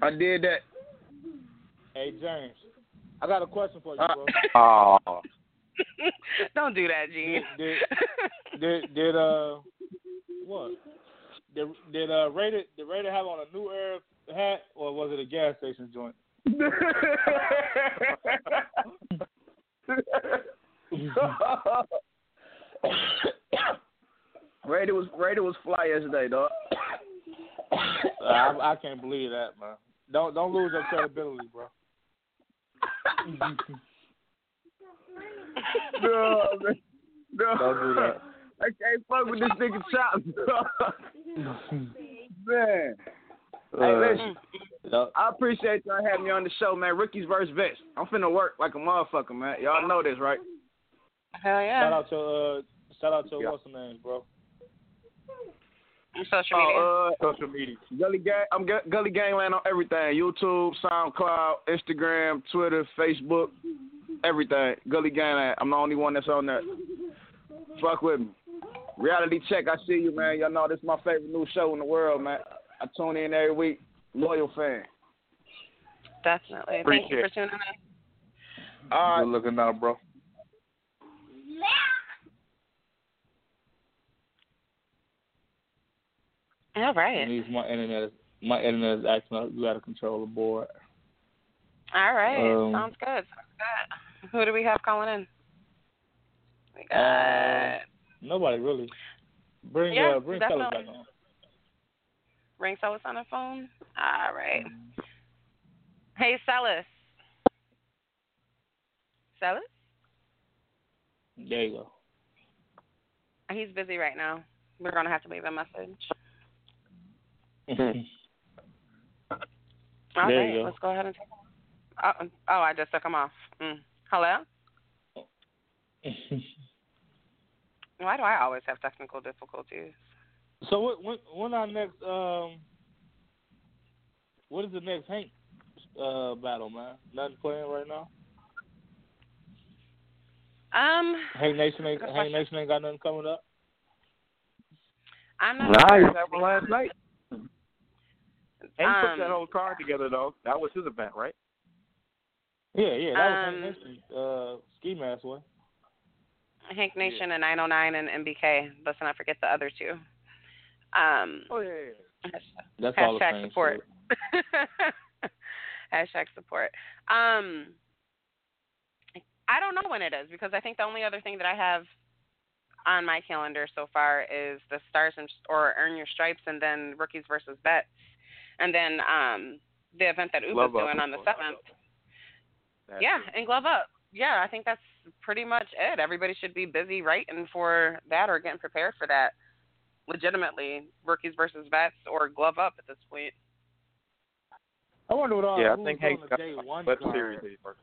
I did that. hey James, I got a question for you, bro. Oh, don't do that gene Did, did, did, did uh, what? Did did uh Rated did Rated have on a new era hat or was it a gas station joint? Raider was Raider was fly yesterday, dog. I, I can't believe that, man. Don't don't lose your credibility, bro. no, man. No. Don't do that. I can't fuck with this nigga chops. man. Hey, Uh, listen. Yep. I appreciate y'all having me on the show, man. Rookies verse vets. I'm finna work like a motherfucker, man. Y'all know this, right? Hell yeah. Shout out to uh, shout out your what's the name, bro? Social media. Oh, uh, Social media. Gully Gang. I'm Gu- Gully Gangland on everything: YouTube, SoundCloud, Instagram, Twitter, Facebook, everything. Gully Gangland. I'm the only one that's on there. Fuck with me. Reality Check. I see you, man. Y'all know this is my favorite new show in the world, man. I tune in every week. Loyal fan. Definitely. Thank Appreciate you for tuning in. All right. Good looking out, bro. All right. Means my internet is my internet is acting out to control the board. All right. Um, Sounds good. Sounds good. Who do we have calling in? We got. Uh, nobody really. Bring Yeah, uh, bring Kelly back on. Ring Celis on the phone. All right. Hey, Celis. Celis? There you go. He's busy right now. We're gonna have to leave a message. All There right, you go. let's go ahead and take him. Oh, oh, I just took him off. Mm. Hello? Why do I always have technical difficulties? so what when when our next um what is the next Hank uh battle, man? Nothing playing right now? Um, Hank Nation ain't Hank. Nation ain't got nothing coming up? I'm not Nah, sure. he had one last night. Hank Um, put that whole card together though. That was his event, right? Yeah, yeah, that was Um, Hank Nation uh ski mask one. Hank Nation and 909 and MBK. Let's not forget the other two. Um, Oh yeah. yeah. That's all the hashtag same support. hashtag support. Um, I don't know when it is because I think the only other thing that I have on my calendar so far is the Stars and or Earn Your Stripes, and then Rookies versus Vets, and then um the event that Uba's Glove Up doing on the seventh. Yeah, it. and glove up. Yeah, I think that's pretty much it. Everybody should be busy writing for that or getting prepared for that. Legitimately, rookies versus vets or glove up at this point. I wonder what all yeah, I think on Hank's the got day one web card. series that.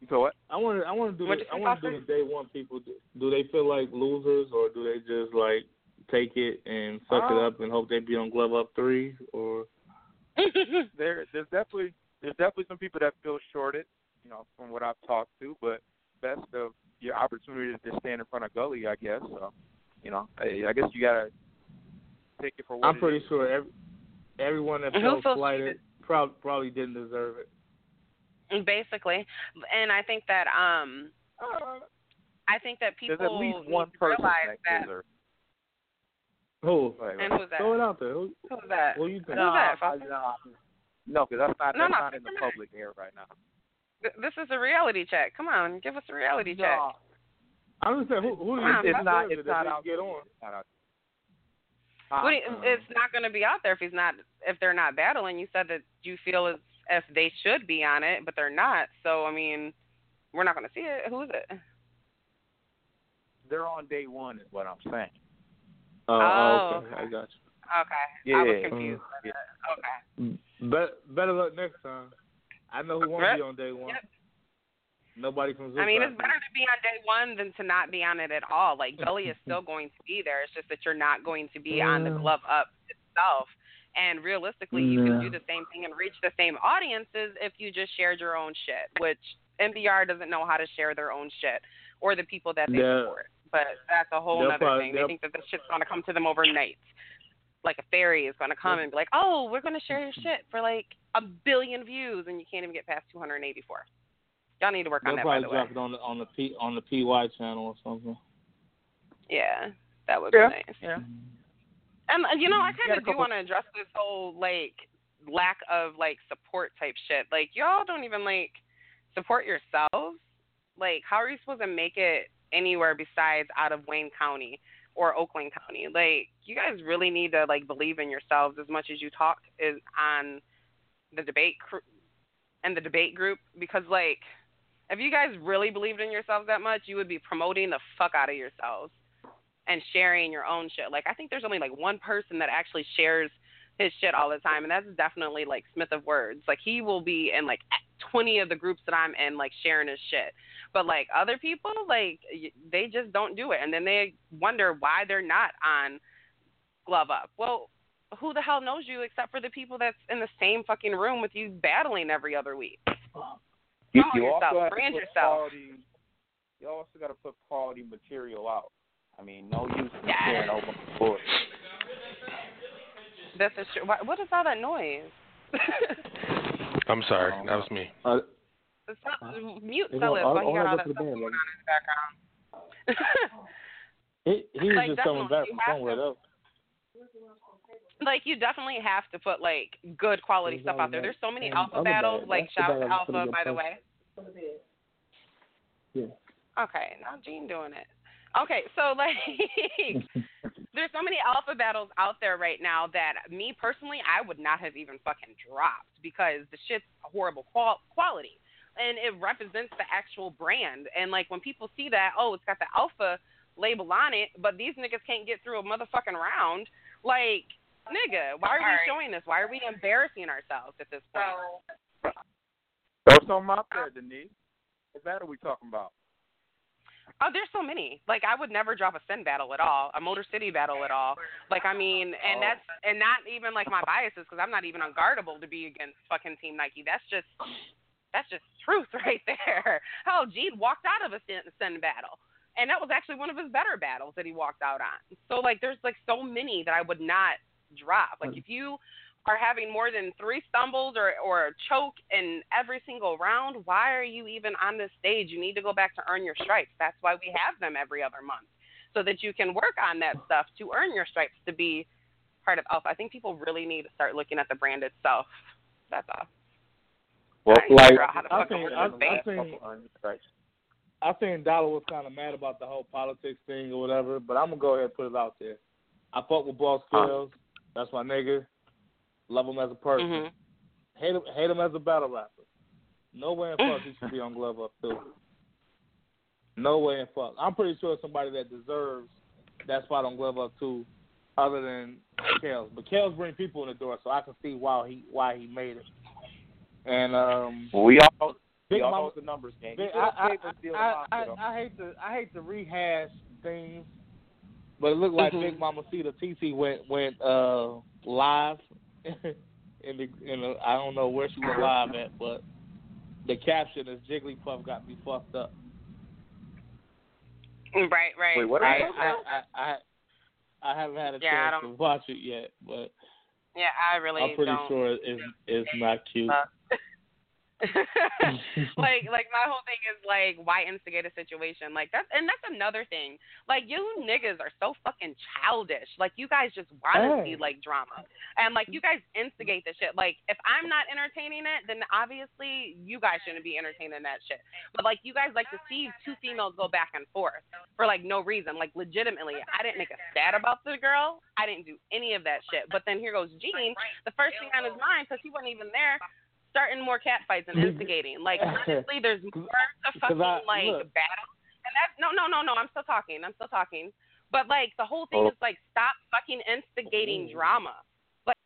You feel what? I want to. I want to do. What'd The, you I want to do the day one people. Do, do they feel like losers, or do they just like take it and suck it Uh, up and hope they be on glove up three? Or There, there's definitely there's definitely some people that feel shorted, you know, from what I've talked to. But best of your opportunity to stand in front of Gully, I guess. So, you know, I, I guess you gotta take it for what I'm it pretty is. sure every, everyone that felt feels slighted prob- probably didn't deserve it. Basically, and I think that um, I think that people There's at least need one to person realize that that. Deserves. Who? Right, And who's that? Throw it out there. Who, Who's that? who you think? No. that, I- Foster? no, no, because that's not No, that's no, not in the Fisherman. public air right now. Th- This is a reality check. Come on, give us a reality check. No, I'm just saying. Who, who do you It's- it's not. It's not if out. Get on. It's not out. What do you- Uh, it's not going to be out there if he's not if they're not battling. You said that you feel as if they should be on it, but they're not. So I mean, we're not going to see it. Who is it? they're on day one, is what I'm saying. Oh, Oh, oh okay. I got you. Okay, Yeah. I was confused. Mm-hmm. Yeah. Okay. Mm-hmm. you. Bet, better luck next time. I know who won't Right. be on day one. Yep. Nobody from Zoom. I mean, it's better to be on day one than to not be on it at all. Like Gully is still going to be there. It's just that you're not going to be on the glove up itself. And realistically, you can do the same thing and reach the same audiences if you just shared your own shit, which NBR doesn't know how to share their own shit or the people that they Yeah. support. But that's a whole other probably- thing. They think that this shit's going to come to them overnight. Like a fairy is going to come and be like, "Oh, we're going to share your shit for like a billion views," and you can't even get past 284. Y'all need to work on They'll that, by probably the way. drop it on the on the P on the PY channel or something. Yeah, that would Yeah. be nice. Yeah. And uh, you know, I kind of do want to address this whole like lack of like support type shit. Like y'all don't even like support yourselves. Like how are you supposed to make it anywhere besides out of Wayne County or Oakland County? Like you guys really need to like believe in yourselves as much as you talk is on the debate cr- and the debate group because like If you guys really believed in yourselves that much, you would be promoting the fuck out of yourselves and sharing your own shit. Like I think there's only like one person that actually shares his shit all the time, and that's definitely like Smith of Words. Like he will be in like 20 of the groups that I'm in, like sharing his shit. But like other people, like they just don't do it, and then they wonder why they're not on Glove Up. Well, who the hell knows you except for the people that's in the same fucking room with you battling every other week? You, Call you yourself, also have to brand put yourself. quality. You also got to put quality material out. I mean, no use in Yes. sharing over bullshit. This is true. What, what is all that noise? I'm sorry, that was me. Uh, Mute no, while he got all that stuff going on in the background. He he was Like, just coming back from somewhere to- else. like you definitely have to put like good quality stuff out there. There's so many alpha battles. Like shout out to Alpha, by the way. Yeah. Okay, now Gene doing it. Okay, so like there's so many alpha battles out there right now that me personally I would not have even fucking dropped because the shit's horrible qual- quality and it represents the actual brand. And like when people see that, oh, it's got the alpha label on it, but these niggas can't get through a motherfucking round. Like, nigga, why are we showing this? Why are we embarrassing ourselves at this point? Throw something out there, Denise. What battle we talking about? Oh, there's so many. Like I would never drop a sin battle at all, a Motor City battle at all. Like I mean, and Oh. that's and not even like my biases because I'm not even unguardable to be against fucking Team Nike. That's just that's just truth right there. Hell, Gene walked out of a sin, sin battle, and that was actually one of his better battles that he walked out on. So like, there's like so many that I would not drop. Like mm. if you are having more than three stumbles or or a choke in every single round, why are you even on this stage? You need to go back to earn your stripes. That's why we have them every other month, so that you can work on that stuff to earn your stripes to be part of Alpha. I think people really need to start looking at the brand itself. That's all. Well, like figure out how to I think I, I think I think Dollar was kind of mad about the whole politics thing or whatever, but I'm gonna go ahead and put it out there. I fuck with Boss Skills. That's my nigga. Love him as a person. Mhm. Hate him, hate him as a battle rapper. No way in fuck he should be on Glove Up too. No way in fuck. I'm pretty sure somebody that deserves that spot on Glove Up too, other than Kels. But Kels bring people in the door, so I can see why he why he made it. And um, we all Big we all Mama- know the numbers game. Big- I, I, be able to deal I, I. I hate to I hate to rehash things, but it looked like Mhm. Big Mama Cita TT went went uh live in the in the, I don't know where she went live at, but the caption is Jigglypuff got me fucked up. Right, right. Wait, what I are I, I, I I haven't had a Yeah, chance to watch it yet, but Yeah, I really I'm pretty don't. sure it's it's not cute. like like my whole thing is like why instigate a situation? Like that's and that's another thing. Like you niggas are so fucking childish. Like you guys just want to Hey. see like drama. And like you guys instigate the shit. Like if i'm not entertaining it then obviously you guys shouldn't be entertaining that shit. But like you guys like to see two females go back and forth for like no reason. Like legitimately i didn't make a stat about the girl. I didn't do any of that shit. But then here goes gene. The first thing on his mind because he wasn't even there starting more cat fights and instigating. Like honestly, there's more to fucking I- like look. battle. And that's no, no, no, no. I'm still talking. I'm still talking. But like the whole thing Oh. is like stop fucking instigating drama. Like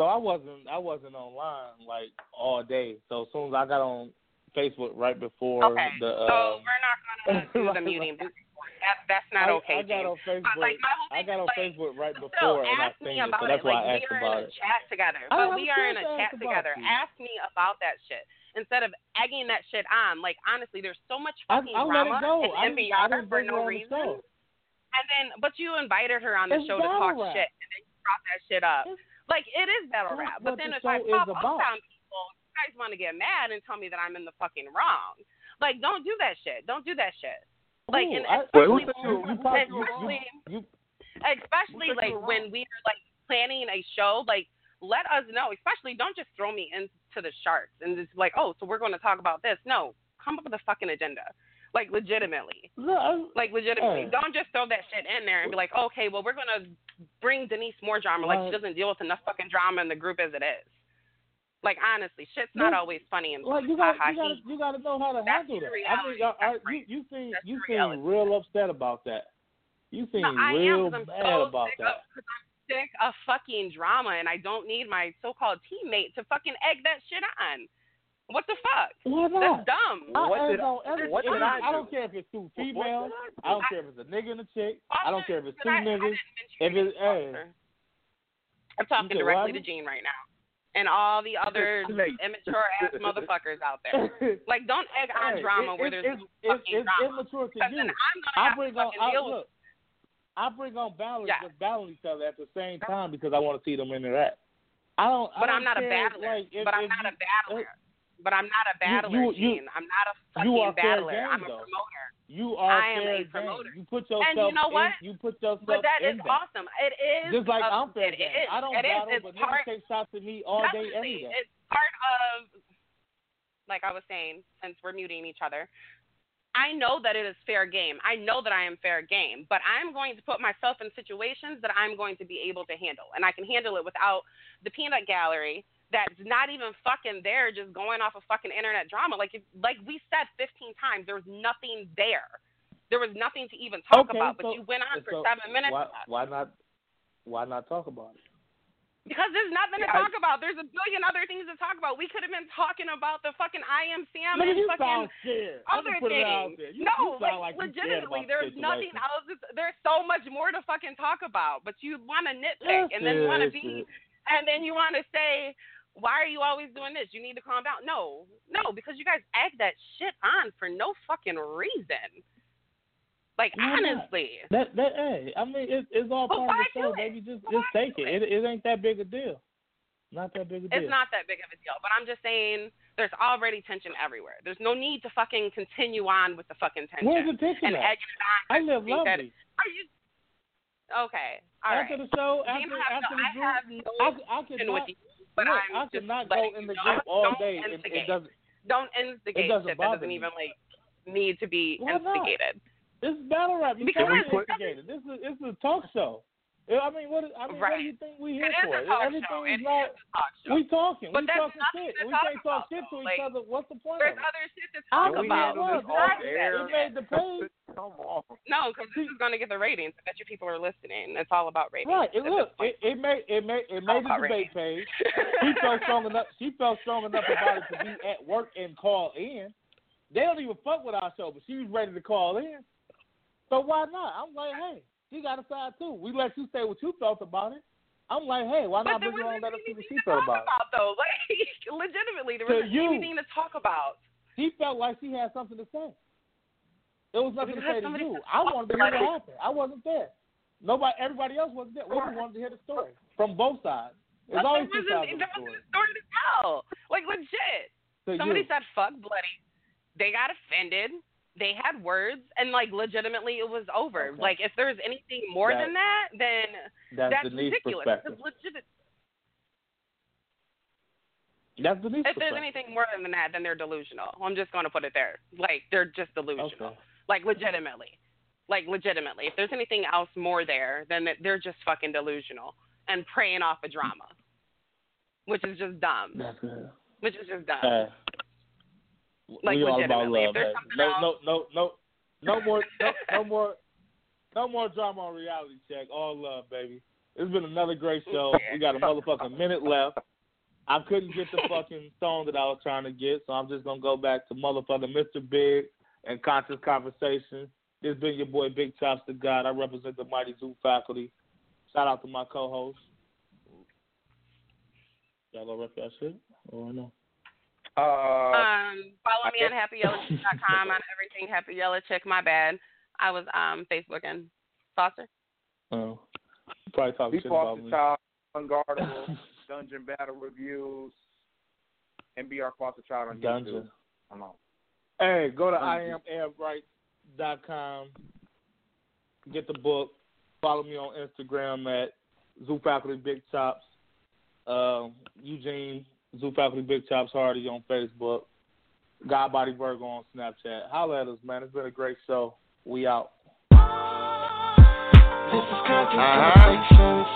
So I wasn't I wasn't online like all day. So as soon as I got on Facebook right before okay, the so um, we're not gonna do the muting. That, that's not I, okay, I got on Facebook. like whole I got on like, Facebook right before and I seen it, about so that's it. why like I asked about it. we are in a chat together, but we are in a chat together. you. Ask me about that shit instead of egging that shit on. Like honestly, there's so much I, fucking I let drama it go. in I NBR I didn't for no reason. And then, but you invited her on the It's show to talk rap. shit, and then you brought that shit up. Like it is battle rap. But then the if I pop up on people, you guys want to get mad and tell me that I'm in the fucking wrong. Like, don't do that shit. Don't do that shit. Like, Ooh, and I- Wait, especially, said you- you pop- you- especially, you, especially who said you like when we are like planning a show, like let us know. Especially, don't just throw me into the sharks and just like, oh, so we're going to talk about this. No, come up with a fucking agenda. Like legitimately. look, I, Like legitimately, Hey. don't just throw that shit in there and be like, okay, well we're gonna bring Denise more drama. Like she doesn't deal with enough fucking drama in the group as it is. Like honestly, shit's not No. always funny and Like you got ha you got he. you got to know how to That's handle the that. I reality. mean, I, I, That's uh, you you seem That's you seem real upset about that. You seem No, I am real 'cause I'm bad so about that. of because I'm sick of fucking drama and I don't need my so-called teammate to fucking egg that shit on. What the fuck? Why That's not? dumb. I, What I did- don't, every, what did I I do? don't care if it's two females. I do? I don't care if it's a nigga and a chick. I don't care if it's two I, I niggas. didn't If it's hey, I'm talking directly to Gene right now. And all the other immature ass motherfuckers out there. Like, don't egg on Hey, drama it- where there's it's, no it's, fucking it's drama. immature to you. then I'm gonna I bring to on I, deal with look. I bring on balance, Yeah. battle each other at the same time because I want to see them interact. I don't. I But don't I'm not a battler. Like, if, but I'm not you, a battler. But I'm not a battler, you- you- Gene. I'm not a fucking battler. game, I'm a promoter. You are I am fair a game. You put yourself. And you know what? In, you put yourself But that is that. awesome. It is Just like a, I'm fair it, game. Is. I don't it battle, is. but part, take shots at me all day, every definitely. day. It's part of, like I was saying, since we're muting each other. I know that it is fair game. I know that I am fair game, but I'm going to put myself in situations that I'm going to be able to handle, and I can handle it without the peanut gallery that's not even fucking there, just going off of fucking internet drama. Like, if, like we said 15 times, there was nothing there. There was nothing to even talk Okay, about, but you went on for so seven minutes. Why, why not? Why not talk about it? Because there's nothing to Yeah, I- talk about. There's a billion other things to talk about. We could have been talking about the fucking IMCM and you fucking sound scared. I'm other gonna put it out things. You, no, you like, like, legitimately, there's the nothing else. There's so much more to fucking talk about, but you want to nitpick Yes, and then want to be, it. and then you want to say, why are you always doing this? You need to calm down. No, no, because you guys egg that shit on for no fucking reason. Like honestly, That that hey, I mean it, it's all part of the show, baby. Just just take it. it. It ain't that big a deal. Not that big a deal. It's not that big of a deal, but I'm just saying there's already tension everywhere. There's no need to fucking continue on with the fucking tension. Where's the tension and at? egging it on. I live that- lovely. Are you okay? All right. after the show, after after no, the I have no I, I with you, but look, I'm I just could not go in the group all Don't day. instigate. it doesn't. Don't instigate doesn't shit that doesn't even like need to be Why not? instigated. This is battle rap. You Because- can't instigated. This is it's a talk show. I mean, what? I mean, what do Right. you think we here It is for? a talk Everything show. is It not. is a talk show. We talking. But we there's talking shit. to We talk can't talk shit to though. each other. What's the point? There's of other shit to I talk we about. had this Besides off that. air. It made the page. Come on. No, because this is going to get the ratings. I bet you people are listening. It's all about ratings. Right. It, at look, it, it made it made it made the debate ratings. page. She felt strong enough. She felt strong enough about it to be at work and call in. They don't even fuck with our show, but she was ready to call in. So why not? I'm like, hey, she got a side too. We let you say what you felt about it. I'm like, hey, why not But bring her on? Let us see what she felt talk about it. though. Like, legitimately, there wasn't you. anything to talk about. She felt like she had something to say. There was nothing to say to you. I wanted to hear what happened. I wasn't there. Nobody, everybody else wasn't there. We wanted to hear the story from both sides. There's But always there wasn't, the there wasn't a story to tell. Like, legit. Somebody you. said, fuck bloody. They got offended. They had words, and, like, legitimately, it was over. Okay. Like, if there's anything more That- than that, then That's, that's ridiculous. Legit- That's Denise's if there's anything more than that, then they're delusional. I'm just going to put it there. Like, they're just delusional. Okay. Like, legitimately. Like, legitimately. If there's anything else more there, then they're just fucking delusional and preying off a drama, which is just dumb. That's good. Which is just dumb. Hey, Like, we all about love. there's No, else- no, no, no, no more, no, no more, no more drama on Reality Check. All love, baby. It's been another great show. We got a motherfucking minute left. I couldn't get the fucking song that I was trying to get, so I'm just gonna go back to motherfucking Mr. Big and Conscious Conversation. This been your boy Big Chops to God. I represent the Mighty Zoo faculty. Shout out to my co-host. Y'all gonna rep that shit? Or no? Uh, Um, follow me on happyyellowchick.com on everything Happy Yellow Chick. My bad. I was um Facebooking. Foster. Oh, you probably talking shit fought about the me. child, unguardable, dungeon battle reviews, NBR Foster the child on Dungeon. YouTube. Come on. Hey, go to Dungeon. IamAirbright.com. Get the book. Follow me on Instagram at Zoo Faculty Big Chops. Uh, Eugene Zoo Faculty Big Chops Hardy on Facebook. God Body Virgo on Snapchat. Holla at us, man. It's been a great show. We out. This is uh-huh. contemplations,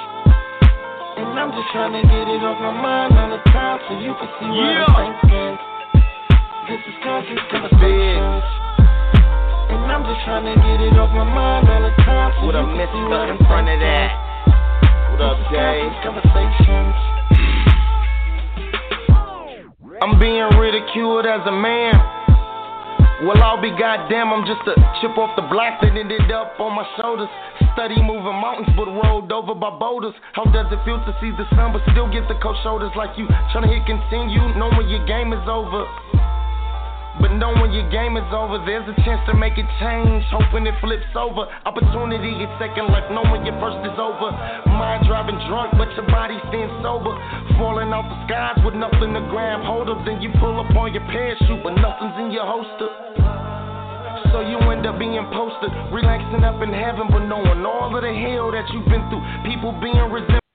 and I'm just trying to get it off my mind all the time so you can see what Yeah. I'm thinking. This is conscious conversations. And I'm just trying to get it off my mind all the time so What you can see mister what in I'm front of thinking. that. What up, This is Jay? conscious conversations. I'm being ridiculed as a man. Well, I'll be goddamn, I'm just a chip off the block that ended up on my shoulders. Study moving mountains, but rolled over by boulders. How does it feel to see the sun, but still get the cold shoulders like you? Trying to hit continue, knowing your game is over. But knowing your game is over, there's a chance to make it change. Hoping it flips over. Opportunity is second life, knowing your first is over. Mind driving drunk, but your body staying sober. Falling off the skies with nothing to grab hold of. Then you pull up on your parachute, but nothing's in your holster. So you end up being posted, relaxing up in heaven, but knowing all of the hell that you've been through. People being resentful